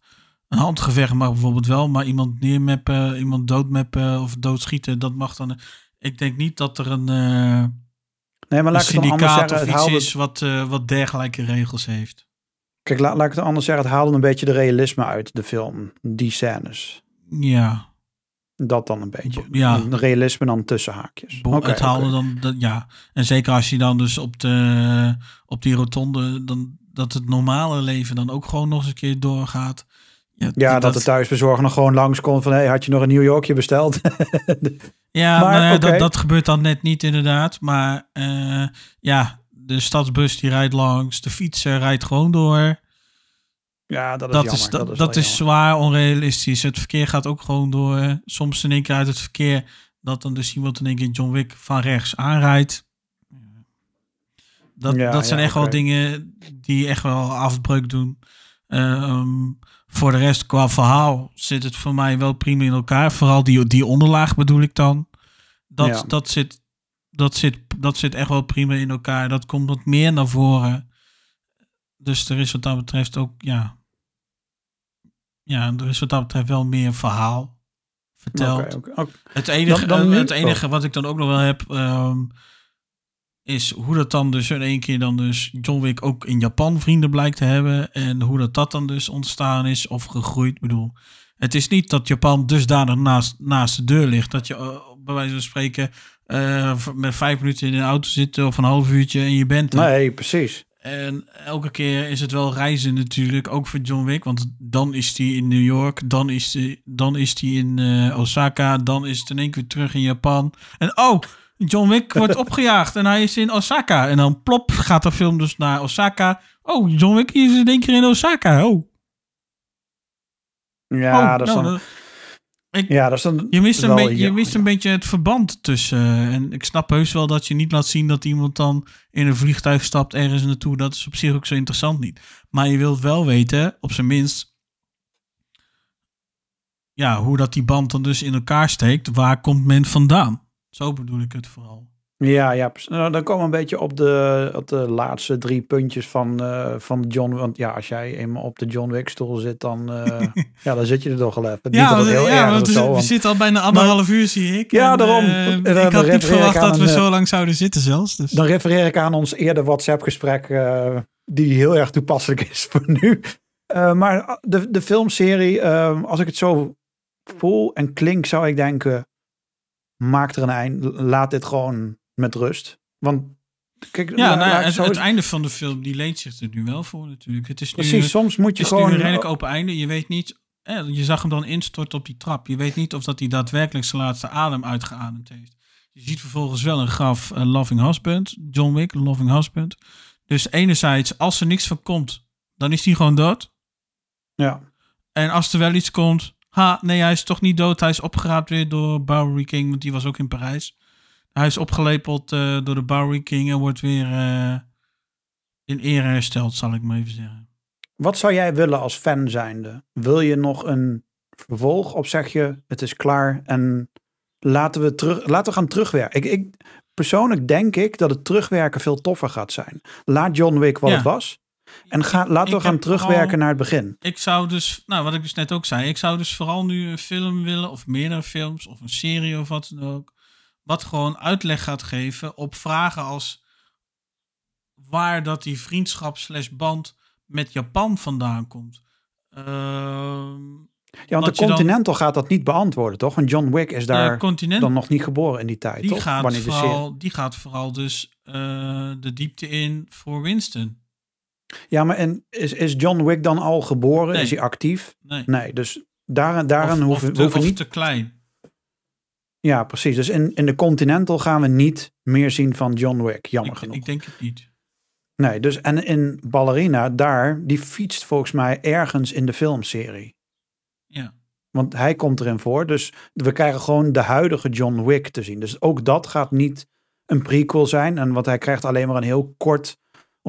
een handgevecht mag bijvoorbeeld wel maar iemand neermeppen iemand doodmeppen of doodschieten dat mag dan ik denk niet dat er een, eh nee, maar laat ik het dan anders zeggen. of Het haalde, is wat, eh, wat dergelijke regels heeft kijk, laat, laat ik het anders zeggen. Het haalde een beetje de realisme uit de film. Die scènes. ja Dat dan een beetje. Ja. Een realisme dan tussen haakjes. Bo- het haalde dan, dat, ja. En zeker als je dan dus op, de, op die rotonde, dan, dat het normale leven dan ook gewoon nog eens een keer doorgaat. Ja, dat, de thuisbezorger nog gewoon langskomt van... Hey, had je nog een New Yorkje besteld? Ja, Maar, oké. dat, dat gebeurt dan net niet inderdaad. Maar eh, ja, de stadsbus die rijdt langs, de fietser rijdt gewoon door. ja, dat is Dat jammer. is, dat, wel dat is zwaar onrealistisch. Het verkeer gaat ook gewoon door. Soms in één keer uit het verkeer dat dan dus iemand in één keer John Wick van rechts aanrijdt. Dat, Ja, dat zijn ja, echt wel dingen die echt wel afbreuk doen. Ehm, voor de rest, qua verhaal, zit het voor mij wel prima in elkaar. Vooral die, die onderlaag bedoel ik dan. Dat, Ja. dat, zit, dat, zit, dat zit echt wel prima in elkaar. Dat komt wat meer naar voren. Dus er is wat dat betreft ook, ja. Ja, er is wat dat betreft wel meer verhaal verteld. Het enige, Dan- dan eh, het enige wat ik dan ook nog wel heb, ehm, is hoe dat dan dus in één keer dan dus John Wick ook in Japan vrienden blijkt te hebben. En hoe dat dat dan dus ontstaan is of gegroeid. Ik bedoel, het is niet dat Japan dusdanig naast, naast de deur ligt. Dat je eh, bij wijze van spreken eh, met vijf minuten in een auto zit of een half uurtje en je bent er. Nee, precies. En elke keer is het wel reizen natuurlijk, ook voor John Wick. Want dan is hij in New York, dan is hij, dan is hij in eh, Osaka, dan is het in één keer terug in Japan. En oh, John Wick wordt opgejaagd en hij is in Osaka. En dan plop gaat de film dus naar Osaka. Oh, John Wick is in één keer in Osaka. Oh, Ja, oh dat is nou, dan... dat- ik, Ja, dat is dan je mist, een, beetje, je mist een beetje het verband tussen. eh, En ik snap heus wel dat je niet laat zien dat iemand dan in een vliegtuig stapt ergens naartoe. Dat is op zich ook zo interessant niet. Maar je wilt wel weten, op zijn minst, ja, hoe dat die band dan dus in elkaar steekt. Waar komt men vandaan? Zo bedoel ik het vooral. Ja, ja. Nou, dan komen we een beetje op de, op de laatste drie puntjes van, eh, van John. Want ja, als jij eenmaal op de John Wick stoel zit, dan, eh, ja, dan zit je er toch wel even. Niet Ja, dat het heel ja erg want we, zitten al bijna anderhalf uur, zie ik. Ja, En, daarom. eh, dan ik had niet verwacht dat we een, zo lang zouden zitten zelfs. Dus. Dan refereer ik aan ons eerder WhatsApp-gesprek, die heel erg toepasselijk is voor nu. Maar de, de filmserie, als ik het zo voel en klink, zou ik denken, maak er een eind. Laat dit gewoon met rust. Want, kijk, ja, nou, het, het einde van de film die leent zich er nu wel voor natuurlijk. Het is nu, precies, soms moet je het is nu gewoon... een redelijk open einde. Je weet niet, eh, je zag hem dan instorten op die trap. Je weet niet of dat hij daadwerkelijk zijn laatste adem uitgeademd heeft. Je ziet vervolgens wel een graf eh, Loving Husband, John Wick, Loving Husband. Dus enerzijds, als er niks van komt, dan is hij gewoon dood. Ja. En als er wel iets komt, ha, nee, hij is toch niet dood. Hij is opgeraapt weer door Bowery King, want die was ook in Parijs. Hij is opgelepeld eh, door de Bowery King en wordt weer eh, in ere hersteld, zal ik maar even zeggen. Wat zou jij willen als fan zijnde? Wil je nog een vervolg of zeg je het is klaar en laten we, terug, laten we gaan terugwerken? Ik, ik, persoonlijk denk ik dat het terugwerken veel toffer gaat zijn. Laat John Wick wat Ja. het was en ga, laten we gaan terugwerken vooral- naar het begin. Ik zou dus, nou wat ik dus net ook zei, ik zou dus vooral nu een film willen, of meerdere films, of een serie of wat dan ook. Wat gewoon uitleg gaat geven op vragen als waar dat die vriendschap slash band met Japan vandaan komt. Ehm Ja, want de dan- Continental gaat dat niet beantwoorden, toch? Want John Wick is daar dan nog niet geboren in die tijd, die, toch? gaat Wanneer de serie- vooral, die gaat vooral dus eh, de diepte in voor Winston. Ja, maar en is, is John Wick dan al geboren? Nee. Is hij actief? Nee. Nee, dus daar, daaraan of, hoeven of we te, hoeven niet te klein. Ja, precies. Dus in, in de Continental gaan we niet meer zien van John Wick, jammer Ik, genoeg. ik denk het niet. Nee, dus en in Ballerina, daar, die fietst volgens mij ergens in de filmserie. Ja. Want hij komt erin voor. Dus we krijgen gewoon de huidige John Wick te zien. Dus ook dat gaat niet een prequel zijn. En want hij krijgt alleen maar een heel kort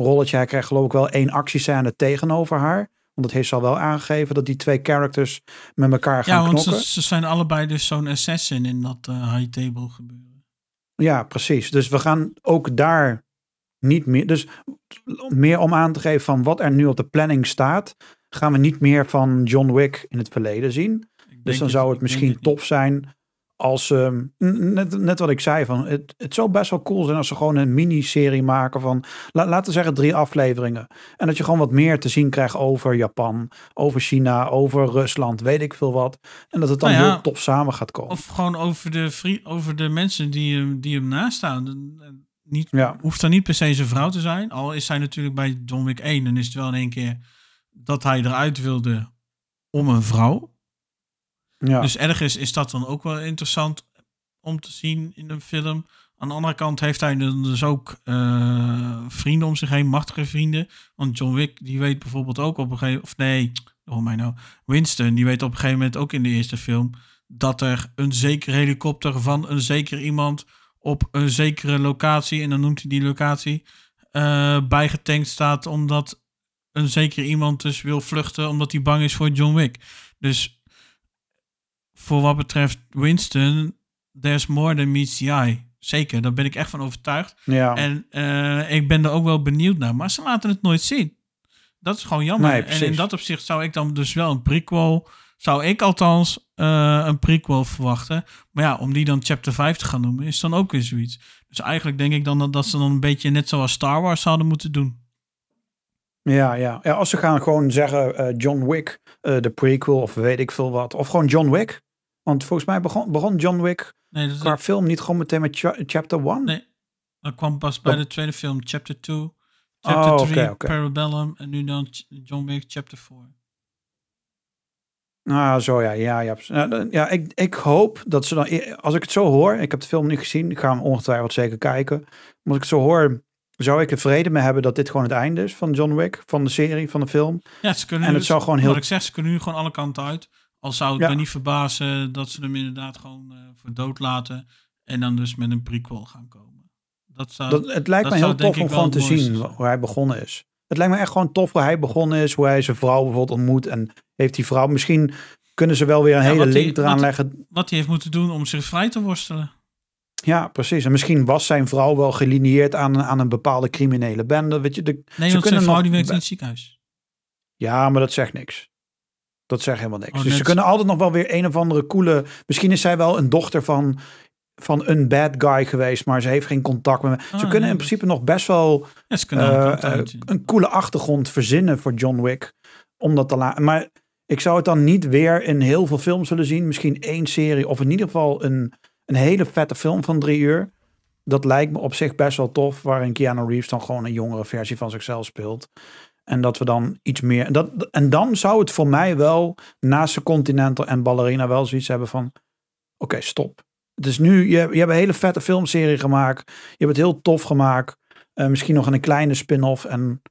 rolletje. Hij krijgt geloof ik wel één actiescène tegenover haar. Want het heeft ze al wel aangegeven dat die twee characters met elkaar gaan Ja, want knokken. ze, ze zijn allebei dus zo'n assassin in dat eh, high table gebeuren. Ja, precies. Dus we gaan ook daar niet meer. Dus meer om aan te geven van wat er nu op de planning staat, gaan we niet meer van John Wick in het verleden zien. Dus dan zou het misschien niet. tof zijn als, ehm, net, net wat ik zei, van het, het zou best wel cool zijn als ze gewoon een miniserie maken van, la, laten we zeggen, drie afleveringen. En dat je gewoon wat meer te zien krijgt over Japan, over China, over Rusland, weet ik veel wat. En dat het dan Nou ja, heel tof samen gaat komen. Of gewoon over de, over de mensen die hem, die hem en Niet, Ja. Hoeft dan niet per se zijn vrouw te zijn. Al is hij natuurlijk bij John Wick 1. Dan is het wel in één keer dat hij eruit wilde om een vrouw. Dus ergens is dat dan ook wel interessant om te zien in een film. Aan de andere kant heeft hij dan dus ook eh, vrienden om zich heen, machtige vrienden. Want John Wick, die weet bijvoorbeeld ook op een gegeven of nee, oh mij nou, Winston, die weet op een gegeven moment ook in de eerste film dat er een zekere helikopter van een zeker iemand op een zekere locatie, en dan noemt hij die locatie, eh, bijgetankt staat omdat een zeker iemand dus wil vluchten omdat hij bang is voor John Wick. Dus voor wat betreft Winston, there's more than meets the eye. Zeker, daar ben ik echt van overtuigd. ja. En eh, ik ben er ook wel benieuwd naar, maar ze laten het nooit zien. Dat is gewoon jammer. Nee, en in dat opzicht zou ik dan dus wel een prequel, zou ik althans eh, een prequel verwachten. Maar ja, om die dan chapter 5 te gaan noemen, is dan ook weer zoiets. Dus eigenlijk denk ik dan dat, dat ze dan een beetje net zoals Star Wars zouden moeten doen. Ja, ja. ja, als ze gaan gewoon zeggen eh, John Wick, de prequel of weet ik veel wat. Of gewoon John Wick. Want volgens mij begon, begon John Wick Nee, dat, qua film niet gewoon meteen met cha- chapter 1. Nee. dat kwam pas bij de tweede film, chapter 2, chapter Oh, 3, oké, oké. Parabellum en nu dan John Wick chapter 4. Ah, zo ja, ja, ja. Ja, ik, ik hoop dat ze dan, e- als ik het zo hoor, ik heb de film niet gezien, ik ga hem ongetwijfeld zeker kijken. Maar als ik het zo hoor, zou ik er vrede mee hebben dat dit gewoon het einde is van John Wick, van de serie, van de film. Ja, ze kunnen En nu- het zou gewoon heel- Wat ik zeg, ze kunnen nu gewoon alle kanten uit. Al zou het Ja. me niet verbazen dat ze hem inderdaad gewoon eh, voor dood laten. En dan dus met een prequel gaan komen. Dat zou... Dat, het lijkt dat me heel tof om gewoon te zien zijn. hoe hij begonnen is. Het lijkt me echt gewoon tof hoe hij begonnen is, hoe hij zijn vrouw bijvoorbeeld ontmoet en heeft die vrouw, misschien kunnen ze wel weer een Ja, hele die- link eraan wat- leggen. Wat hij heeft moeten doen om zich vrij te worstelen. Ja, precies. En misschien was zijn vrouw wel gelineerd aan, aan een bepaalde criminele bende. Weet je, de, Nee, ze want zijn kunnen vrouw nog- die werkt in het ziekenhuis. Ja, maar dat zegt niks. Dat zegt helemaal niks. Oh, dus ze kunnen altijd nog wel weer een of andere coole... Misschien is zij wel een dochter van, van een bad guy geweest, maar ze heeft geen contact met me. ze Ah, kunnen nee, in principe nog best wel Ja, eh, eh, een coole achtergrond verzinnen voor John Wick. Om dat te laten. Maar ik zou het dan niet weer in heel veel films willen zien. Misschien één serie of in ieder geval een, een hele vette film van drie uur. Dat lijkt me op zich best wel tof. Waarin Keanu Reeves dan gewoon een jongere versie van zichzelf speelt. En dat we dan iets meer. en Dat, en dan zou het voor mij wel naast de Continental en Ballerina wel zoiets hebben van. Oké, stop. Het is nu. Je, je hebt een hele vette filmserie gemaakt. Je hebt het heel tof gemaakt. Eh, misschien nog een kleine spin-off. En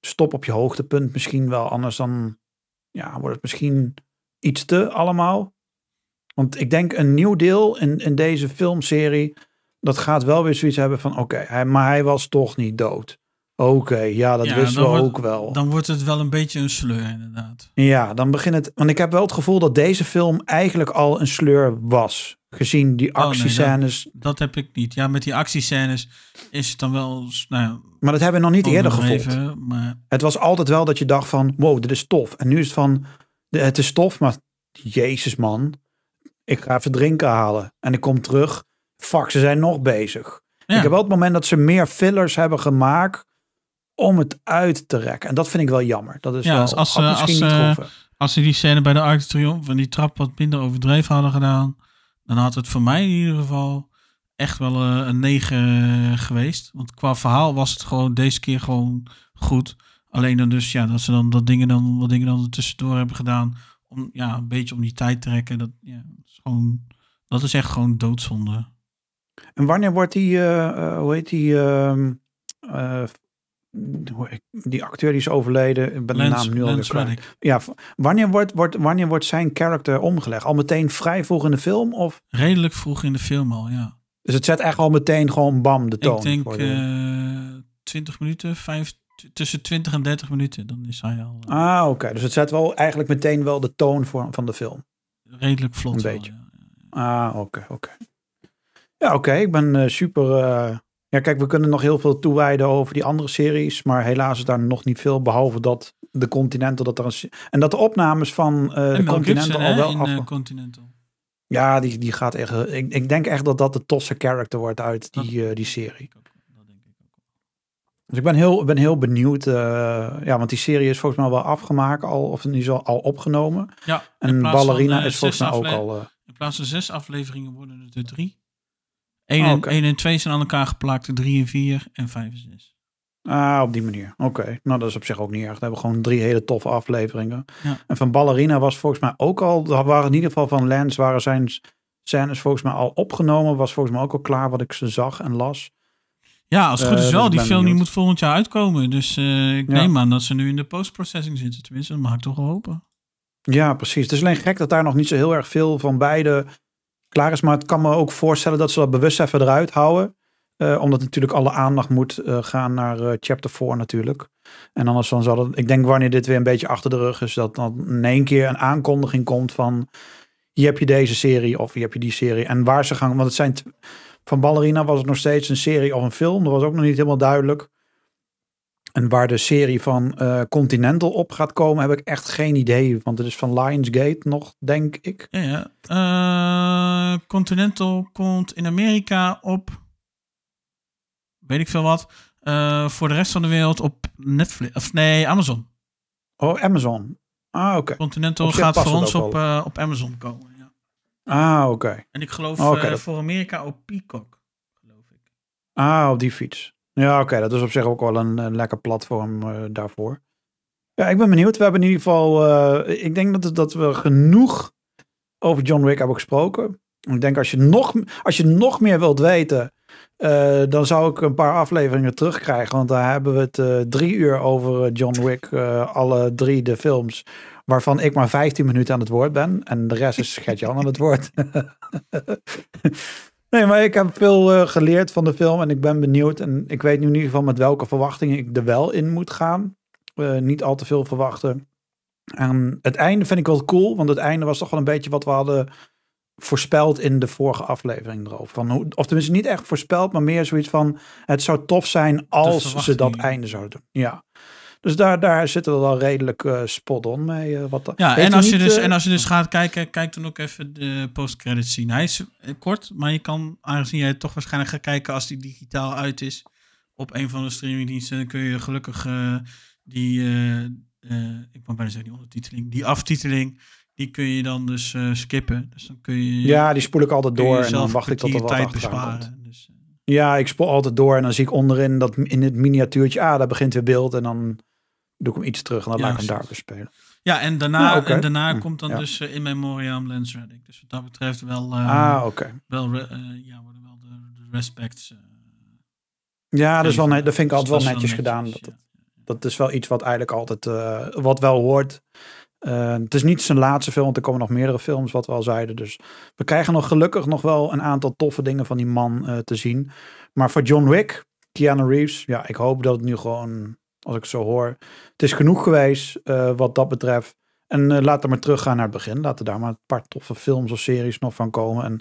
stop op je hoogtepunt misschien wel. Anders dan ja, wordt het misschien iets te allemaal. Want ik denk een nieuw deel in, in deze filmserie. Dat gaat wel weer zoiets hebben van oké, maar hij was toch niet dood. Oké, ja, dat Ja, wisten we wordt- ook wel. Dan wordt het wel een beetje een sleur inderdaad. Ja, dan begint het. Want ik heb wel het gevoel dat deze film eigenlijk al een sleur was. Gezien die Oh, nee, actiescènes. Dat heb ik niet. Ja, met die actiescènes is het dan wel... Nou, ja, Maar dat hebben we nog niet eerder gevoeld. Maar Het was altijd wel dat je dacht van, wow, dit is tof. En nu is het van, het is tof, maar jezus man. Ik ga even drinken halen. En ik kom terug. Fuck, ze zijn nog bezig. ja. Ik heb wel het moment dat ze meer fillers hebben gemaakt om het uit te rekken. En dat vind ik wel jammer. Dat is Ja, wel, als als ze- gehoeven. Als ze die scène bij de Arc de Triomphe en die trap wat minder overdreven hadden gedaan, dan had het voor mij in ieder geval echt wel eh, een 9 geweest. Want qua verhaal was het gewoon deze keer gewoon goed. Alleen dan dus ja, dat ze dan dat dingen dan wat dingen dan tussendoor hebben gedaan om ja, een beetje om die tijd te trekken. Dat, ja, dat is gewoon dat is echt gewoon doodzonde. En wanneer wordt die, eh, eh, hoe heet die, die acteur die is overleden, ik ben de naam nu alweer. Reddick. Ja, wanneer wordt, wordt, wanneer wordt zijn karakter omgelegd? Al meteen vrij vroeg in de film? Of? Redelijk vroeg in de film al, ja. Dus het zet echt al meteen gewoon bam de toon. Ik denk de- eh 20 minuten, 5, tussen 20 en 30 minuten, dan is hij al eh, Ah, oké. Dus het zet wel eigenlijk meteen wel de toon voor, van de film. redelijk vlot. Een wel, beetje. ja. Ah, oké, oké. Ja, oké. Ik ben eh, super... ja, kijk, we kunnen nog heel veel toewijden over die andere series. Maar helaas is daar nog niet veel. Behalve dat de Continental... Dat er een, en dat de opnames van eh, de Continental Gibson, al wel in af... eh, Continental. ja, die, die gaat echt... eh, Ik, ik denk echt dat dat de tofste character wordt uit die, die serie. Dat denk ik ook. Dus ik ben heel, ben heel benieuwd. ja, want die serie is volgens mij wel afgemaakt. Al, of ieder geval al opgenomen. Ja, En van, Ballerina eh, is volgens mij ook al... In plaats van zes afleveringen worden het er drie. 1 Oh, en, oké. één en 2 zijn aan elkaar geplakt, 3 en 4 en 5 en 6. Ah, op die manier. Oké. Nou, dat is op zich ook niet erg. We hebben gewoon drie hele toffe afleveringen. Ja. En van Ballerina was volgens mij ook al... Waren in ieder geval van Lance waren zijn scènes volgens mij al opgenomen. Was volgens mij ook al klaar wat ik ze zag en las. Ja, als het goed Eh, is dus wel. ik Die film die moet volgend jaar uitkomen. Dus eh, ik Ja. neem aan dat ze nu in de postprocessing zitten. Tenminste, dat mag ik toch wel hopen. Ja, precies. Het is alleen gek dat daar nog niet zo heel erg veel van beide klaar is. Maar het kan me ook voorstellen dat ze dat bewust even eruit houden. Eh, omdat natuurlijk alle aandacht moet eh, gaan naar eh, chapter 4 natuurlijk. En anders dan zal het... Ik denk wanneer dit weer een beetje achter de rug is... dat dan in één keer een aankondiging komt van... Hier heb je deze serie of hier heb je die serie. En waar ze gaan... Want het zijn... Van Ballerina was het nog steeds een serie of een film. Dat was ook nog niet helemaal duidelijk. En waar de serie van eh, Continental op gaat komen, heb ik echt geen idee. Want het is van Lionsgate nog, denk ik. Ja, ja. Eh, Continental komt in Amerika op. Weet ik veel wat. eh, voor de rest van de wereld op Netflix. Of nee, Amazon. Oh, Amazon. Ah, oké. Continental gaat voor ons op, op Amazon komen. Ja. Ah, oké. En ik geloof Oh, dat- voor Amerika op Peacock. Geloof ik. Ah, op die fiets. Ja, oké. dat is op zich ook wel een, lekker platform eh, daarvoor. Ja, ik ben benieuwd. We hebben in ieder geval... eh, ik denk dat, dat we genoeg over John Wick hebben gesproken. Ik denk als je nog, als je nog meer wilt weten... eh, dan zou ik een paar afleveringen terugkrijgen. Want daar hebben we het drie uur over John Wick. alle drie de films. Waarvan ik maar 15 minuten aan het woord ben. En de rest is Gert-Jan aan het woord. nee, maar ik heb veel eh, geleerd van de film. En ik ben benieuwd. En ik weet nu in ieder geval met welke verwachtingen ik er wel in moet gaan. Eh, niet al te veel verwachten. En het einde vind ik wel cool. Want het einde was toch wel een beetje wat we hadden voorspeld in de vorige aflevering erover. Van hoe, of tenminste niet echt voorspeld, maar meer zoiets van... Het zou tof zijn als ze dat einde zouden doen. Ja. Dus daar, daar zitten we wel redelijk eh, spot on mee. eh, wat Ja, en als, je niet, dus, eh, en als je dus gaat kijken, kijk dan ook even de postcredits zien. Hij is kort, maar je kan, aangezien jij toch waarschijnlijk gaat kijken als die digitaal uit is op een van de streamingdiensten, dan kun je gelukkig die, ik wou bijna zeggen die ondertiteling, die aftiteling, die kun je dan dus skippen. Dus dan kun je, Ja, die spoel ik altijd door en dan wacht ik tot er wat tijd komt. besparen. Dus, Ja, ik spoel altijd door en dan zie ik onderin dat in het miniatuurtje, ah, daar begint weer beeld en dan doe ik hem iets terug en dan Ja, laat ik hem daar weer spelen. ja, en daarna, en daarna Hm, komt dan ja. dus eh, in memoriam Lens Reddick. Dus wat dat betreft wel, eh, ah, oké. wel, eh, ja, worden wel de, de respects. Ja, dat, is wel, net- dat vind ik Dus altijd wel netjes gedaan. netjes, Dat, ja. dat is wel iets wat eigenlijk altijd, wat wel hoort. Het is niet zijn laatste film, want er komen nog meerdere films, wat we al zeiden. Dus we krijgen nog gelukkig nog wel een aantal toffe dingen van die man te zien. Maar voor John Wick, Keanu Reeves, ja, ik hoop dat het nu gewoon, als ik het zo hoor, het is genoeg geweest eh, wat dat betreft. En eh, laten we maar teruggaan naar het begin. Laten daar maar een paar toffe films of series nog van komen. En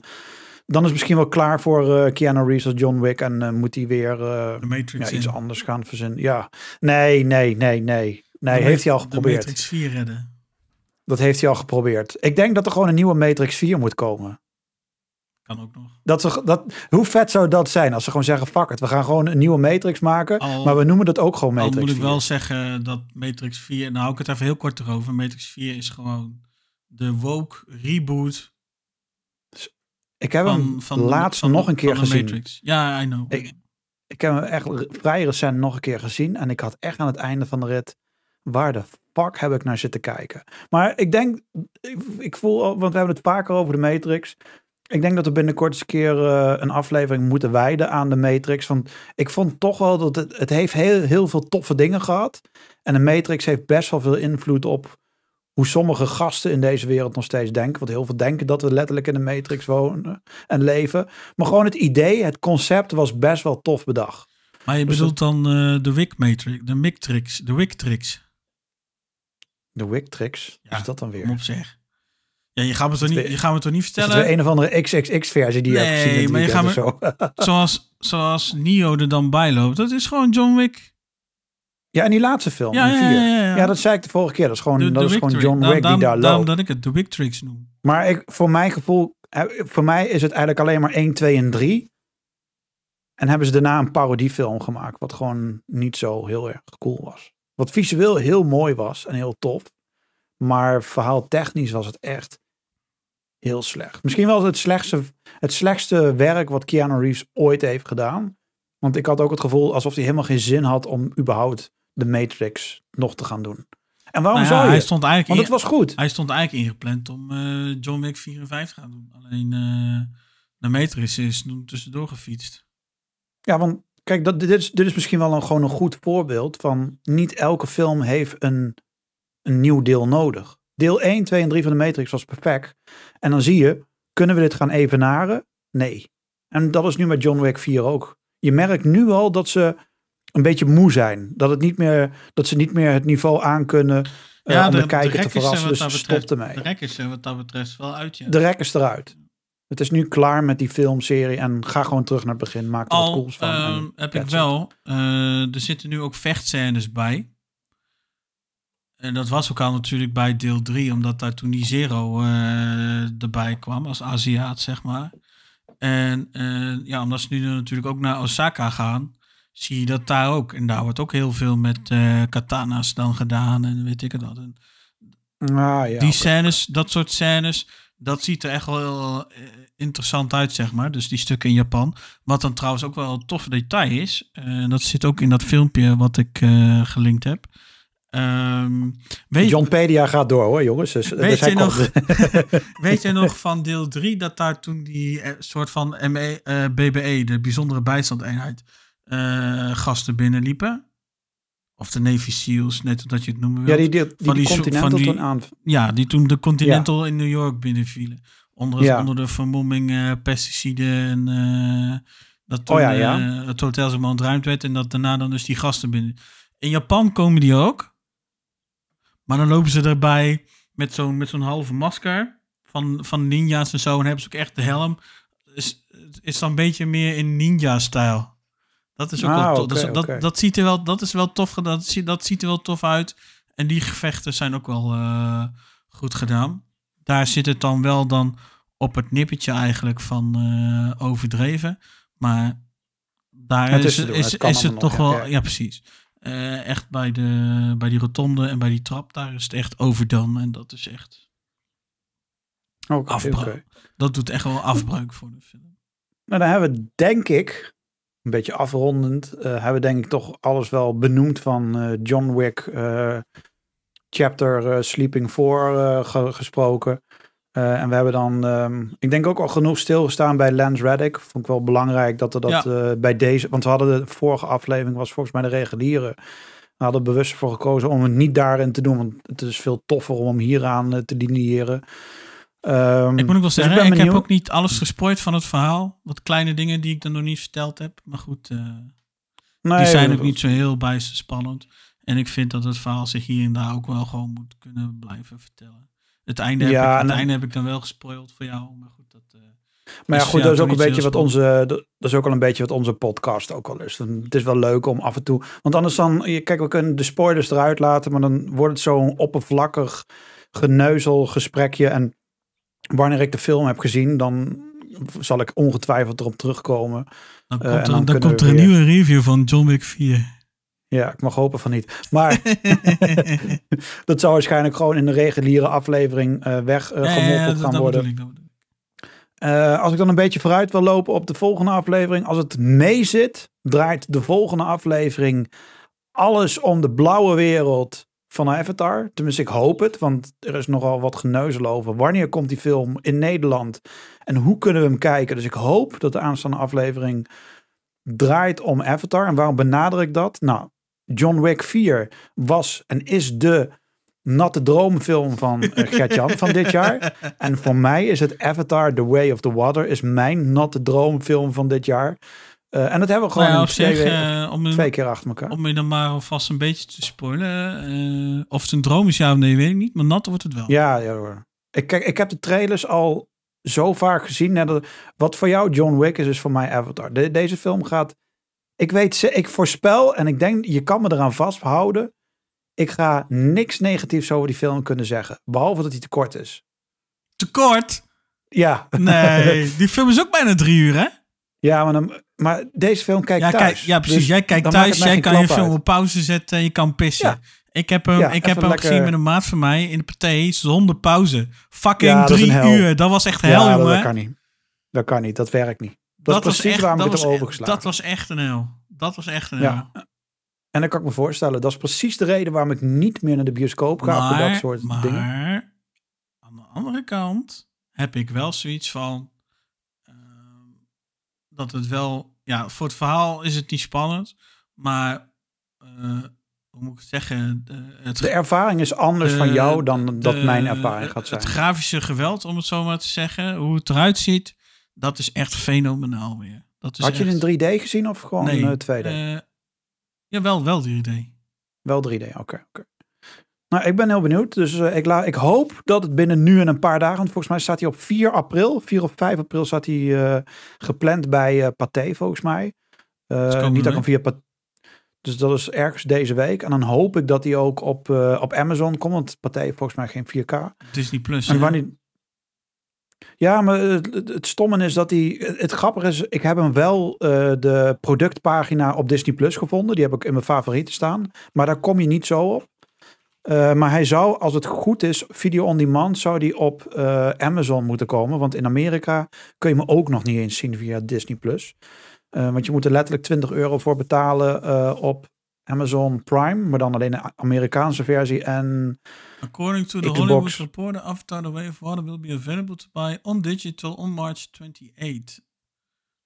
dan is misschien wel klaar voor eh Keanu Reeves als John Wick. En moet hij weer ja, iets anders gaan verzinnen. Ja, nee, nee, nee, nee. Nee, De heeft hij al geprobeerd. De Matrix 4 redden. Dat heeft hij al geprobeerd. Ik denk dat er gewoon een nieuwe Matrix 4 moet komen. Kan ook nog. Dat ze, dat, hoe vet zou dat zijn als ze gewoon zeggen, fuck it, we gaan gewoon een nieuwe Matrix maken. Al- maar we noemen dat ook gewoon Matrix moet ik 4. wel zeggen dat Matrix 4, nou hou ik het even heel kort erover. Matrix 4 is gewoon de woke reboot ik heb van, hem van laatst van, nog een keer gezien. Matrix. Ja, I know. Ik- Ik heb hem echt vrij recent nog een keer gezien. En ik had echt aan het einde van de rit, waar de fuck heb ik naar zitten kijken? Maar ik denk, ik, ik voel, want we hebben het vaker over de Matrix. Ik denk dat we binnenkort eens een keer eh, een aflevering moeten wijden aan de Matrix. Want ik vond toch wel dat het, het heeft heel, heel veel toffe dingen gehad. En de Matrix heeft best wel veel invloed op hoe sommige gasten in deze wereld nog steeds denken. Want heel veel denken dat we letterlijk in de Matrix wonen en leven. Maar gewoon het idee, het concept was best wel tof bedacht. maar je dus bedoelt dan eh, de Wick Matrix, de Mictrix, de Wictrix. De Wictrix, Ja, is dat dan weer? Op zeg. Ja, je gaat me toch niet, je gaat me toch niet Is het vertellen, weer een of andere XXX-versie die je hebt Nee, gezien het maar je gaat of zo? zoals, zoals Neo er dan bij loopt. Dat is gewoon John Wick. ja, en die laatste film, Ja, ja, ja, ja, ja. dat zei ik de vorige keer. Dat is gewoon, De, dat de is gewoon. John Wick daarom, die daar daarom loopt. dat ik het de Wictrix noem. Maar ik, voor mijn gevoel, eh, voor mij is het eigenlijk alleen maar 1, 2 en 3. En hebben ze daarna een parodiefilm gemaakt, wat gewoon niet zo heel erg cool was. Wat visueel heel mooi was en heel tof. Maar verhaal technisch was het echt heel slecht. Misschien wel het slechtste, het slechtste werk wat Keanu Reeves ooit heeft gedaan. Want ik had ook het gevoel alsof hij helemaal geen zin had om überhaupt de Matrix nog te gaan doen. En waarom Nou ja, zou je? hij stond eigenlijk Want het was goed. Hij stond eigenlijk ingepland om eh, John Wick 4 en 5 te gaan doen. Alleen eh, de Matrix is toen tussendoor gefietst. Ja, want kijk, dat, dit, is, dit is misschien wel een, gewoon een goed voorbeeld van niet elke film heeft een, een nieuw deel nodig. Deel 1, 2 en 3 van de Matrix was perfect. En dan zie je, kunnen we dit gaan evenaren? Nee. En dat is nu met John Wick 4 ook. Je merkt nu al dat ze een beetje moe zijn. Dat, het niet meer, dat ze niet meer het niveau aankunnen uh, om de, kijker te rek is er verrassen. wat Dus stop betreft- ermee. De rek is er wat dat betreft wel uit, ja. De rek is eruit. Het is nu klaar met die filmserie en ga gewoon terug naar het begin. Maak er wat Al cools van. ehm, heb ik wel, eh, er zitten nu ook vechtscènes bij. En dat was ook al natuurlijk bij deel 3, omdat daar toen die Zero eh, erbij kwam als Aziat, zeg maar. En eh, ja, omdat ze nu natuurlijk ook naar Osaka gaan, zie je dat daar ook. En daar wordt ook heel veel met eh, katana's dan gedaan en weet ik het wat. En Ah, ja, die scènes, dat soort scènes, dat ziet er echt wel heel eh, interessant uit, zeg maar. Dus die stukken in Japan. Wat dan trouwens ook wel een tof detail is. En dat zit ook in dat filmpje wat ik eh, gelinkt heb. Weet, John Pedia gaat door hoor, jongens. Dus, Weet dus je nog- weet je nog van deel 3 dat daar toen die eh, soort van ME, eh, BBE, de bijzondere bijstandeenheid, eh, gasten binnenliepen? Of de Navy SEALs, net dat je het noemen wil. ja, die, die, die, van die zo- Continental van die- toen aan. Ja, die toen de Continental in New York binnenvielen. Onder, Ja. onder de vermomming eh, pesticiden en eh, dat toen Oh ja, eh, het hotel maar ontruimd werd en dat daarna dan dus die gasten binnen. In Japan komen die ook. Maar dan lopen ze erbij met zo'n met zo'n halve masker van, van ninja's en zo. En hebben ze ook echt de helm. Is, is dan een beetje meer in ninja-stijl. Dat is ook Ah, wel tof. oké, dat, dat, ziet er wel, dat is wel tof. Dat, ziet- dat ziet er wel tof uit. En die gevechten zijn ook wel eh, goed gedaan. Daar zit het dan wel dan op het nippertje eigenlijk van eh, overdreven. Maar daar Het is is, is, het toch nog, wel... ja. Ja, precies. Eh, echt bij, de, bij die rotonde en bij die trap, daar is het echt overdone. En dat is echt... Oké, Afbreuk. Dat doet echt wel afbreuk voor de film. Nou, dan hebben we denk ik, een beetje afrondend, eh, hebben we denk ik toch alles wel benoemd van eh, John Wick chapter Sleeping 4 eh, ge- gesproken. Eh, en we hebben dan, ehm, ik denk ook al genoeg stilgestaan bij Lance Reddick. Vond ik wel belangrijk dat er dat eh, bij deze, want we hadden de vorige aflevering, was volgens mij de reguliere. We hadden er bewust voor gekozen om het niet daarin te doen, want het is veel toffer om hem hieraan eh, te lineëren. Ehm, Ik moet ook wel dus zeggen, ik, heb ook niet alles gespoord van het verhaal. Wat kleine dingen die ik dan nog niet verteld heb. Maar goed, Nee, die zijn dat- ook niet zo heel bijster spannend. En ik vind dat het verhaal zich hier en daar ook wel gewoon moet kunnen blijven vertellen. Het einde, heb, Ja, ik, het en- einde heb ik dan wel gespoild voor jou. Maar goed, dat... eh, Maar ja, goed, dat is ook een beetje wat onze, dat is ook al een beetje wat onze podcast ook al is. Dan- Het is wel leuk om af en toe, want anders dan, je- kijk, we kunnen de spoilers eruit laten, maar dan wordt het zo'n oppervlakkig geneuzel gesprekje. En wanneer ik de film heb gezien, dan zal ik ongetwijfeld erop terugkomen. Dan Eh, komt er, dan komt er een weer- nieuwe review van John Wick 4. Ja, ik mag hopen van niet. Maar dat zou waarschijnlijk gewoon in de reguliere aflevering eh weggemoffeld gaan worden. Eh, als ik dan een beetje vooruit wil lopen op de volgende aflevering. Als het mee zit, draait de volgende aflevering alles om de blauwe wereld van Avatar. Tenminste, ik hoop het, want er is nogal wat geneuzel over. Wanneer komt die film in Nederland? En hoe kunnen we hem kijken? Dus ik hoop dat de aanstaande aflevering draait om Avatar. En waarom benader ik dat? Nou, John Wick 4 was en is de natte droomfilm van uh, Gert-Jan van dit jaar. En voor mij is het Avatar The Way of the Water is mijn natte droomfilm van dit jaar. Uh, en dat hebben we gewoon Nou ja, twee, zich, eh, om een- twee keer achter elkaar. Om je dan maar alvast een beetje te spoilen. eh, of het een droom is, ja of nee, weet ik niet. Maar nat wordt het wel. Ja, ja hoor. Ik, kijk, ik heb de trailers al zo vaak gezien. Wat voor jou John Wick is, is voor mij Avatar. De- deze film gaat... Ik weet, ze- ik voorspel en ik denk, je kan me eraan vasthouden. Ik ga niks negatiefs over die film kunnen zeggen. Behalve dat hij te kort is. Te kort? Ja, Nee, die film is ook bijna drie uur, hè? ja maar, dan, maar deze film kijk Ja, thuis. kijk, ja precies. Dus jij kijkt thuis, jij kan je film uit. op pauze zetten en je kan pissen. Ja. Ik heb hem, Ja, ik heb hem lekker- gezien met een maat van mij in de paté zonder pauze. Fucking dat drie uur. Dat was echt hel, jongen. dat kan niet. Dat kan niet, dat werkt niet. Dat, was precies echt- waarom ik dat het heb was- overgeslagen. Dat was echt een hel. Dat was echt een. Ja. En dat kan ik me voorstellen. Dat is precies de reden waarom ik niet meer naar de bioscoop ga voor dat soort maar, dingen. aan de andere kant heb ik wel zoiets van ehm, dat het wel, ja, voor het verhaal is het niet spannend, maar eh, hoe moet ik het zeggen? De, het, De ervaring is anders van jou dan dat mijn ervaring gaat zijn. Het grafische geweld, om het zo maar te zeggen, hoe het eruit ziet, dat is echt fenomenaal weer. Dat is Had je echt, het in 3D gezien of gewoon nee, eh, 2D? eh, ja, wel, wel 3D. Wel 3D, oké. Nou, ik ben heel benieuwd. Dus eh, ik, la- ik hoop dat het binnen nu en een paar dagen... want volgens mij staat hij op 4 april. 4 of 5 april staat hij eh, gepland bij eh Pathé, volgens mij. Eh, niet dat ik via Pathé... Dus dat is ergens deze week. En dan hoop ik dat hij ook op, eh, op Amazon komt. Want Pathé heeft volgens mij geen 4K. Disney Plus. En wanneer... Ja, maar het, stomme is dat hij... Het, grappige is, ik heb hem wel eh, de productpagina op Disney Plus gevonden. Die heb ik in mijn favorieten staan. Maar daar kom je niet zo op. Eh, maar hij zou, als het goed is, video on demand, zou die op eh, Amazon moeten komen. Want in Amerika kun je hem ook nog niet eens zien via Disney Plus. Want je moet er letterlijk 20 euro voor betalen op Amazon Prime. Maar dan alleen de Amerikaanse versie. En According to the Xbox. Hollywood Reporter, Avatar The Way of Water will be available to buy on digital on March 28.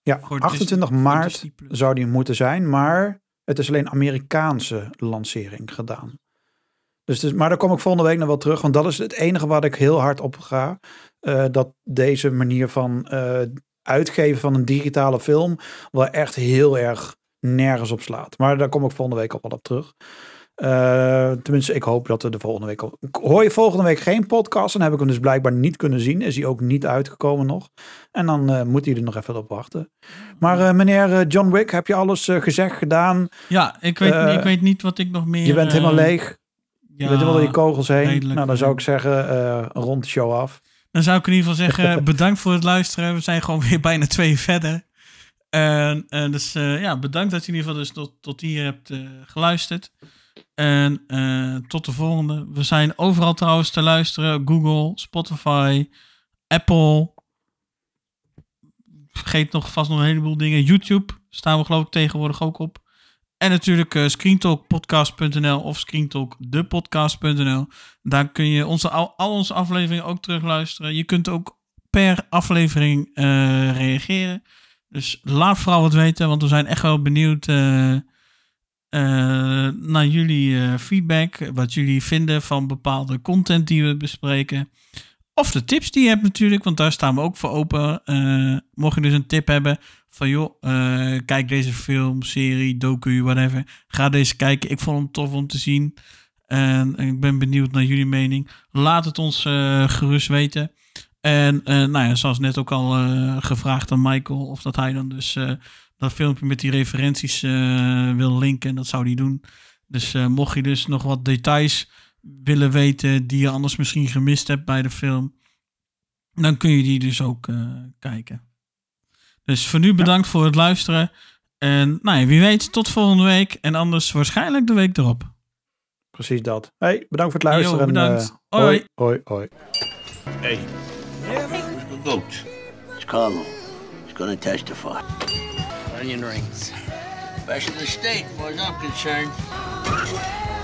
ja, Voor 28 Disney- voor maart zou die moeten zijn. Maar het is alleen Amerikaanse lancering gedaan. Dus, dus, maar daar kom ik volgende week nog wel terug. Want dat is het enige waar ik heel hard op ga. Eh, dat deze manier van eh, uitgeven van een digitale film wel echt heel erg nergens op slaat. Maar daar kom ik volgende week ook wel op terug. Eh, tenminste, ik hoop dat er de volgende week... al- Hoor je volgende week geen podcast, dan heb ik hem dus blijkbaar niet kunnen zien. Is hij ook niet uitgekomen nog. En dan eh, moet hij er nog even op wachten. Maar eh, meneer John Wick, heb je alles gezegd, gedaan? Ja, ik weet, ik weet niet wat ik nog meer... Je bent helemaal leeg. ja, je bent helemaal door je kogels heen. redelijk, nou, dan zou ik zeggen, rond de show af. Dan zou ik in ieder geval zeggen, bedankt voor het luisteren. We zijn gewoon weer bijna twee verder. En, en dus eh, ja, bedankt dat je in ieder geval dus tot, tot hier hebt eh, geluisterd. En eh, tot de volgende. We zijn overal trouwens te luisteren. Google, Spotify, Apple. Vergeet nog vast nog een heleboel dingen. YouTube staan we geloof ik tegenwoordig ook op. En natuurlijk eh screentalkpodcast.nl of screentalkdepodcast.nl. Daar kun je onze, al, onze afleveringen ook terugluisteren. Je kunt ook per aflevering eh, reageren. Dus laat vooral wat weten, want we zijn echt wel benieuwd eh, eh, naar jullie eh, feedback. Wat jullie vinden van bepaalde content die we bespreken. Of de tips die je hebt natuurlijk, want daar staan we ook voor open. Mocht je dus een tip hebben van joh, kijk deze film, serie, docu, whatever. Ga deze kijken. Ik vond hem tof om te zien. En ik ben benieuwd naar jullie mening. Laat het ons gerust weten. En eh, nou ja, zoals net ook al eh, gevraagd aan Michael, of dat hij dan dus eh, dat filmpje met die referenties eh, wil linken. Dat zou hij doen. Dus eh, mocht je dus nog wat details willen weten die je anders misschien gemist hebt bij de film, dan kun je die dus ook eh, kijken. Dus voor nu bedankt voor het luisteren. En nou ja, wie weet, tot volgende week. En anders waarschijnlijk de week erop. Precies dat. Hey, bedankt voor het luisteren. Yo, en, bedankt. eh, Hoi. hoi, hoi. Hey, where's the goat? It's Carlo. He's gonna testify. Onion rings. Best in the state, as far as I'm concerned.